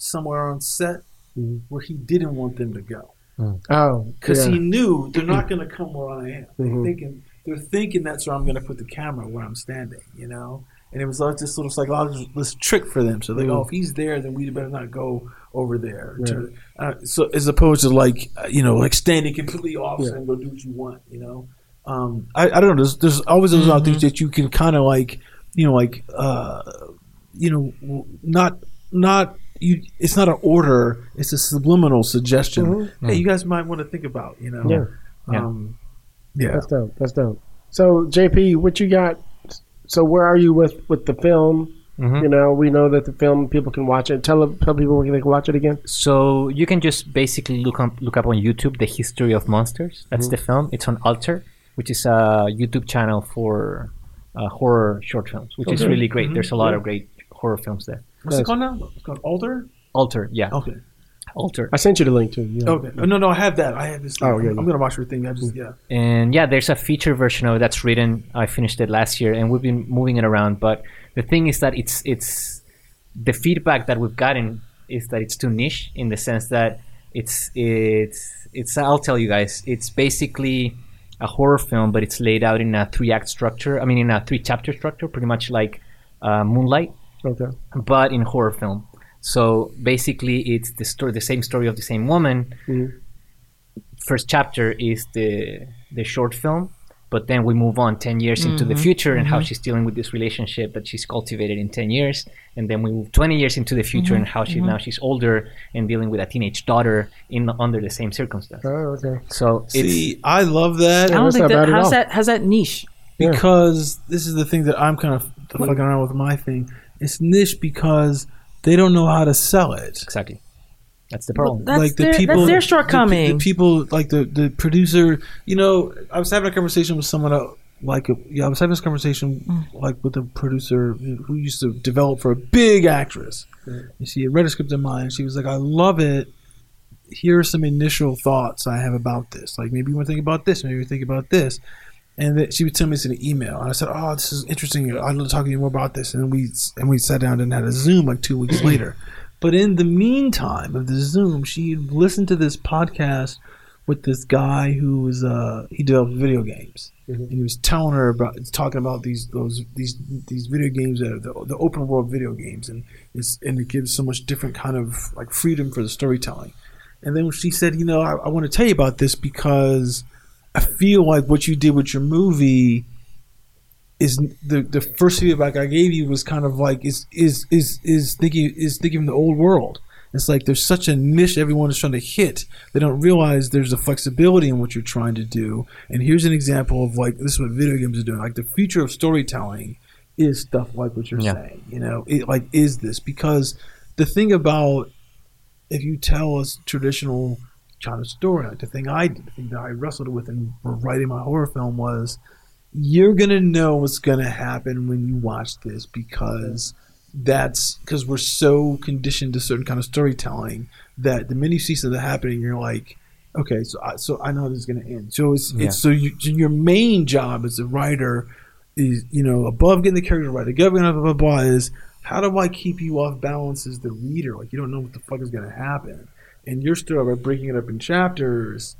somewhere on set Mhm. where he didn't want them to go Oh, because yeah. he knew they're not going to come where I am. They're Mhm. thinking they're thinking that's where I'm going to put the camera where I'm standing. You know. And it was like this little psychological this trick for them. So they go, Mhm. oh, if he's there, then we better not go over there. Right. To- uh, so as opposed to like uh, you know like standing completely off Yeah. and go do what you want. You know, um, I, I don't know. There's, there's always those other things that you can kind of like you know like uh, you know not not you. It's not an order. It's a subliminal suggestion. Hey, you guys might want to think about. You know. Yeah. Yeah. Um, yeah. That's dope. That's dope. So JP, what you got? So where are you with with the film? Mhm. You know, we know that the film people can watch it. Tell tell people where they can watch it again. So you can just basically look up look up on YouTube the history of monsters. That's the film. It's on Alter, which is a YouTube channel for uh, horror short films, which is really great. There's a lot of great horror films there. What's it called now? It's called Alter. Alter, yeah, Okay. Alter. I sent you the link too. Yeah. Okay. No, no, I have that. I have this. Oh, yeah, I'm, gonna watch your thing. I just yeah. and yeah there's a feature version of it that's written i finished it last year and we've been moving it around but the thing is that it's it's the feedback that we've gotten is that it's too niche in the sense that it's it's it's i'll tell you guys it's basically a horror film but it's laid out in a three act structure i mean in a three chapter structure pretty much like uh, moonlight Okay. but in horror film so basically it's the story the same story of the same woman Mhm. first chapter is the the short film but then we move on 10 years into the mm-hmm. future and how mm-hmm. she's dealing with this relationship that she's cultivated in 10 years and then we move 20 years into the future mm-hmm. and how she now she's older and dealing with a teenage daughter in under the same circumstance Oh, okay. so it's See, I love that I don't think that bad how's that how's that niche. Yeah. because this is the thing that I'm kind of fucking around with my thing. It's niche because they don't know how to sell it. exactly that's the problem That's like the their, people, that's their shortcoming. The, people, like the the producer. You know, I was having a conversation with someone. uh, Like, a, yeah, I was having this conversation like with a producer who used to develop for a big actress. And she had read a script in mind. She was like, "I love it. Here are some initial thoughts I have about this. Like, maybe you want to think about this. Maybe you think about this." And then she would tell me this in an email, and I said, "Oh, this is interesting. I'd love to talk to you more about this." And we and we sat down and had a Zoom like two weeks later. But in the meantime of the Zoom, she listened to this podcast with this guy who was uh, he developed video games, and he was telling her about talking about these those these these video games that the, the open world video games, and it's, and it gives so much different kind of like freedom for the storytelling. And then she said, you know, I, I want to tell you about this because I feel like what you did with your movie is the the first feedback I gave you was kind of like is is is is thinking is thinking of the old world. It's like there's such a niche everyone is trying to hit. They don't realize there's a flexibility in what you're trying to do. And here's an example of like this is what video games are doing. Like the future of storytelling is stuff like what you're Yeah. saying. You know, it like is this because the thing about if you tell us traditional kind of story, like the thing I did, the thing that I wrestled with in writing my horror film was you're gonna know what's gonna happen when you watch this because that's because we're so conditioned to certain kind of storytelling that the minute you see something happening, you're like, okay, so I, so I know this is gonna end. So it's Yeah. it's so, you, so your main job as a writer is you know above getting the character right, above blah blah blah, blah is how do I keep you off balance as the reader? Like you don't know what the fuck is gonna happen, and your story by breaking it up in chapters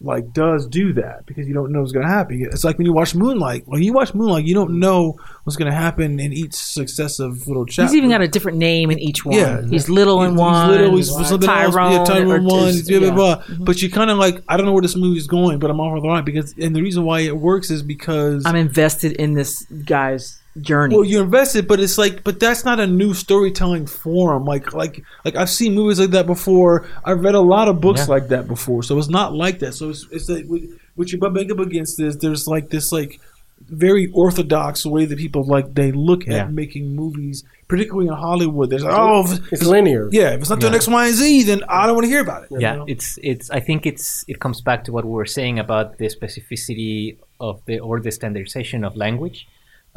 like does do that because you don't know what's going to happen. It's like when you watch Moonlight. When you watch Moonlight, you don't know what's going to happen in each successive little chapter. He's even got a different name in each one. Yeah. he's little in He's one. little, he's something else, Tyrone. yeah, Tyrone or- one, is- blah, blah, yeah. blah. But you kind of like, I don't know where this movie's going, but I'm all for the ride because, and the reason why it works is because I'm invested in this guy's journey. Well, you're invested, but it's like, but that's not a new storytelling form. Like, like, like I've seen movies like that before. I've read a lot of books Yeah. like that before, so it's not like that. So it's, it's like what what you bump up against is there's like this like very orthodox way that people like they look at Yeah. making movies, particularly in Hollywood. There's like, oh, if It's linear. yeah, if it's not doing Yeah. X, Y, and Z, then I don't want to hear about it. you yeah know? it's it's i think it's it comes back to what we were saying about the specificity of the or the standardization of language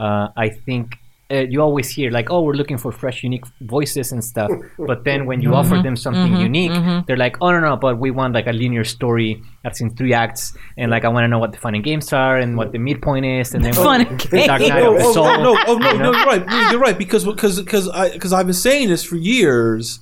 uh, i think uh, you always hear like oh we're looking for fresh unique voices and stuff but then when you offer them something unique they're like oh no no but we want like a linear story that's in three acts and like i want to know what the fun and games are and what the midpoint is and then what Fun and the Dark Knight no, of the oh, Soul, no, oh, no, you no, know? you're right. You're right because because because I because I've been saying this for years.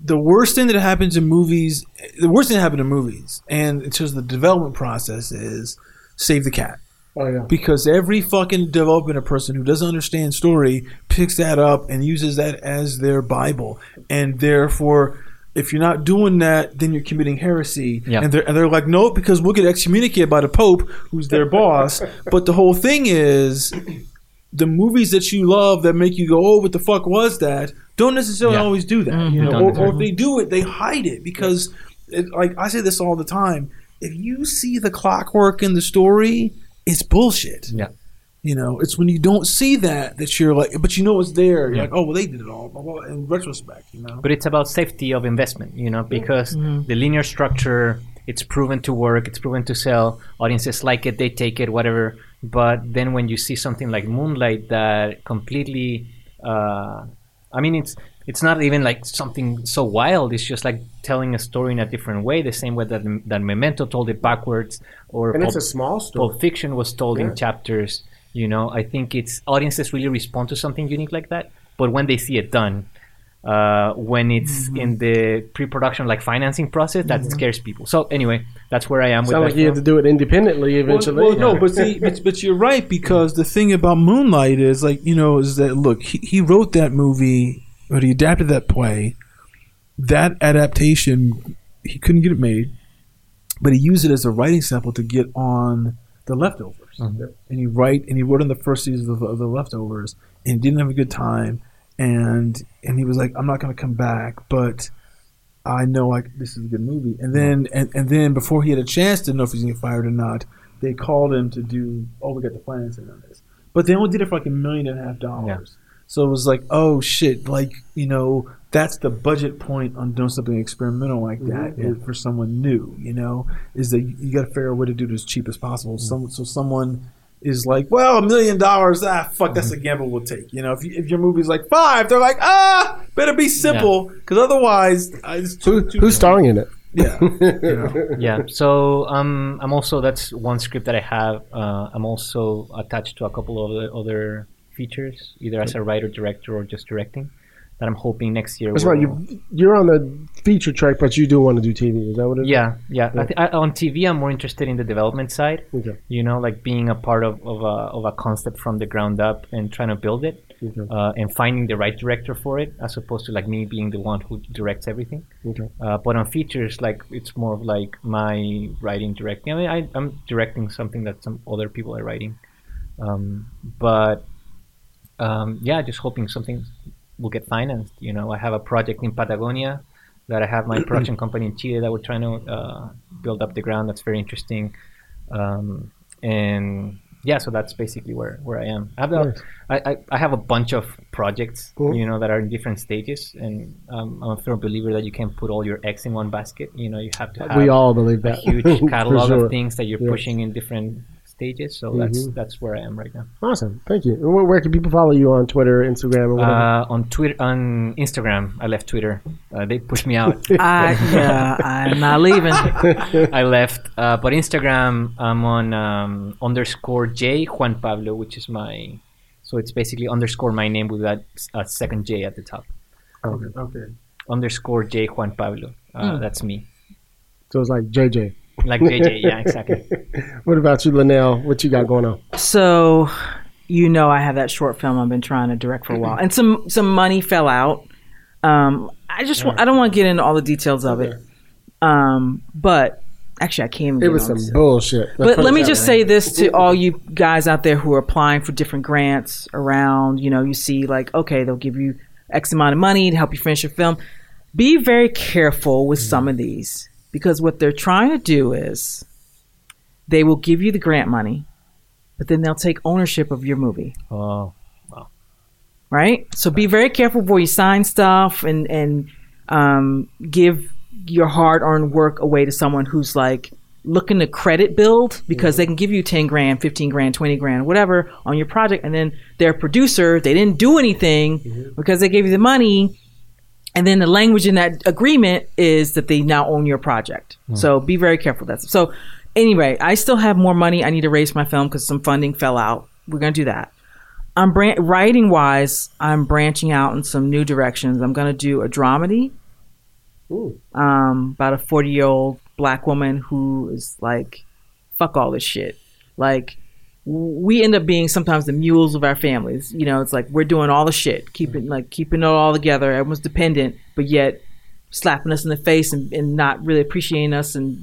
The worst thing that happens in movies, the worst thing that happens in movies, and in terms of the development process, is save the cat. Oh yeah. Because every fucking development person who doesn't understand story picks that up and uses that as their bible, and therefore. If you're not doing that, then you're committing heresy. Yeah. And, they're, and they're like, no, because we'll get excommunicated by the Pope, who's their boss. But the whole thing is, the movies that you love that make you go, "Oh, what the fuck was that?" Don't necessarily Yeah. always do that. Mm-hmm. You know, or, or if they do it, they hide it because, it, like I say this all the time. If you see the clockwork in the story, it's bullshit. yeah You know, it's when you don't see that that you're like, but you know it's there. You're Yeah. like, oh well, they did it all. Blah, blah, in retrospect, you know. but it's about safety of investment you know because the linear structure it's proven to work it's proven to sell audiences like it they take it whatever but then when you see something like moonlight that completely uh, I mean, it's it's not even like something so wild. It's just like telling a story in a different way, the same way that that Memento told it backwards, or And it's Pulp- a small story. Pulp Fiction was told Yeah. in chapters. You know, I think it's audiences really respond to something unique like that. But when they see it done, uh, when it's Mm-hmm. in the pre-production like financing process, that scares people. So anyway, that's where I am with Sound that. like you had to do it independently eventually. Well, well, no, but see, but, but you're right because the thing about Moonlight is like you know is that look he, he wrote that movie or he adapted that play. That adaptation he couldn't get it made, but he used it as a writing sample to get on the leftovers. Mm-hmm. And he write and he wrote in the first season of, of the leftovers and he didn't have a good time and and he was like I'm not going to come back, but I know like this is a good movie. And mm-hmm. then and, and then before he had a chance to know if he's gonna get fired or not, they called him to do oh we got the financing on this. But they only did it for like a million and a half dollars. So it was like, oh shit, like, you know, that's the budget point on doing something experimental like that is for someone new, you know, is that you gotta figure out a way to do it as cheap as possible. Some so someone is like, well, a million dollars, ah, fuck, that's a gamble we'll take. You know, if, you, if your movie's like five, they're like, ah, better be simple, because otherwise, uh, it's too, Who, too who's starring in it? Yeah. yeah so um i'm also that's one script that i have uh, i'm also attached to a couple of other, other features either as a writer director or just directing that i'm hoping next year That's right. You you're on the feature track, but you do want to do TV. Is that what it is? yeah yeah, I th- I, on tv i'm more interested in the development side Okay. you know like being a part of, of, a, of a concept from the ground up and trying to build it Okay. uh, and finding the right director for it as opposed to like me being the one who directs everything Okay. uh, but on features, like it's more of like my writing, directing. I mean, I, I'm directing something that some other people are writing, um, but um, yeah, just hoping something will get financed. You know, I have a project in Patagonia that I have my production company in Chile that we're trying to uh, build up the ground. That's very interesting, um, and yeah, so that's basically where, where I am. I have, a, Nice. I, I, I have a bunch of projects, Cool. you know, that are in different stages, and um, I'm a firm believer that you can't put all your eggs in one basket. You know, you have to have we all believe a that. huge For catalog sure. of things that you're Yes. pushing in different stages. So that's Mhm. that's where I am right now. Awesome. Thank you. Where, where can people follow you on Twitter, Instagram, or whatever? Uh, on Twitter, on Instagram, I left Twitter. Uh, they pushed me out. I yeah, I'm not leaving. I left, uh, but Instagram, I'm on um, underscore J Juan Pablo, which is my. So it's basically underscore my name with that uh, second J at the top. okay. Okay. Underscore J Juan Pablo. Uh, That's me. So it's like JJ. Like JJ. yeah, exactly. What about you, Linnell? What you got going on? So, you know, I have that short film I've been trying to direct for a while, and some some money fell out. Um, I just wa- I don't want to get into all the details of it. Um, but actually, I can't. Even It was some this. bullshit. Let's But let me just way. say this to all you guys out there who are applying for different grants around, you know, you see like, okay, they'll give you X amount of money to help you finish your film. Be very careful with some of these because what they're trying to do is they will give you the grant money, but then they'll take ownership of your movie. Oh, right? So be very careful before you sign stuff and and um, give your hard-earned work away to someone who's like looking to credit build because they can give you 10 grand 15 grand 20 grand whatever on your project. And then their producer they didn't do anything because they gave you the money and then the language in that agreement is that they now own your project so be very careful that's so anyway i still have more money i need to raise my film because some funding fell out we're going to do that I'm bran- writing wise. I'm branching out in some new directions. I'm going to do a dramedy Ooh. um, about a 40 year old black woman who is like, fuck all this shit. Like, we end up being sometimes the mules of our families. You know, it's like we're doing all the shit, keeping like keeping it all together. Everyone's dependent, but yet slapping us in the face and, and not really appreciating us and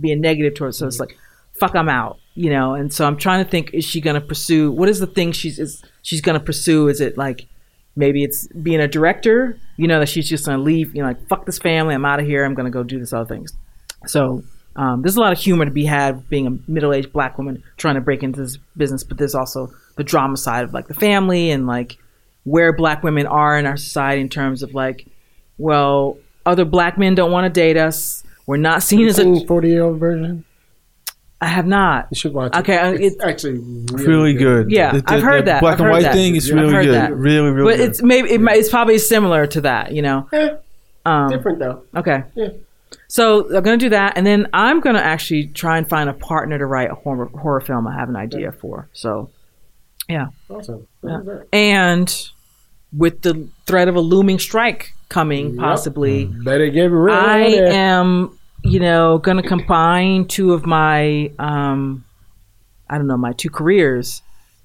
being negative towards us. So it's like, fuck, I'm out. You know, and so I'm trying to think: is she going to pursue? What is the thing she's is she's going to pursue? Is it like maybe it's being a director? You know, that she's just going to leave. You know, like fuck this family. I'm out of here. I'm going to go do this other things. So um, there's a lot of humor to be had being a middle-aged black woman trying to break into this business, but there's also the drama side of like the family and like where black women are in our society in terms of like, well, other black men don't want to date us. We're not seen as a Forty year old version. I have not. You should watch Okay, uh, it. It's it- actually really, really good. Yeah, I've heard that. Black I've and white that. thing is Yeah, really good. that. Really, really But good. it's maybe it, might- it's probably similar to that, you know. Eh, Um, different though. Okay. Yeah. So I'm gonna do that, and then I'm gonna actually try and find a partner to write a horror horror film. I have an idea for. So, yeah, Awesome. Yeah. and with the threat of a looming strike coming, Yep. possibly, Better get real. I on there. am, you know, going to combine two of my, um, I don't know, my two careers,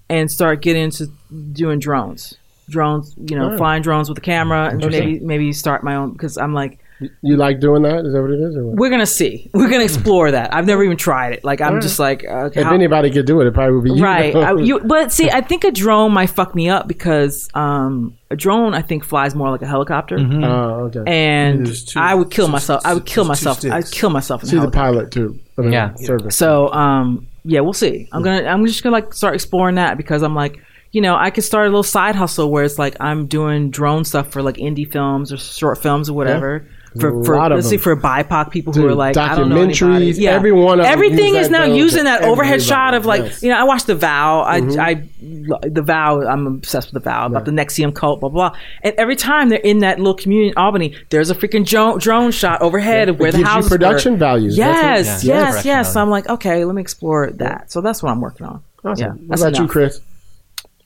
and start getting into doing drones. Drones, you know, Oh. flying drones with a camera, and Interesting. maybe maybe start my own because I'm like, You like doing that? Is that what it is? Or what? we're gonna see, we're gonna explore that. I've never even tried it. Like I'm just like, okay, If how- anybody could do it, it probably would be you. right. I, you, but see, I think a drone might fuck me up because um, a drone I think flies more like a helicopter. Mhm. Oh, okay. And two- I would kill two- myself. I would kill two myself. I'd kill myself in a See the helicopter. pilot too. For the Yeah. service. So um yeah, we'll see. I'm gonna I'm just gonna like start exploring that because I'm like, you know, I could start a little side hustle where it's like I'm doing drone stuff for like indie films or short films or whatever. For, a for lot let's see them. for BIPOC people who are like I don't know anybody. Yeah, every one of everything use is now using that overhead shot of like yes. Mm-hmm. you know I watched The Vow. I I the Vow. I'm obsessed with The Vow about the NXIVM cult. Blah blah. And every time they're in that little community in Albany, there's a freaking drone, drone shot overhead of where it the gives you houses production were. values. Yes, That's Yeah, yes, yes. value. So I'm like, okay, let me explore that. So that's what I'm working on. what, awesome. Yeah, what that's about you, enough. Chris?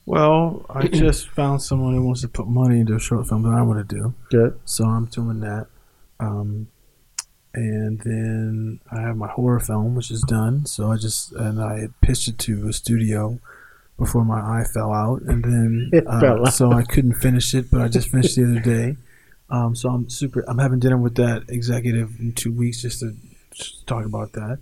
Well, I just found someone who wants to put money into a short film that I want to do, Good. so I'm doing that. Um, and then I have my horror film, which is done. So I just and I pitched it to a studio before my eye fell out, and then It uh, fell out. so I couldn't finish it, but I just finished the other day. Um, so I'm super. I'm having dinner with that executive in two weeks just to just talk about that.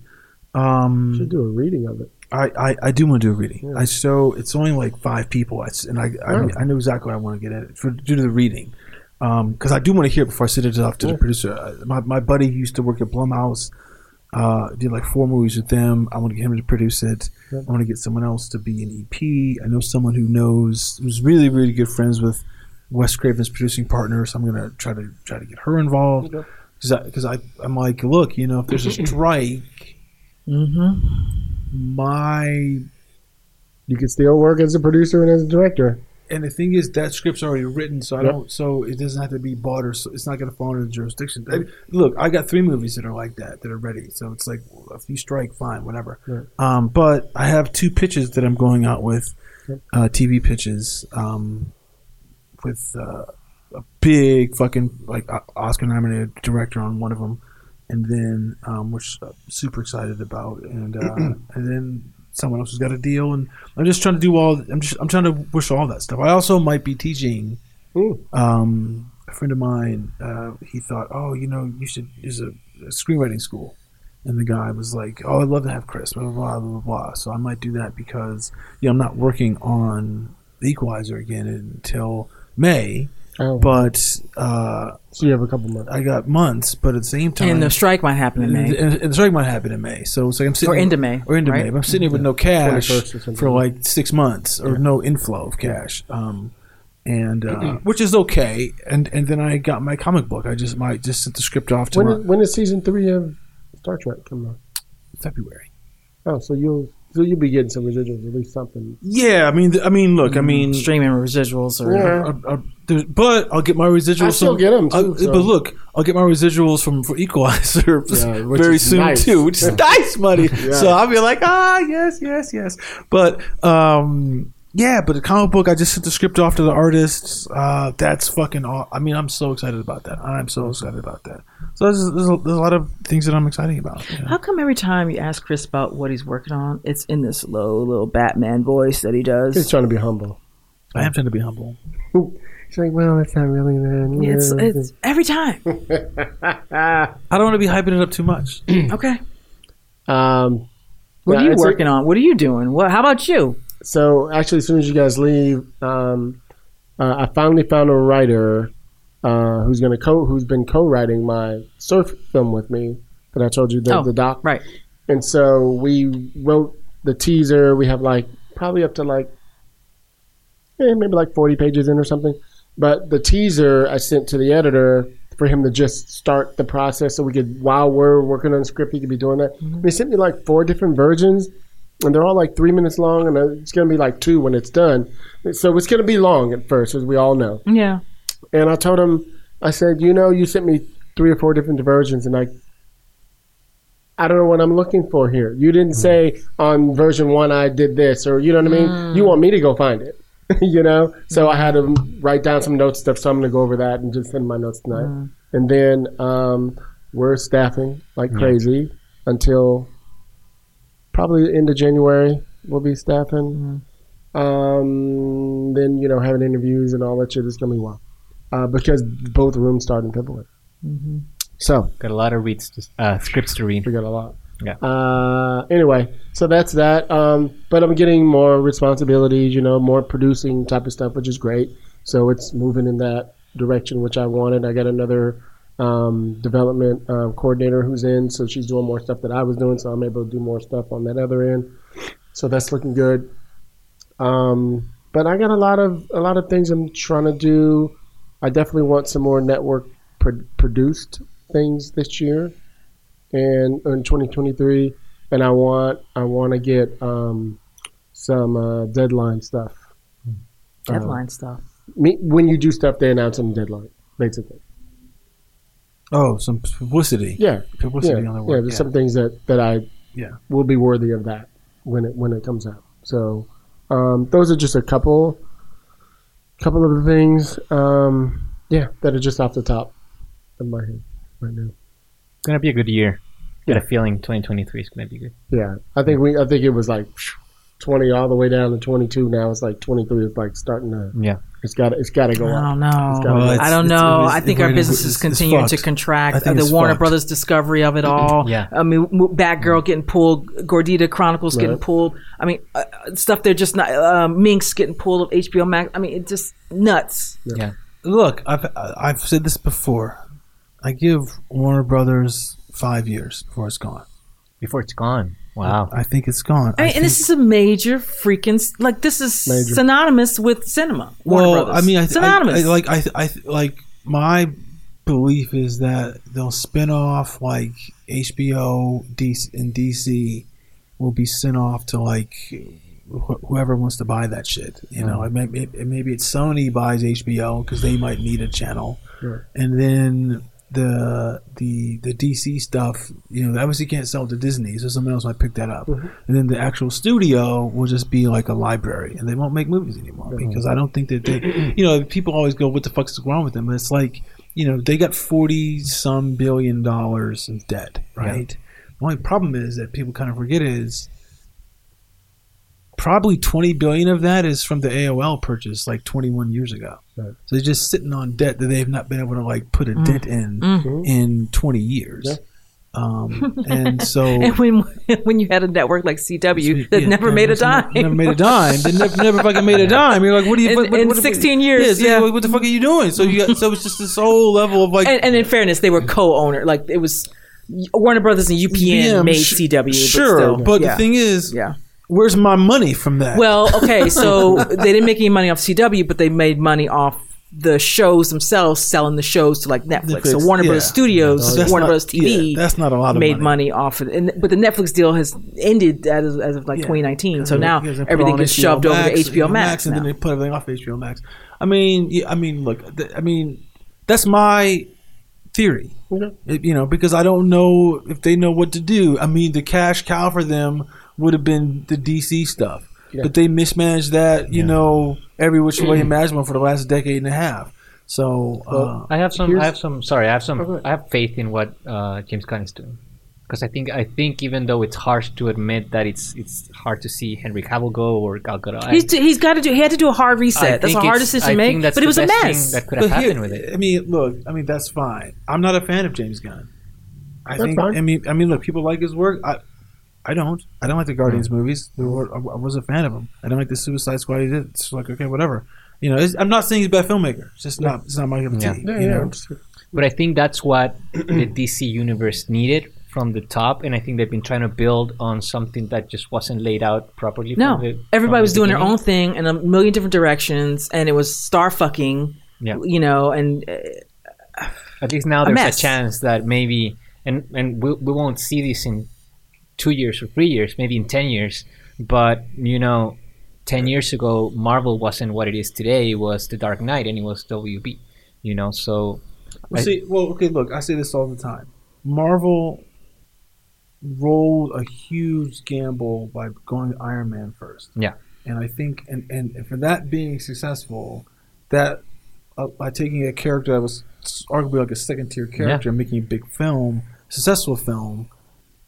Um, Should do a reading of it. I, I, I do want to do a reading. Yeah. I show it's only like five people, I and I I, Oh. I know exactly what I want to get at it for due to the reading, because I do want to hear it before I send it off to Yeah. the producer. Uh, My my buddy used to work at Blumhouse, uh, did like four movies with them. I want to get him to produce it. I want to get someone else to be an EP. I know someone who knows who's really really good friends with Wes Craven's producing partner, so I'm gonna try to try to get her involved Okay. because I, I I'm like, look, you know, if there's a strike, Mm-hmm. my You could still work as a producer and as a director. And the thing is that script's already written, so I Yep. don't. So it doesn't have to be bought or so it's not going to fall under the jurisdiction. I- look, I got three movies that are like that that are ready. So it's like if you strike, fine, whatever. Um, but I have two pitches that I'm going out with, Yep. uh, TV pitches, um, with uh, a big fucking like Oscar nominated director on one of them, and then um, which I'm super excited about, and uh, and then someone else has got a deal, and I'm just trying to do all. I'm just I'm trying to push all that stuff. I also might be teaching. Um, a friend of mine, uh, he thought, oh, you know, you should. There's a, a screenwriting school, and the guy was like, oh, I'd love to have Chris. Blah blah blah blah blah. blah. So I might do that because you know I'm not working on the Equalizer again until May, Oh, but uh, so you have a couple months. I got months. But at the same time, And the strike might happen in May. and, and the strike might happen in May. So it's like I'm sitting Or into May, or into right? May. But I'm sitting here with no cash 21st or something. for like six months or no inflow of cash. Um, and uh, which is okay. And and then I got my comic book. I just might just sent the script off to When my, is, when is season three of Star Trek coming out? February. Oh, so you'll so you'll be getting some residuals, at least something. Yeah, I mean, I mean, look, I mean, streaming residuals or Yeah. there's- but I'll get my residuals. I still from, get 'em, too, I'll- so. But look, I'll get my residuals from for Equalizer Yeah, very soon nice. too, which is nice money. Yeah. So I'll be like, ah, yes, yes, yes. But um, yeah, but the comic book, I just sent the script off to the artists. Uh, that's fucking. Aw- I mean, I'm so excited about that. I'm so excited about that. So there's, there's, a, there's a lot of things that I'm excited about. you know. How come every time you ask Chris about what he's working on, it's in this low little Batman voice that he does? He's does? trying to be humble. I am trying to be humble. He's like, well, it's not really that. It's it's every time. I don't want to be hyping it up too much. Okay. um, What Yeah, are you it's a- working on? What are you doing? What? How about you? So actually, as soon as you guys leave, um, uh, I finally found a writer uh, who's going to co who's been co-writing my surf film with me that I told you the, Oh, the doc. Right. And so we wrote the teaser. We have like probably up to like eh, maybe like forty pages in or something. But the teaser I sent to the editor, for him to just start the process so we could while we're working on the script he could be doing that. They sent me like four different versions and they're all like three minutes long and it's gonna be like two when it's done. So it's gonna be long at first, as we all know. Yeah. And I told him, I said, you know, you sent me three or four different versions, and I, I don't know what I'm looking for here. You didn't say on version one I did this, or you know what I mean. You want me to go find it, you know. So I had to write down some notes stuff. So I'm gonna go over that and just send my notes tonight. And then um, we're staffing like crazy until probably the end of January. We'll be staffing. Um, then you know having interviews and all that shit is gonna be wild uh, because both rooms start in February. So Got a lot of reads, to, uh, scripts to read. we got a lot. Yeah. Uh, anyway, so that's that. Um, but I'm getting more responsibilities, you know, more producing type of stuff, which is great. So it's moving in that direction, which I wanted. I got another um, development um, coordinator who's in, so she's doing more stuff that I was doing, so I'm able to do more stuff on that other end. So that's looking good. Um, but I got a lot of a lot of things I'm trying to do. I definitely want some more network pro- produced things this year and in 2023 and i want i want to get um, some uh, deadline stuff Deadline stuff. Me, when you do stuff they announce on the deadline basically Oh, some publicity. yeah yeah, Publicity on the yeah work. there's some things that that i Yeah. will be worthy of that when it when it comes out so um, those are just a couple couple of the things um, yeah that are just off the top of my head right now It's Gonna be a good year. Got Yeah. a feeling 2023 is gonna be good. Yeah, I think we. I think it was like twenty all the way down to twenty two. Now it's like twenty three. It's like starting to. Yeah. It's got. It's got to go I don't know. Well, go. I don't know. it's- I think our business is continuing to contract. I think the it's Warner fucked. Brothers discovery of it all. Yeah. I mean, Mo- Batgirl getting pulled, Gordita Chronicles getting pulled. I mean, uh, stuff they're just not. Uh, Minx getting pulled of HBO Max. I mean, it's just nuts. Yeah. Look, I've I've said this before. I give Warner Brothers five years before it's gone. Before it's gone. Wow. I think it's gone. I mean, and think- this is a major freaking like this is Major. synonymous with cinema. Well, I mean, I, I, synonymous. I, like I, I like my belief is that they'll spin off like HBO DC, and DC will be sent off to like wh- whoever wants to buy that shit. You know, it may, it, it- maybe it's Sony buys HBO because they might need a channel, Sure. and then the the the DC stuff, you know, they obviously can't sell it to Disney, so someone else might pick that up, mm-hmm. and then the actual studio will just be like a library, and they won't make movies anymore mm-hmm. because I don't think that they, you know, people always go, "What the fuck's wrong with them?" And it's like, you know, they got forty some billion dollars in debt, right? The only problem is that people kind of forget is probably 20 billion of that is from the AOL purchase like 21 years ago. Right. So they're just sitting on debt that they've not been able to like put a Mm. dent in Mhm. in 20 years. Yeah. Um, and so and when when you had a network like CW that Yeah, never yeah, made a dime, Never made a dime. They never, never fucking made a dime. You're like, what do you? In- what, what, in what- 16 years, Yeah, yeah. What, what the fuck are you doing? So you got so it's just this whole level of like. and, and in fairness, they were co-owner. Like it was Warner Brothers and UPN Yeah, made sh- CW. Sure, but, still, but yeah. the thing is, yeah. Where's my money from that? Well, okay, so they didn't make any money off CW, but they made money off the shows themselves, selling the shows to like Netflix. So Warner yeah. Brothers Studios, That's Warner not- Brothers TV, yeah, that's not a lot of made money. money, off it. And but the Netflix deal has ended as, as of like Yeah. 2019. So now Because they put everything gets HBO shoved over to HBO Max. and then they put everything off HBO Max. I mean, I mean, look, th- I mean, that's my theory. Okay. It- you know, because I don't know if they know what to do. I mean, the cash cow for them would have been the DC stuff, Yeah. but they mismanaged that. You know, every which way imaginable for the last decade and a half. So, uh, I have some. I have some. Sorry, I have some. Oh. I have faith in what uh, James Gunn is doing, because I think I think even though it's harsh to admit that it's it's hard to see Henry Cavill go or Gal Gadot. I- He's, he's got to do. He had to do a hard I reset. That's a think hard decision I to think make. that's But it was a best mess. thing that could have But here- happened with it. I mean, look, I mean that's fine. I'm not a fan of James Gunn. I That's think. fine. I mean, I mean, look, people like his work. I, I don't. I don't like the Guardians Hmm. movies. They were- I I was a fan of them. I don't like the Suicide Squad. He did. It's like okay, whatever. You know, it's, I'm not saying he's a bad filmmaker. It's just not. It's not my cup of tea. Yeah. Yeah, you yeah. know? I'm But I think that's what the DC universe needed from the top, and I think they've been trying to build on something that just wasn't laid out properly. No, from the, everybody from was the doing their own thing in a million different directions, and it was star fucking. Yeah. You know, and uh, at least now there's a, mess. chance that maybe, and and we we won't see this in two years or three years, maybe in ten years. But you know, ten years ago, Marvel wasn't what it is today. It was the Dark Knight, and it was WB. You know, so Well, I- see, well, okay, look, I say this all the time. Marvel rolled a huge gamble by going Iron Man first. Yeah. And I think, and, and, for that being successful, that uh, by taking a character that was arguably like a second tier character and making a big film, successful film,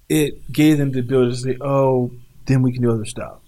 it gave them the ability to say, oh, then we can do other stuff.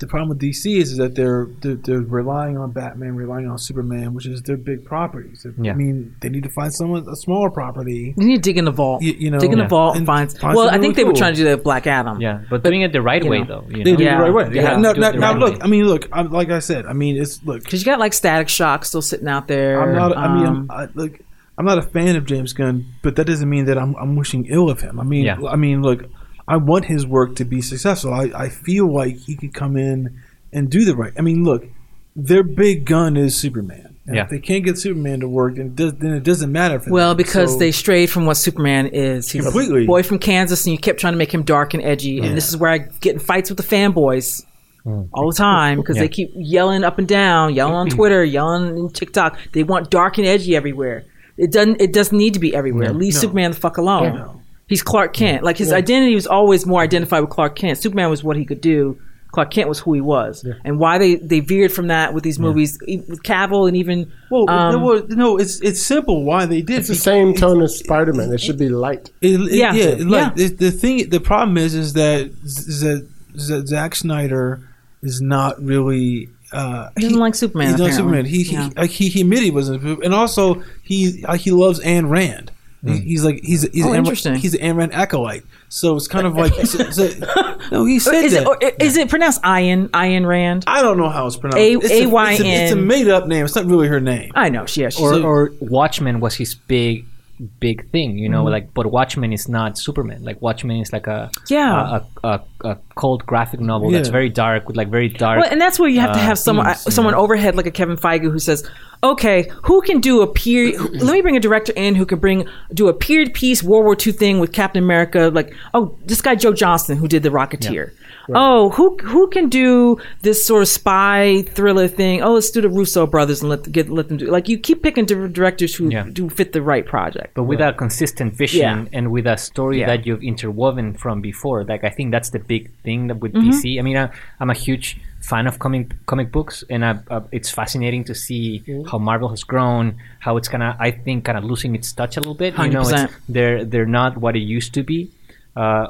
The problem with DC is, is that they're, they're they're relying on Batman, relying on Superman, which is their big properties. Yeah. I mean, they need to find someone a smaller property. You need to dig in the vault. You, you know, dig in the vault and And find. find well, I something think they really were trying to do that with Black Adam. yeah, but doing it the right you way know, though. You They know? do Yeah. it the right way. They Yeah. No, no, now right look. way. I mean, look. I'm, like I said. I mean, it's look. Because you got like Static Shock still sitting out there. I'm not. I mean, um, I'm, I, look. I'm not a fan of James Gunn, but that doesn't mean that I'm, I'm wishing ill of him. I mean, Yeah. I mean, look. I want his work to be successful. I, I feel like he could come in and do the right. I mean, look. Their big gun is Superman. And Yeah. If they can't get Superman to work, then it, does, then it doesn't matter. For well, them. because So- they strayed from what Superman is. He's Completely. a boy from Kansas, and you kept trying to make him dark and edgy. And this is where I get in fights with the fanboys hmm. all the time because Yeah. they keep yelling up and down, yelling on Twitter, yelling on TikTok. They want dark and edgy everywhere. It doesn't. It doesn't need to be everywhere. Leave No. Superman the fuck alone. No. He's Clark Kent. Like his identity was always more identified with Clark Kent. Superman was what he could do. Clark Kent was who he was, and why they, they veered from that with these movies, e- with Cavill and even Well, um, no, well, no, it's it's simple. Why they did It's the same tone as Spider Man. It should be light. It, it- Yeah. yeah, Yeah. Like the, the thing, the problem is, is that is that, is that Zack Snyder is not really. Uh, He doesn't like Superman, He doesn't like. Superman. He Yeah. he, like, he he admitted he wasn't, and also he like, he loves Anne Rand. He- He's like he's he's Oh, an Ayn- interesting. he's an Ayn Rand acolyte. So it's kind of like so- so- no, he said is that. it, or is it pronounced Ian Ian Rand? I don't know how it's pronounced. A- It's a- it's a- It's a, A-Y-N. made up name. It's not really her name. I know, she, yeah, she's or, So- or Watchmen was his big big thing, you know, Mm-hmm. like but Watchmen is not Superman. Like Watchmen is like a Yeah. a, a, a, cold graphic novel that's very dark with like very dark. Well, and that's where you have to uh, have someone themes, someone know? overhead like a Kevin Feige who says, "Okay, who can do a period? let me bring a director in who can bring do a period piece World War II thing with Captain America. Like, oh, this guy Joe Johnston who did The Rocketeer. Oh, who who can do this sort of spy thriller thing? Oh, let's do the Russo brothers and let get let them do. Like, you keep picking different directors who Yeah. do fit the right project. but with a consistent vision Yeah. and with a story Yeah. that you've interwoven from before. Like I think that's the big thing that with Mm-hmm. DC. I mean, I, I'm a huge fan of comic comic books, and I, uh, it's fascinating to see Mm-hmm. how Marvel has grown, how it's kind of I think kind of losing its touch a little bit. You know, it's, 100%. they're they're not what it used to be. Uh,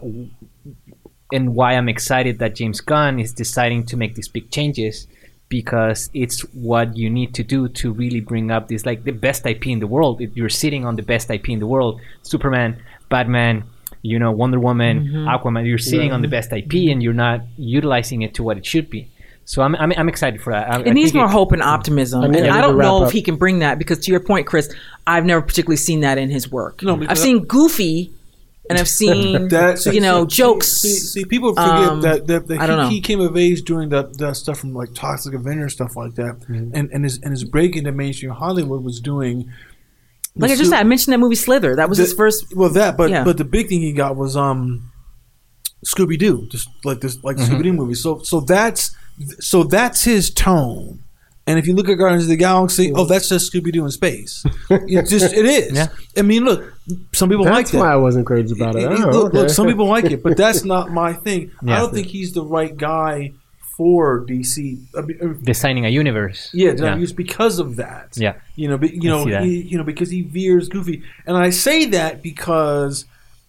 and why I'm excited that James Gunn is deciding to make these big changes because it's what you need to do to really bring up this like the best IP in the world. If you're sitting on the best IP in the world, Superman, Batman, you know, Wonder Woman, mm-hmm. Aquaman, you're sitting on the best IP and you're not utilizing it to what it should be. So I'm I'm, I'm excited for that. I, It needs more hope and optimism, I and I I don't to wrap know if he can bring that because, to your point, Chris, I've never particularly seen that in his work. No, I've seen Goofy, and I've seen that you know see- jokes. See, see, people forget Um, that, that, that I don't he, know. he came of age during that, that stuff from like Toxic Avenger stuff like that, and and his and his break into mainstream Hollywood was doing. like I just said, I mentioned that movie Slither. That was his first. Well, that, but Yeah. but the big thing he got was um, Scooby Doo, just like this like Mm-hmm. Scooby Doo movie. So so that's so that's his tone. And if you look at Guardians of the Galaxy, oh, that's just Scooby Doo in space. it just it is. Yeah. I mean, look, some people like That's why I wasn't crazy about it. It- it- Oh, look, okay. look, some people like it, but that's not my thing. I don't think he's the right guy for DC. I mean, uh, designing a universe. yeah, yeah. just because of that. Yeah. you know, but, you I know, see he, you know, because he veers goofy, and I say that because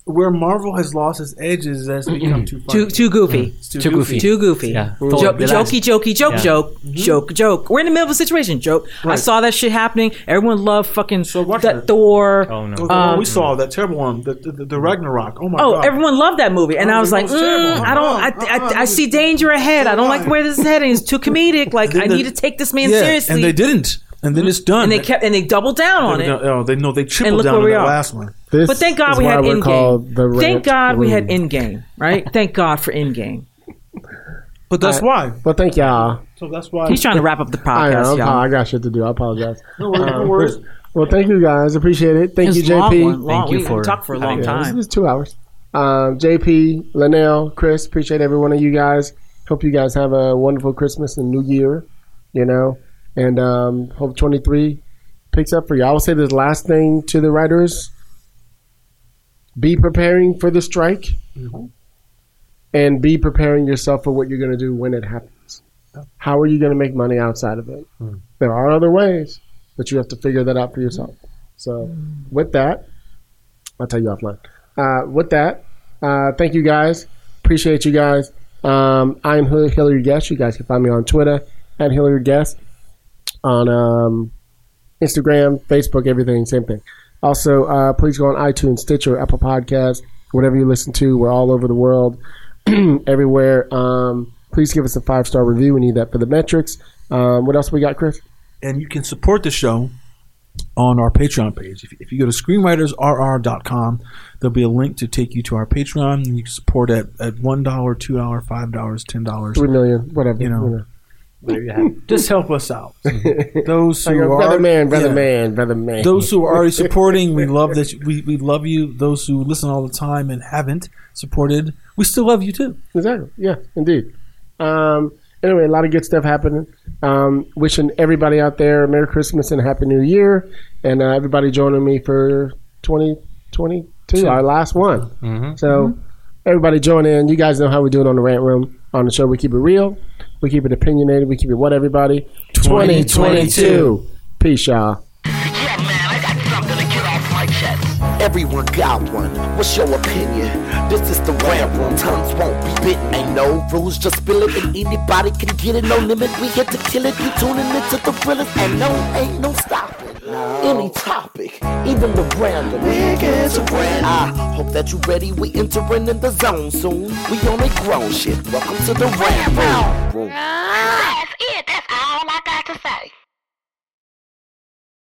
where Marvel has lost its edges is that's become too funny. Too too goofy. It's too, Too goofy. Too goofy. Yeah. Jo- Thor, the jokey, jokey, joke, Yeah. joke, joke, joke. We're in the middle of a situation. Joke. I saw that shit happening. Everyone loved fucking So watch that it. Thor. Oh no. Oh, we saw that terrible one, the, the, the Ragnarok. Oh my Oh, god! Oh, everyone loved that movie, and Oh, I was like, most mm. I don't, I, Uh-uh, I, I see danger ahead. I don't like where this is heading. It's too comedic. Like, I need to take this man yeah, seriously. and they didn't, and then it's done. and they kept, and they doubled down on it. oh, they no, they tripled look down where on we the are. last one. This But thank God is we why had we're in called the game. Thank Rant God we had Room. Endgame, right? Thank God for Endgame. But that's I- why. Well, thank y'all. So that's why. He's trying to wrap up the I know. podcast, I'm- y'all. I got shit to do. I apologize. No worries. No worries. Well, thank you guys. Appreciate it. Thank It's you, a long JP. one, long- Thank you we for talked for a long having. Yeah, time. This is two hours. Um, JP, Linnell, Chris, appreciate every one of you guys. Hope you guys have a wonderful Christmas and New Year, you know, and um, hope 23 picks up for you. I will say this last thing to the writers be preparing for the strike and be preparing yourself for what you're going to do when it happens. How are you going to make money outside of it? There are other ways, but you have to figure that out for yourself. So, with that, I'll tell you offline. Uh, with that, uh, thank you guys. Appreciate you guys. Um, I'm Hilliard Guess. You guys can find me on Twitter at Hilliard Guess, on um, Instagram, Facebook, everything, same thing. Also, uh, please go on iTunes, Stitcher, Apple Podcasts, whatever you listen to. We're all over the world, everywhere. Um, please give us a five star review. We need that for the metrics. Um, what else we got, Chris? and you can support the show on our Patreon page. If, if you go to screenwritersrr.com, there'll be a link to take you to our Patreon, and you can support at, at $1, $2, $5, $10. 3 million, whatever. You know. There you have it. Just help us out. Those who Like are brother man, brother yeah. man, brother man. Those who are already supporting, we love that. you- We, we love you. Those who listen all the time and haven't supported, we still love you too. Exactly. Yeah, indeed. Um, anyway, a lot of good stuff happening. Um, wishing everybody out there a Merry Christmas and a Happy New Year, and uh, everybody joining me for 2022, our last one. Mhm. So, everybody join in. You guys know how we do it on the Rant Room. On the show, we keep it real, we keep it opinionated, we keep it what everybody. 2022. Peace, y'all. Everyone got one. What's your opinion? This is the rant room. Tongues won't be bitten. Ain't no rules, just spill it, and anybody can get it. No limit. We here to kill it. You tuning into the thrillers, and no, ain't no stopping. Any topic, even the random. It gets random. I hope that you ready. We entering in the zone soon. We on a grown shit. Welcome to the rant room.